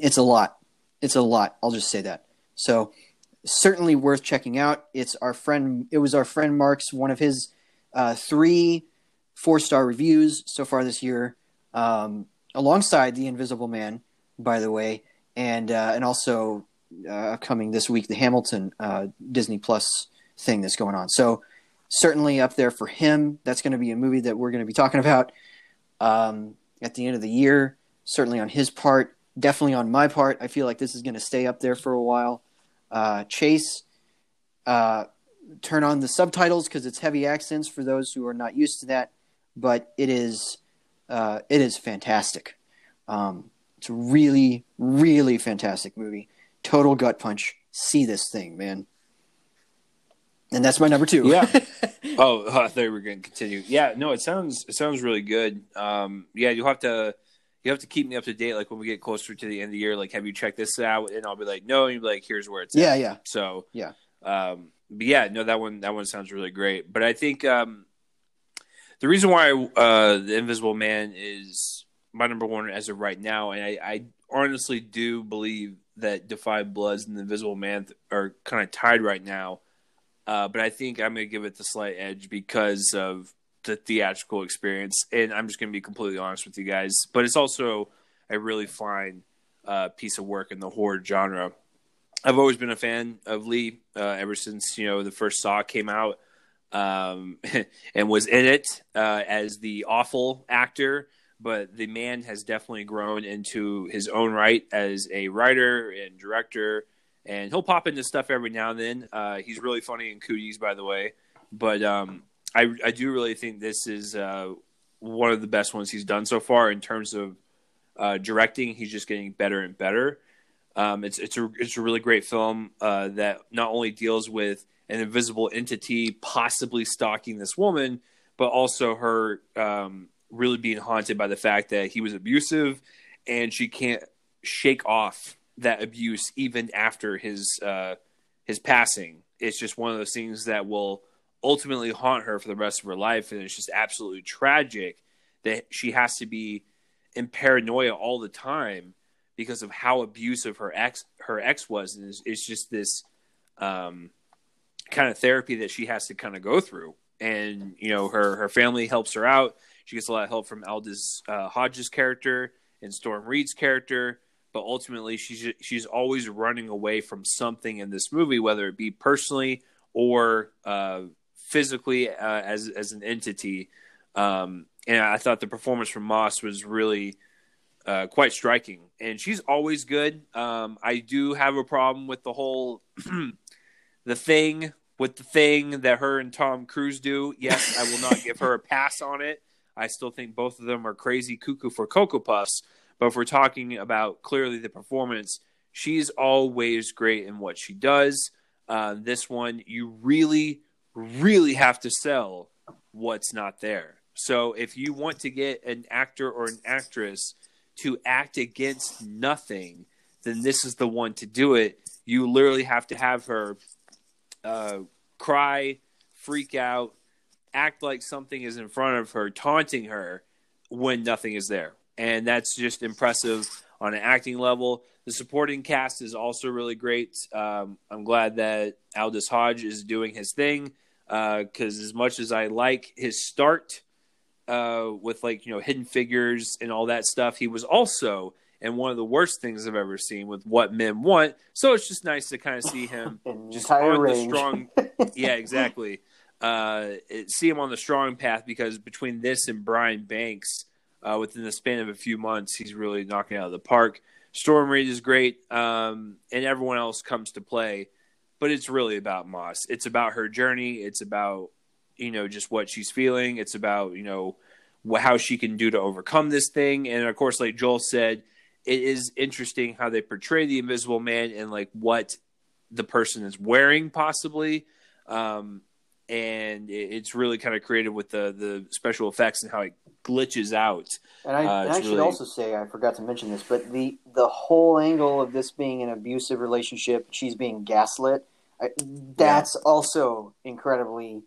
it's a lot. It's a lot. I'll just say that. So certainly worth checking out. It's our friend. It was our friend Mark's one of his uh, three four star reviews so far this year. Um, alongside The Invisible Man, by the way, and uh, and also uh, coming this week the Hamilton uh, Disney Plus thing that's going on. So certainly up there for him. That's going to be a movie that we're going to be talking about um, at the end of the year. Certainly on his part, definitely on my part. I feel like this is going to stay up there for a while. Uh, Chase, uh, turn on the subtitles because it's heavy accents for those who are not used to that. But it is uh, it is fantastic. Um, it's a really, really fantastic movie. Total gut punch. See this thing, man. And that's my number two. yeah. Oh, oh, I thought we were going to continue. Yeah. No, it sounds it sounds really good. Um, yeah, you'll have to you have to keep me up to date. Like when we get closer to the end of the year, like have you checked this out? And I'll be like, no. And you'll be like, here's where it's. Yeah, at. yeah. So yeah. Um, but yeah, no, that one that one sounds really great. But I think um, the reason why uh, the Invisible Man is my number one as of right now, and I, I honestly do believe that 5 Bloods and the Invisible Man are kind of tied right now. Uh, but I think I'm going to give it the slight edge because of the theatrical experience, and I'm just going to be completely honest with you guys. But it's also a really fine uh, piece of work in the horror genre. I've always been a fan of Leigh uh, ever since you know the first Saw came out um, and was in it uh, as the awful actor. But the man has definitely grown into his own right as a writer and director, and he'll pop into stuff every now and then. Uh, he's really funny in Cooties, by the way. But um, I, I do really think this is uh, one of the best ones he's done so far in terms of uh, directing. He's just getting better and better. Um, it's it's a it's a really great film uh, that not only deals with an invisible entity possibly stalking this woman, but also her um, really being haunted by the fact that he was abusive, and she can't shake off that abuse even after his uh, his passing. It's just one of those things that will ultimately haunt her for the rest of her life, and it's just absolutely tragic that she has to be in paranoia all the time because of how abusive her ex her ex was, and it's, it's just this um, kind of therapy that she has to kind of go through. And you know, her her family helps her out. She gets a lot of help from Aldis uh, Hodge's character and Storm Reid's character but ultimately she's she's always running away from something in this movie, whether it be personally or uh, physically uh, as as an entity. Um, and I thought the performance from Moss was really uh, quite striking, and she's always good. Um, I do have a problem with the whole the thing with the thing that her and Tom Cruise do. Yes, I will not give her a pass on it. I still think both of them are crazy cuckoo for cocoa puffs. But if we're talking about clearly the performance, she's always great in what she does. Uh, this one, you really, really have to sell what's not there. So if you want to get an actor or an actress to act against nothing, then this is the one to do it. You literally have to have her uh, cry, freak out, act like something is in front of her, taunting her when nothing is there and that's just impressive on an acting level. The supporting cast is also really great. Um, I'm glad that Aldis Hodge is doing his thing because uh, as much as I like his start uh, with like you know Hidden Figures and all that stuff, he was also in one of the worst things I've ever seen with What Men Want. So it's just nice to kind of see him just on range. the strong. yeah, exactly. Uh, see him on the strong path because between this and Brian Banks uh, within the span of a few months, he's really knocking out of the park. Storm Reid is great, um, and everyone else comes to play. But it's really about Moss. It's about her journey. It's about you know just what she's feeling. It's about you know how she can do to overcome this thing. And of course, like Joel said, it is interesting how they portray the Invisible Man and like what the person is wearing, possibly. Um, and it's really kind of creative with the the special effects and how it glitches out. And I, uh, and I should really... also say I forgot to mention this, but the the whole angle of this being an abusive relationship, she's being gaslit. I, that's yeah. also incredibly.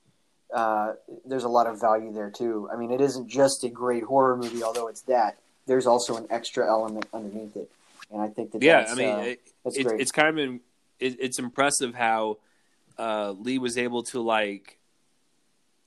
Uh, there's a lot of value there too. I mean, it isn't just a great horror movie, although it's that. There's also an extra element underneath it, and I think that yeah, I mean, uh, it, it's, it's, kind of in, it, it's impressive how uh, Leigh was able to like,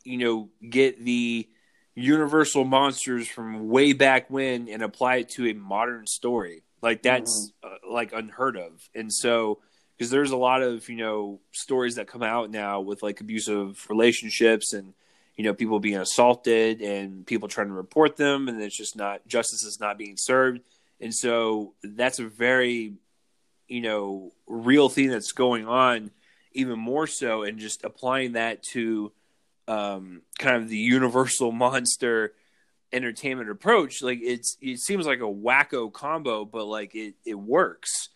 you know, get the universal monsters from way back when and apply it to a modern story. Like that's mm-hmm. uh, like unheard of. And so because there's a lot of, you know, stories that come out now with like abusive relationships and you know, people being assaulted and people trying to report them and it's just not justice is not being served. And so that's a very you know, real thing that's going on even more so and just applying that to um, kind of the universal monster entertainment approach. Like it's it seems like a wacko combo but like it it works.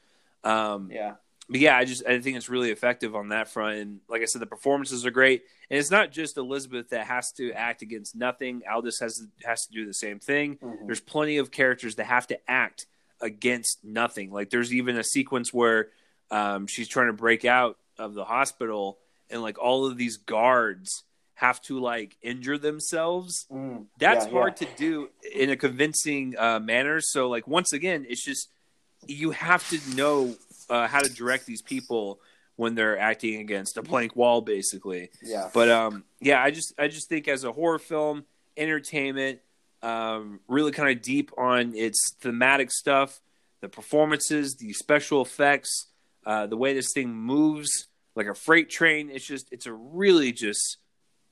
Um yeah but yeah i just i think it's really effective on that front and like i said the performances are great and it's not just elizabeth that has to act against nothing Aldis has has to do the same thing mm-hmm. there's plenty of characters that have to act against nothing like there's even a sequence where um, she's trying to break out of the hospital and like all of these guards have to like injure themselves. Mm, That's yeah, hard yeah. to do in a convincing uh, manner. So like once again, it's just you have to know uh, how to direct these people when they're acting against a blank wall, basically. Yeah. But um, yeah, I just I just think as a horror film, entertainment, um, really kind of deep on its thematic stuff, the performances, the special effects, uh, the way this thing moves like a freight train. It's just it's a really just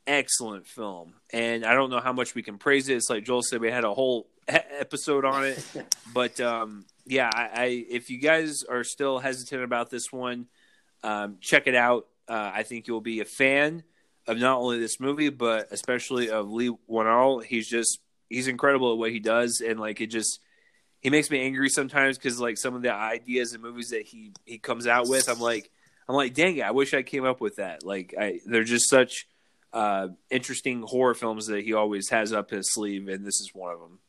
excellent film, and I don't know how much we can praise it. It's like Joel said, we had a whole episode on it, but um, yeah, I, I, if you guys are still hesitant about this one, um, check it out. Uh, I think you'll be a fan of not only this movie, but especially of Leigh Whannell. He's just he's incredible at what he does, and like it just he makes me angry sometimes because like some of the ideas and movies that he he comes out with, I'm like I'm like, dang it, I wish I came up with that. Like I, they're just such uh, interesting horror films that he always has up his sleeve, and this is one of them.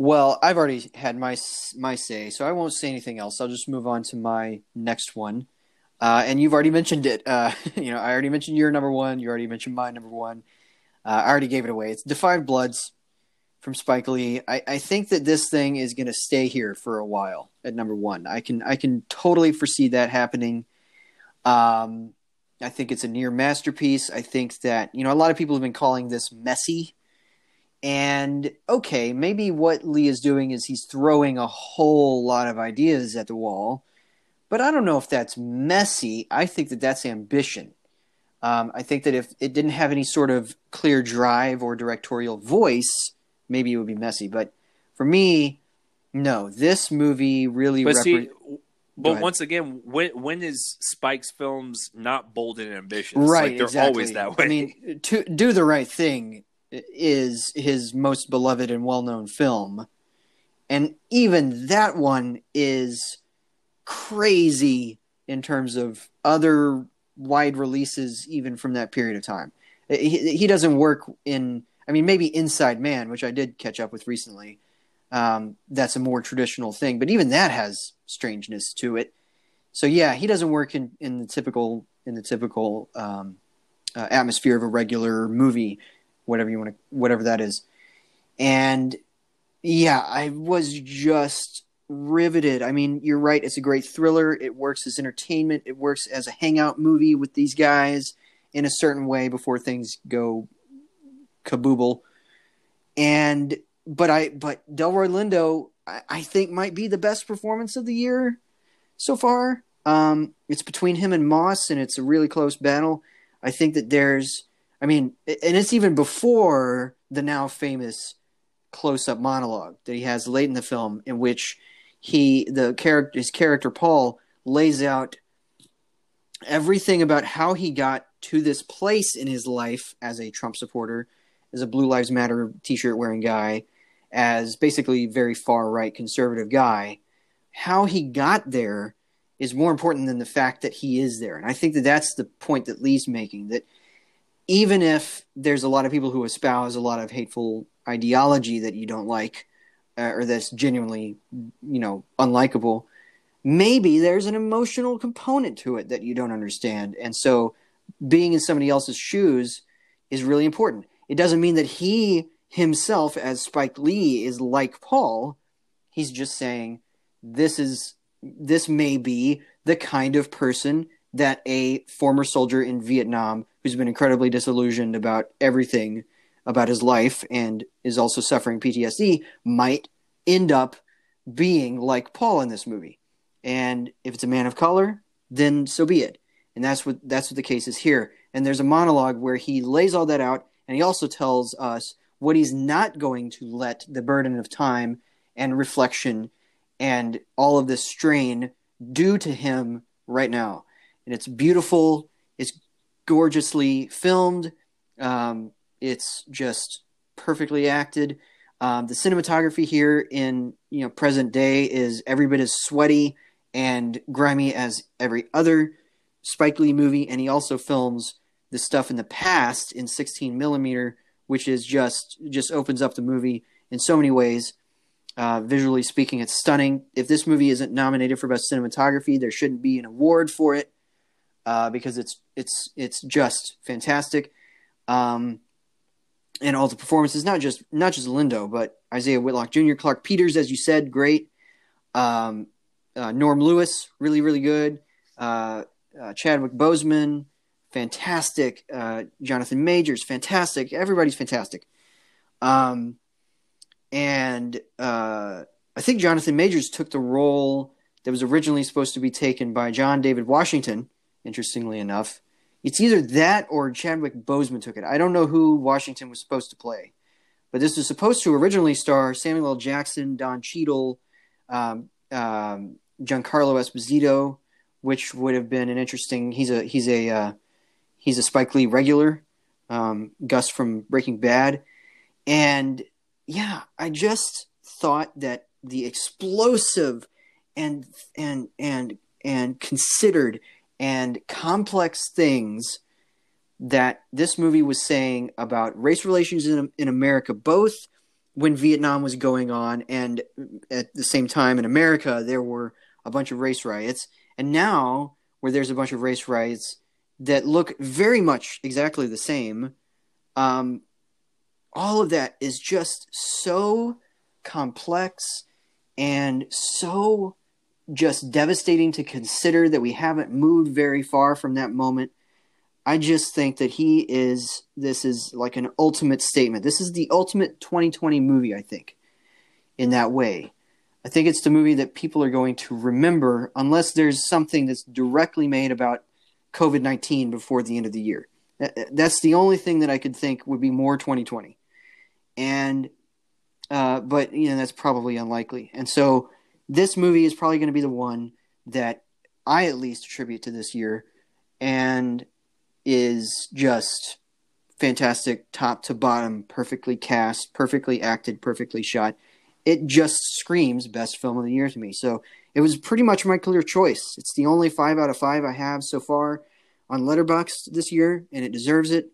Well, I've already had my my say, so I won't say anything else. I'll just move on to my next one. Uh, and you've already mentioned it. Uh, you know, I already mentioned your number one. You already mentioned my number one. Uh, I already gave it away. It's 5 Bloods from Spike Lee. I, I think that this thing is going to stay here for a while at number one. I can I can totally foresee that happening. Um, I think it's a near masterpiece. I think that you know a lot of people have been calling this messy, and okay, maybe what Lee is doing is he's throwing a whole lot of ideas at the wall, but I don't know if that's messy. I think that that's ambition. Um, I think that if it didn't have any sort of clear drive or directorial voice, maybe it would be messy. But for me, no, this movie really. But repre- see, but once again, when when is Spike's films not bold and ambitious? Right, like they're exactly. always that way. I mean, to do the right thing is his most beloved and well known film, and even that one is crazy in terms of other wide releases, even from that period of time. He, he doesn't work in. I mean, maybe Inside Man, which I did catch up with recently. Um, that's a more traditional thing, but even that has strangeness to it. So yeah, he doesn't work in, in the typical in the typical um, uh, atmosphere of a regular movie, whatever you want to, whatever that is. And yeah, I was just riveted. I mean, you're right; it's a great thriller. It works as entertainment. It works as a hangout movie with these guys in a certain way before things go kabooble. And but I but Delroy Lindo I, I think might be the best performance of the year so far. Um, it's between him and Moss, and it's a really close battle. I think that there's, I mean, and it's even before the now famous close-up monologue that he has late in the film, in which he, the character, his character Paul, lays out everything about how he got to this place in his life as a Trump supporter, as a Blue Lives Matter T-shirt wearing guy, as basically very far right conservative guy, how he got there is more important than the fact that he is there. And I think that that's the point that Lee's making that even if there's a lot of people who espouse a lot of hateful ideology that you don't like uh, or that's genuinely, you know, unlikable, maybe there's an emotional component to it that you don't understand. And so being in somebody else's shoes is really important. It doesn't mean that he himself as Spike Lee is like Paul. He's just saying this is this may be the kind of person that a former soldier in Vietnam who's been incredibly disillusioned about everything about his life and is also suffering PTSD might end up being like Paul in this movie. And if it's a man of color, then so be it. And that's what that's what the case is here. And there's a monologue where he lays all that out and he also tells us what he's not going to let the burden of time and reflection and all of this strain do to him right now. And it's beautiful. It's gorgeously filmed. Um, it's just perfectly acted. Um, the cinematography here in you know present day is every bit as sweaty and grimy as every other Spike Lee movie, and he also films the stuff in the past in 16 millimeter which is just just opens up the movie in so many ways. Uh, visually speaking, it's stunning. If this movie isn't nominated for best cinematography, there shouldn't be an award for it uh, because it's it's it's just fantastic. Um, and all the performances, not just not just Lindo, but Isaiah Whitlock Jr., Clarke Peters, as you said, great. Um, uh, Norm Lewis, really really good. Uh, uh, Chadwick Boseman, fantastic. Uh, Jonathan Majors, fantastic. Everybody's fantastic. Um, and I think Jonathan Majors took the role that was originally supposed to be taken by John David Washington. Interestingly enough, it's either that or Chadwick Boseman took it. I don't know who Washington was supposed to play, but this was supposed to originally star Samuel L. Jackson, Don Cheadle, um, um, Giancarlo Esposito, which would have been an interesting. He's a he's a uh, He's a Spike Lee regular, um, Gus from Breaking Bad, and yeah, I just thought that the explosive and and and and considered and complex things that this movie was saying about race relations in, in America, both when Vietnam was going on and at the same time in America, there were a bunch of race riots. And now, where there's a bunch of race riots that look very much exactly the same, um, all of that is just so complex and so just devastating to consider that we haven't moved very far from that moment. I just think that he is this is like an ultimate statement. This is the ultimate 2020 movie, I think, in that way. I think it's the movie that people are going to remember unless there's something that's directly made about COVID 19 before the end of the year. That's the only thing that I could think would be more 2020. And, uh, but, you know, that's probably unlikely. And so this movie is probably going to be the one that I at least attribute to this year and is just fantastic top to bottom, perfectly cast, perfectly acted, perfectly shot. It just screams best film of the year to me. So it was pretty much my clear choice. It's the only five out of five I have so far on Letterboxd this year, and it deserves it.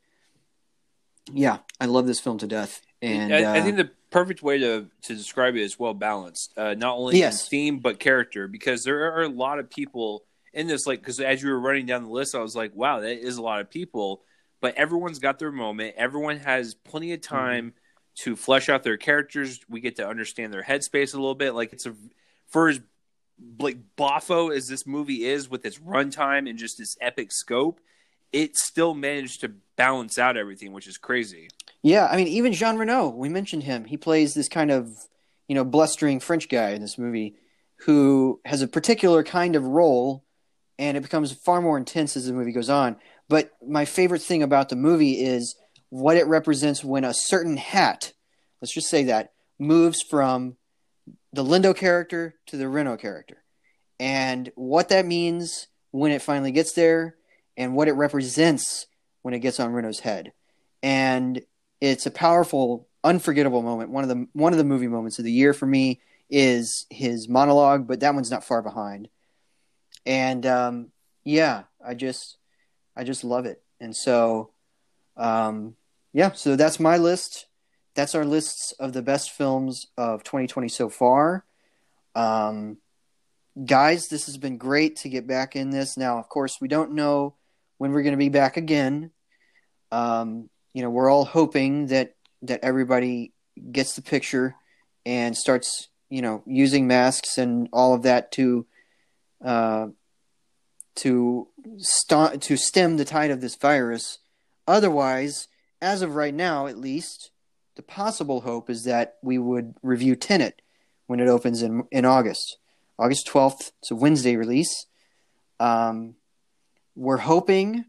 Yeah, I love this film to death. And I, uh, I think the perfect way to, to describe it is well balanced, uh, not only Yes. in theme but character, because there are a lot of people in this. Like, because as you were running down the list, I was like, wow, that is a lot of people. But everyone's got their moment. Everyone has plenty of time to flesh out their characters. We get to understand their headspace a little bit. Like, it's a for as like boffo as this movie is with its runtime and just its epic scope, it still managed to balance out everything, which is crazy. Yeah, I mean, even Jean Reno, we mentioned him. He plays this kind of, you know, blustering French guy in this movie who has a particular kind of role, and it becomes far more intense as the movie goes on. But my favorite thing about the movie is what it represents when a certain hat, let's just say that, moves from the Lindo character to the Reno character. And what that means when it finally gets there, and what it represents when it gets on Reno's head. And it's a powerful, unforgettable moment. One of the one of the movie moments of the year for me is his monologue, but that one's not far behind. And um, yeah, I just I just love it. And so um, yeah, so that's my list. That's our lists of the best films of 2020 so far. Um, guys, this has been great to get back in this. Now, of course, we don't know when we're going to be back again. Um, you know, we're all hoping that that everybody gets the picture and starts, you know, using masks and all of that to uh, to st- to stem the tide of this virus. Otherwise, as of right now, at least, the possible hope is that we would review Tenet when it opens in in August, August twelfth. It's a Wednesday release. Um, we're hoping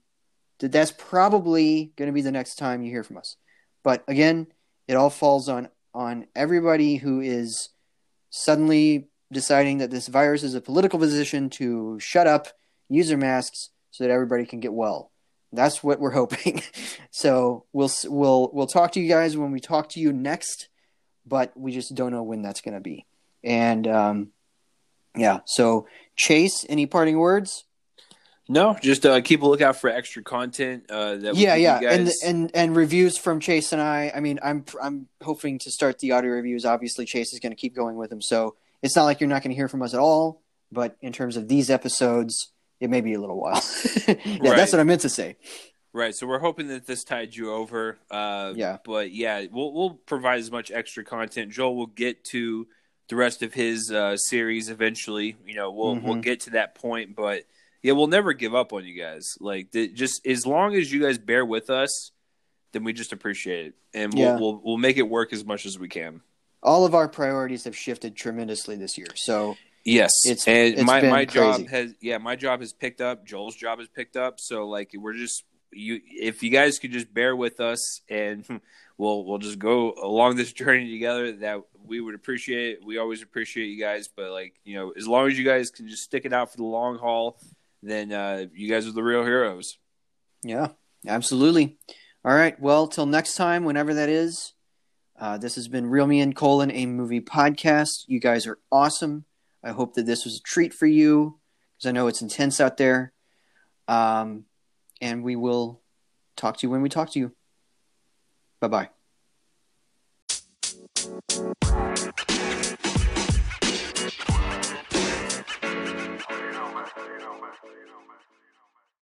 that that's probably going to be the next time you hear from us. But again, it all falls on on everybody who is suddenly deciding that this virus is a political position to shut up, use their masks, so that everybody can get well. That's what we're hoping. so we'll we'll we'll talk to you guys when we talk to you next, but we just don't know when that's going to be. And um, yeah, so Chase, any parting words? No, just uh, keep a lookout for extra content. Uh, that yeah yeah and and and reviews from chase and i i mean i'm i'm hoping to start the audio reviews obviously chase is going to keep going with them so it's not like you're not going to hear from us at all but in terms of these episodes it may be a little while yeah Right. that's what i meant to say Right, so we're hoping that this tide you over. Uh, Yeah. but yeah, we'll we'll provide as much extra content. Joel will get to the rest of his uh, series eventually. You know, we'll we'll Mhm. get to that point, but yeah, we'll never give up on you guys. Like, the, just as long as you guys bear with us, then we just appreciate it, and we'll Yeah. we'll, we'll make it work as much as we can. all of our priorities have shifted tremendously this year so Yes, It's- and it's my my job crazy. has yeah my job has picked up. Joel's job has picked up. So like we're just you if you guys could just bear with us and we'll we'll just go along this journey together. That we would appreciate. it. We always appreciate you guys, but like you know as long as you guys can just stick it out for the long haul, then uh, you guys are the real heroes. yeah absolutely all right well till next time whenever that is Uh, this has been Real Me and Colon, a movie podcast. You guys are awesome. I hope that this was a treat for you because I know it's intense out there. Um, and we will talk to you when we talk to you. Bye bye.